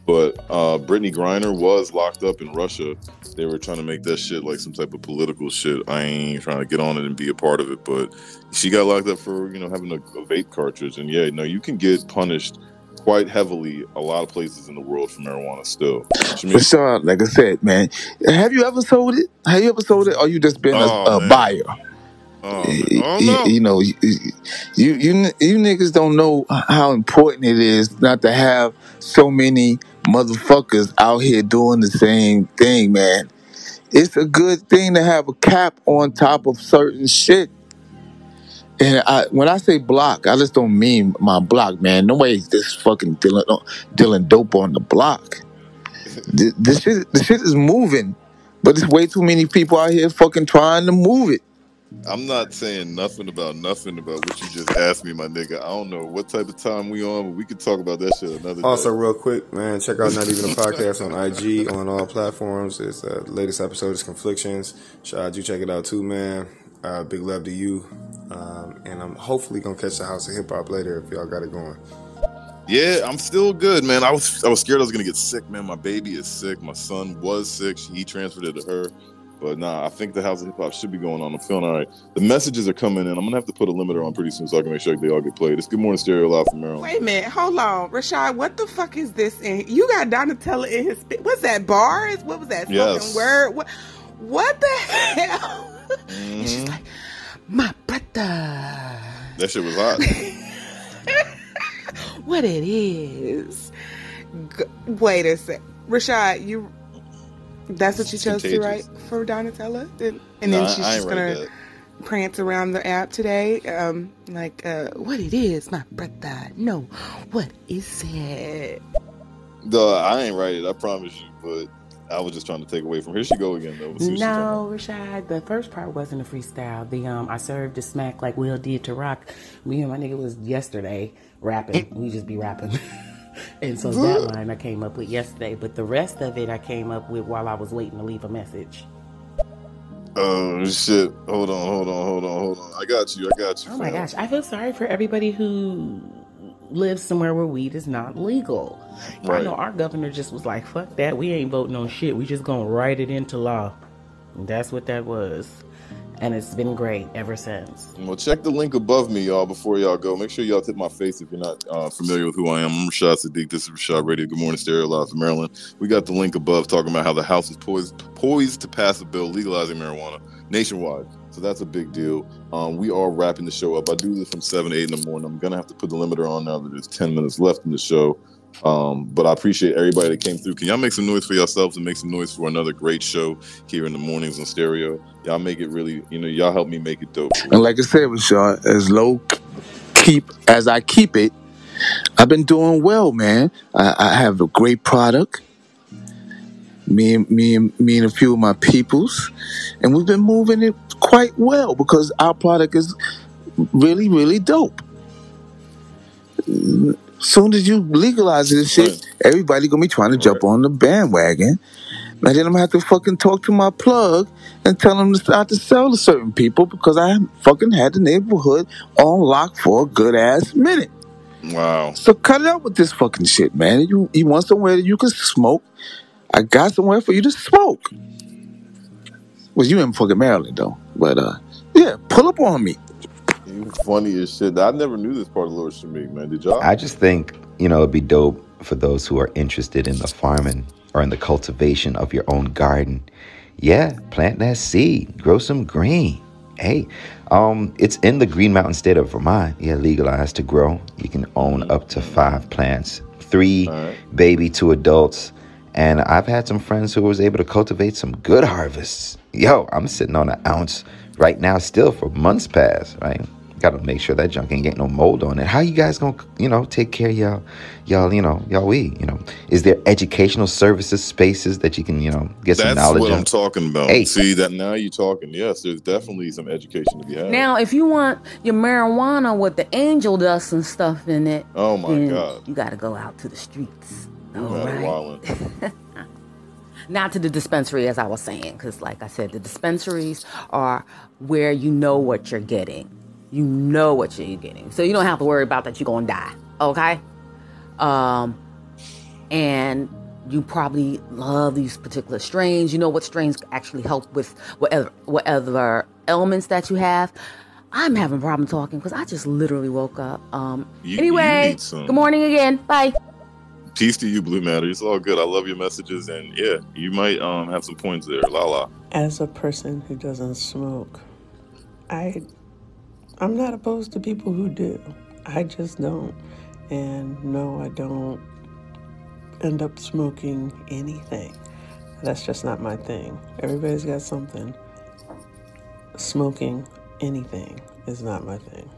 But uh, Brittney Griner was locked up in Russia. They were trying to make that shit like some type of political shit. I ain't trying to get on it and be a part of it, but she got locked up for you know having a, a vape cartridge. And yeah, no, you can get punished quite heavily a lot of places in the world for marijuana still. Means- Rashad, like I said, man, have you ever sold it? Have you ever sold it, or you just been a, Oh, a man. buyer? Oh, you, oh no. you know, you you you niggas don't know how important it is not to have so many motherfuckers out here doing the same thing, man. It's a good thing to have a cap on top of certain shit. And I, when I say block, I just don't mean my block, man. Nobody's just fucking dealing uh, dealing dope on the block. This, this shit, the shit is moving, but there's way too many people out here fucking trying to move it. I'm not saying nothing about nothing about what you just asked me, my nigga. I don't know what type of time we on, but we could talk about that shit another day. Also, day. real quick, man, check out Not Even a [laughs] Podcast on IG on all platforms. It's uh, the latest episode is Conflictions. Shout out you check it out too, man. Uh, big love to you. Um, and I'm hopefully gonna catch the House of Hip Hop later if y'all got it going. Yeah, I'm still good, man. I was I was scared I was gonna get sick, man. My baby is sick. My son was sick. He transferred it to her. But nah, I think the House of Hip Hop should be going on. I'm feeling all right. The messages are coming in. I'm gonna have to put a limiter on pretty soon so I can make sure they all get played. It's Good Morning Stereo live from Maryland. Wait a minute, hold on, Rashad. What the fuck is this? In you got Donatella in his. What's that? Bars? What was that? Yes. Word? What? What the hell? Mhm. [laughs] And she's like, my brother. That shit was hot. [laughs] What it is? G- wait a sec, Rashad. You. That's what you It's chose to write for Donatella, and, and then she's I just gonna prance around the app today. Um, like, uh, what it is, my brother. No, what is it? Duh, I ain't write it. I promise you. But I was just trying to take away from. Here she go again though. Let's see what she's talking No, Rashad, the first part wasn't a freestyle. The um, I served the smack like Will did to Rock. Me and my nigga was yesterday rapping. we just be rapping. [laughs] [laughs] and so that line I came up with yesterday, but the rest of it I came up with while I was waiting to leave a message. Oh shit! Hold on, hold on, hold on, hold on. I got you. I got you. Oh my fam. gosh, I feel sorry for everybody who lives somewhere where weed is not legal. I know our governor just was like, fuck that, we ain't voting on shit. We just gonna write it into law. And that's what that was. And it's been great ever since. Well, check the link above me, y'all, before y'all go. Make sure y'all tip my face if you're not uh, familiar with who I am. I'm Rashad Sadiq. This is Rashad Radio. Good morning, Stereo Live from Maryland. We got the link above talking about how the House is poised, poised to pass a bill legalizing marijuana nationwide. So that's a big deal. Um, we are wrapping the show up. I do this from 7 8 in the morning. I'm going to have to put the limiter on now that there's 10 minutes left in the show. Um, but I appreciate everybody that came through. Can y'all make some noise for yourselves and make some noise for another great show here in the mornings on stereo? Y'all make it really, you know, y'all help me make it dope. And like I said, Rashad, as low keep as I keep it, I've been doing well, man. I, I have a great product. Me and me and me and a few of my peoples, and we've been moving it quite well because our product is really, really dope. Soon as you legalize this shit, everybody gonna be trying to jump on the bandwagon. And then I'm gonna have to fucking talk to my plug and tell them to start to sell to certain people because I fucking had the neighborhood on lock for a good ass minute. Wow. So cut it out with this fucking shit, man. You you want somewhere that you can smoke? I got somewhere for you to smoke. Well, you in fucking Maryland though, but uh, yeah, pull up on me. Funny as shit. I never knew this part of Lord Shamik, man. Did y'all? I just think, you know, it'd be dope for those who are interested in the farming or in the cultivation of your own garden. Yeah, plant that seed, grow some green. Hey, um, it's in the Green Mountain state of Vermont. Yeah, legalized to grow. You can own up to five plants, three baby to adults. And I've had some friends who was able to cultivate some good harvests. Yo, I'm sitting on an ounce right now still for months past, right? Gotta make sure that junk ain't getting no mold on it. How you guys gonna, you know, take care of y'all, y'all, you know, y'all we, you know? Is there educational services, spaces that you can, you know, get some That's knowledge what on? I'm talking about. Hey. See that now you're talking. Yes, there's definitely some education to be had. Now, if you want your marijuana with the angel dust and stuff in it, Oh my God. you got to go out to the streets. You All had it right. wildin'. [laughs] Not to the dispensary, as I was saying, because, like I said, the dispensaries are where you know what you're getting. You know what you're getting, so you don't have to worry about that you're gonna die. Okay. Um, and you probably love these particular strains. You know what strains actually help with whatever whatever ailments that you have. I'm having a problem talking because I just literally woke up. Um, You- you anyway, need some- good morning again. Bye. Peace to you, Blue Matter. It's all good. I love your messages, and yeah, you might um have some points there. La la. As a person who doesn't smoke, I I'm not opposed to people who do. I just don't. And no, I don't end up smoking anything. That's just not my thing. Everybody's got something. Smoking anything is not my thing.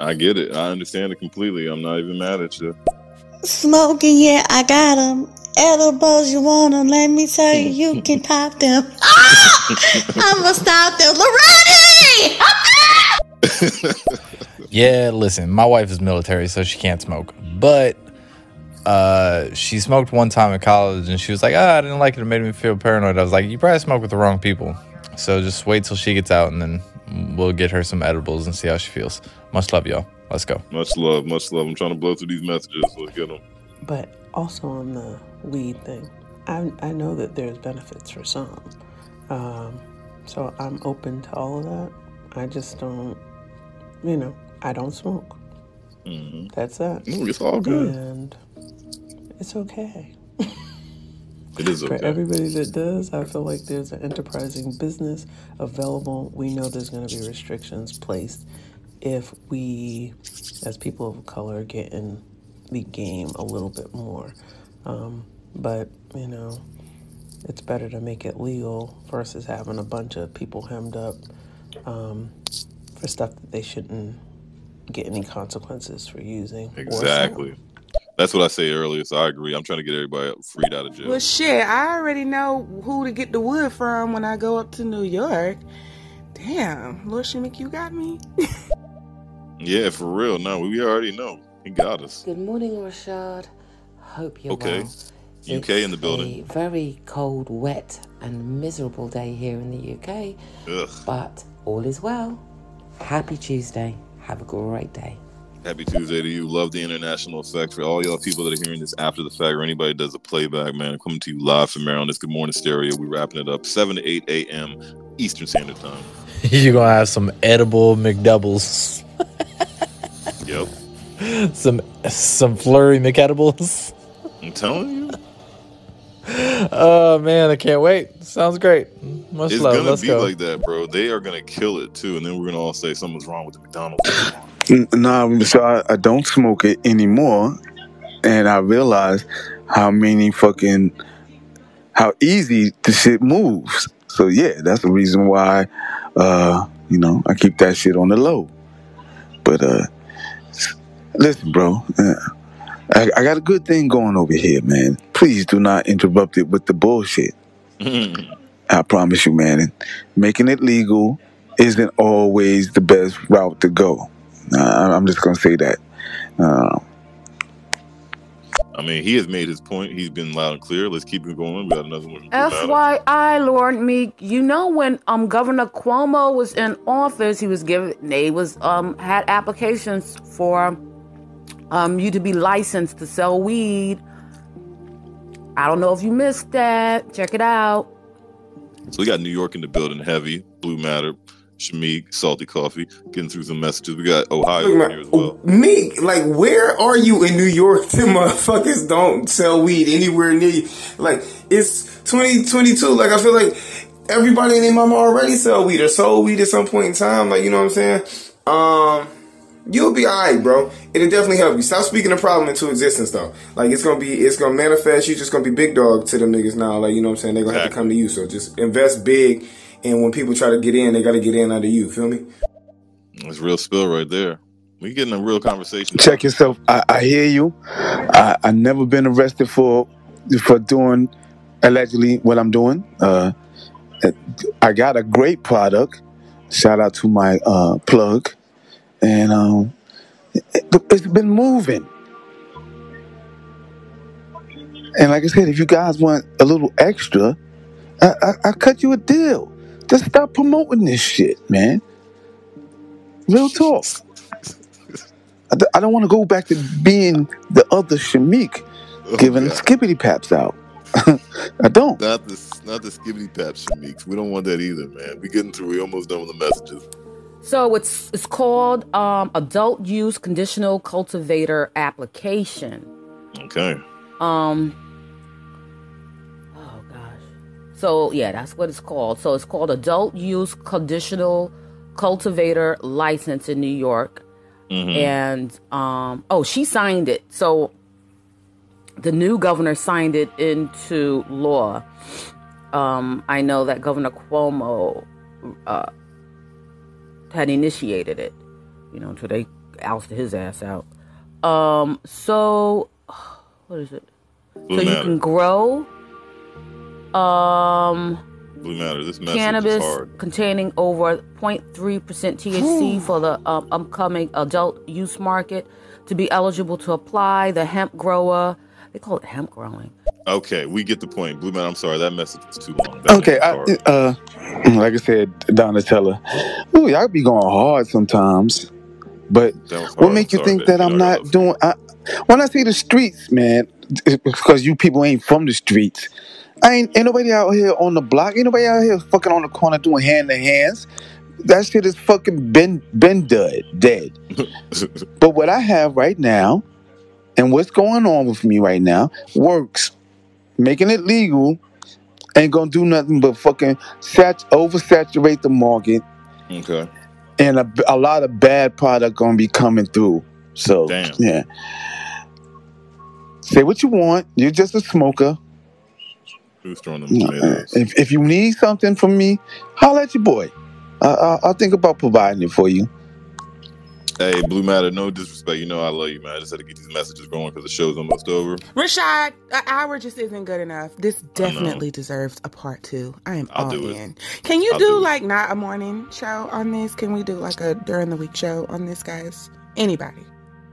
I get it. I understand it completely. I'm not even mad at you. Smoking, yeah, I got got 'em. Edibles, you wanna let me tell you, you can [laughs] pop them. Ah! [laughs] I'ma stop them. Lorraine! [laughs] Yeah, listen, my wife is military, so she can't smoke. But uh, she smoked one time in college, and she was like, "Ah, I didn't like it. It made me feel paranoid." I was like, "You probably smoke with the wrong people." So just wait till she gets out, and then we'll get her some edibles and see how she feels. Much love, y'all. Let's go. Much love, much love. I'm trying to blow through these messages. Let's get them. But also on the weed thing, I, I know that there's benefits for some. Um, so I'm open to all of that. I just don't, you know, I don't smoke. Mhm. That's that. Ooh, it's all good. And it's okay. [laughs] It is For okay. everybody that does, I feel like there's an enterprising business available. We know there's going to be restrictions placed if we, as people of color, get in the game a little bit more. Um, but, you know, it's better to make it legal versus having a bunch of people hemmed up um, for stuff that they shouldn't get any consequences for using. Exactly. That's what I say earlier. So I agree. I'm trying to get everybody freed out of jail. Well, shit, I already know who to get the wood from when I go up to New York. Damn, Lord Shimmick, you got me. [laughs] Yeah, for real. No, we already know. He got us. Good morning, Rashad. Hope you're Okay. well. UK in the building. A very cold, wet, and miserable day here in the UK. Ugh. But all is well. Happy Tuesday. Have a great day. Happy Tuesday to you. Love the international effect for all y'all people that are hearing this after the fact or anybody that does a playback, man. I'm coming to you live from Maryland. It's Good Morning Stereo. We're wrapping it up 7 to 8 a.m. Eastern Standard Time. [laughs] You're gonna have some edible McDoubles. Yep. [laughs] some some flurry McEdibles. I'm telling you. Oh man, I can't wait. Sounds great. Much it's love. gonna Let's be go. like that, bro. They are gonna kill it too, and then we're gonna all say something's wrong with the McDonald's. N- Nah, so I, I don't smoke it anymore, and I realize how many fucking how easy the shit moves. So yeah, that's the reason why, uh, you know, I keep that shit on the low. But uh, listen, bro, uh, I, I got a good thing going over here, man. Please do not interrupt it with the bullshit. I promise you, man. And making it legal isn't always the best route to go. Uh, I'm just gonna say that. Uh, I mean, he has made his point. He's been loud and clear. Let's keep it going. We got another one. from Blue FYI, Lord Meek, you know when um Governor Cuomo was in office, he was given they was um had applications for um you to be licensed to sell weed. I don't know if you missed that. Check it out. So we got New York in the building, heavy, Blue Matter, Shamik, Salty Coffee, getting through some messages. We got Ohio in here as well. Meek, like, where are you in New York? [laughs] Them motherfuckers don't sell weed anywhere near you. Like, it's 2022. Like, I feel like everybody in their mama already sell weed or sold weed at some point in time. Like, you know what I'm saying? Um, you'll be alright, bro. It'll definitely help you. Stop speaking the problem into existence, though. Like, it's gonna be, it's gonna manifest. You're just gonna be big dog to them niggas now. Like, you know what I'm saying? They're gonna have to come to you. So just invest big. And when people try to get in, they gotta get in under you. Feel me? It's real spill right there. We getting a real conversation. check yourself. I, I hear you. I I never been arrested for for doing allegedly what I'm doing. Uh, I got a great product. Shout out to my uh, plug, and um, it, it's been moving. And like I said, if you guys want a little extra, I, I, I cut you a deal. Just stop promoting this shit, man. Real talk. I, d- I don't want to go back to being the other Shamik, giving Oh, God. skippity paps out. [laughs] I don't. Not the not the skibbity pap Shamiks. We don't want that either, man. We getting through. We almost done with the messages. So it's it's called um adult use conditional cultivator application. Okay. Um Oh gosh. So yeah, that's what it's called. So it's called adult use conditional cultivator license in New York. Mhm. And um oh, she signed it. So the new governor signed it into law. Um I know that Governor Cuomo uh had initiated it, you know, until they ousted his ass out. Um, so [sighs] what is it? Blue so you can grow um Blue Matter. This cannabis is hard. containing over 0.3% THC for the um, upcoming adult use market to be eligible to apply. The hemp grower, they call it hemp growing. Okay, we get the point. Blue man, I'm sorry, that message was too long. That Okay, I, uh, like I said, Donatella, ooh, y'all be going hard sometimes. But That was what hard. make you Sorry, think babe. that I'm not doing? I, when I say the streets, man, because you people ain't from the streets. I ain't, ain't nobody out here on the block. Ain't nobody out here fucking on the corner doing hand to hands. That shit is fucking been been dead, dead. [laughs] but what I have right now, and what's going on with me right now, works. Making it legal ain't gonna do nothing but fucking sat- oversaturate the market, Okay. and a, a lot of bad product gonna be coming through. So Damn. yeah. Say what you want. You're just a smoker. Who's throwing them No, tomatoes? Uh, if if you need something from me, holler at your boy. I, I, I'll think about providing it for you. Hey, Blue Matter. No disrespect. You know I love you, man. I just had to get these messages going because the show's almost over. Rashad, an hour just isn't good enough. This definitely deserves a part two. I am I'll all do it. in. Can you I'll do, do like not a morning show on this? Can we do like a during the week show on this, guys? Anybody?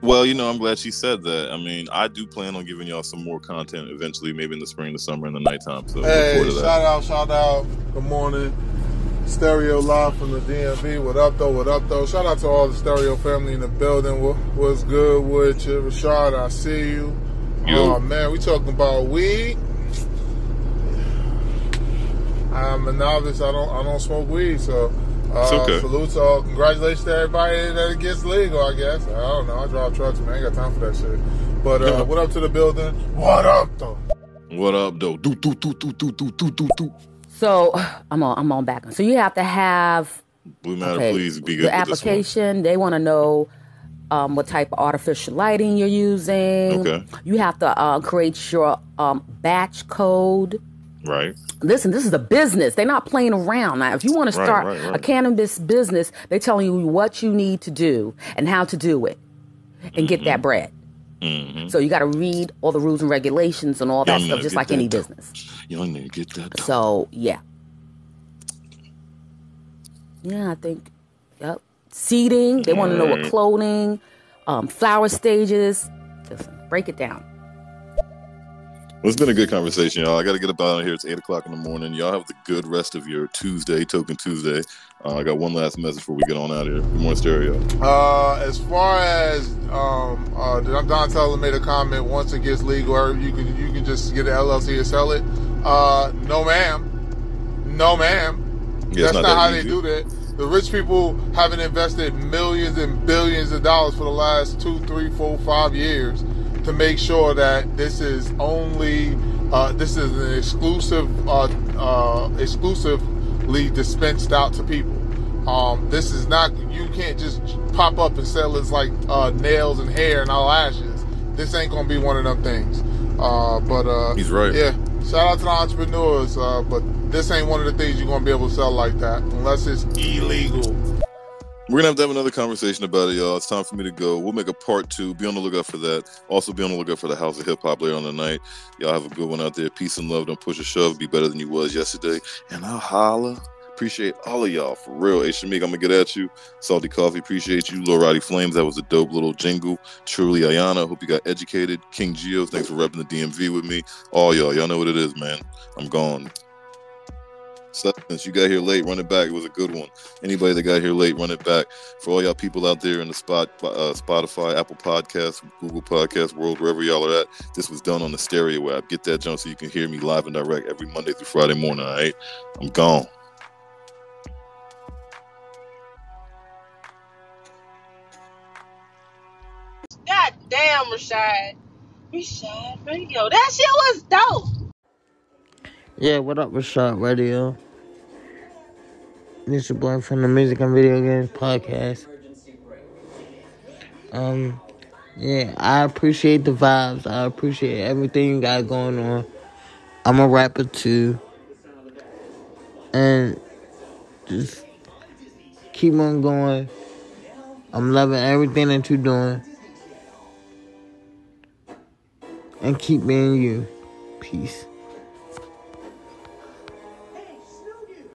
Well, you know, I'm glad she said that. I mean, I do plan on giving y'all some more content eventually, maybe in the spring, the summer, and the nighttime. So Hey, forward that. shout out, shout out. Good morning. Stereo live from the DMV. What up, though? What up, though? Shout out to all the Stereo family in the building. What, what's good with you? Rashad, I see you. Yo. Oh, man, we talking about weed. I'm a novice. I don't I don't smoke weed, so uh, okay. salute to all. Congratulations to everybody that it gets legal. I guess I don't know. I drive trucks, man. I ain't got time for that shit. But uh, [laughs] what up to the building? What up, though? What up, though? Do do do do do do do do do. So [sighs] I'm on I'm on back. So you have to have Blue Matter, okay, please be good the with this one. application. They want to know um, what type of artificial lighting you're using. Okay. You have to uh, create your um, batch code. Right. Listen, this is a business. They're not playing around. Now, if you want to start right, right. a cannabis business, they're telling you what you need to do and how to do it and get Mm-hmm. that bread. So you got to read all the rules and regulations and all that Y'all stuff, just like that any business. Y'all need to get that. So yeah, yeah, I think yep. Seating. They want to know what Alright. clothing, um, flower stages. Listen, break it down. Well, it's been a good conversation, y'all. I got to get up out of here. It's eight o'clock in the morning. Y'all have the good rest of your Tuesday, Token Tuesday. Uh, I got one last message before we get on out of here. Good morning, Stereo. Uh, as far as um, uh, Don Donatella made a comment. Once it gets legal, you can you can just get an LLC and sell it. Uh, no, ma'am. No, ma'am. Yeah, That's not not, that how easy. they do that. The rich people haven't invested millions and billions of dollars for the last two, three, four, five years to make sure that this is only uh, this is an exclusive uh, uh, exclusively dispensed out to people. Um, this is not you can't just pop up and sell it's like uh, nails and hair and eyelashes. This ain't gonna be one of them things. Uh, but uh, He's right. Yeah, shout out to the entrepreneurs. Uh, but this ain't one of the things you're gonna be able to sell like that unless it's illegal. We're gonna have to have another conversation about it, y'all. It's time for me to go. We'll make a part two. Be on the lookout for that. Also, be on the lookout for the House of Hip Hop later on the night. Y'all have a good one out there. Peace and love. Don't push a shove. Be better than you was yesterday. And I'll holla. Appreciate all of y'all for real. Hey, Shamik, I'm gonna get at you. Salty Coffee, appreciate you. Lil Roddy Flames, that was a dope little jingle. Truly Ayana, hope you got educated. King Geo, thanks for repping the DMV with me. All y'all, y'all know what it is, man. I'm gone. Substance, you got here late, run it back. It was a good one. Anybody that got here late, run it back. For all y'all people out there in the spot, uh, Spotify, Apple Podcasts, Google Podcasts, World, wherever y'all are at, this was done on the stereo app. Get that jump so you can hear me live and direct every Monday through Friday morning. All right, I'm gone. God damn, Rashad. Rashad Radio. That shit was dope. Yeah, what up, Rashad Radio? This your boy from the Music and Video Games Podcast. Um, yeah, I appreciate the vibes. I appreciate everything you got going on. I'm a rapper too. And just keep on going. I'm loving everything that you're doing. And keep being you. Peace.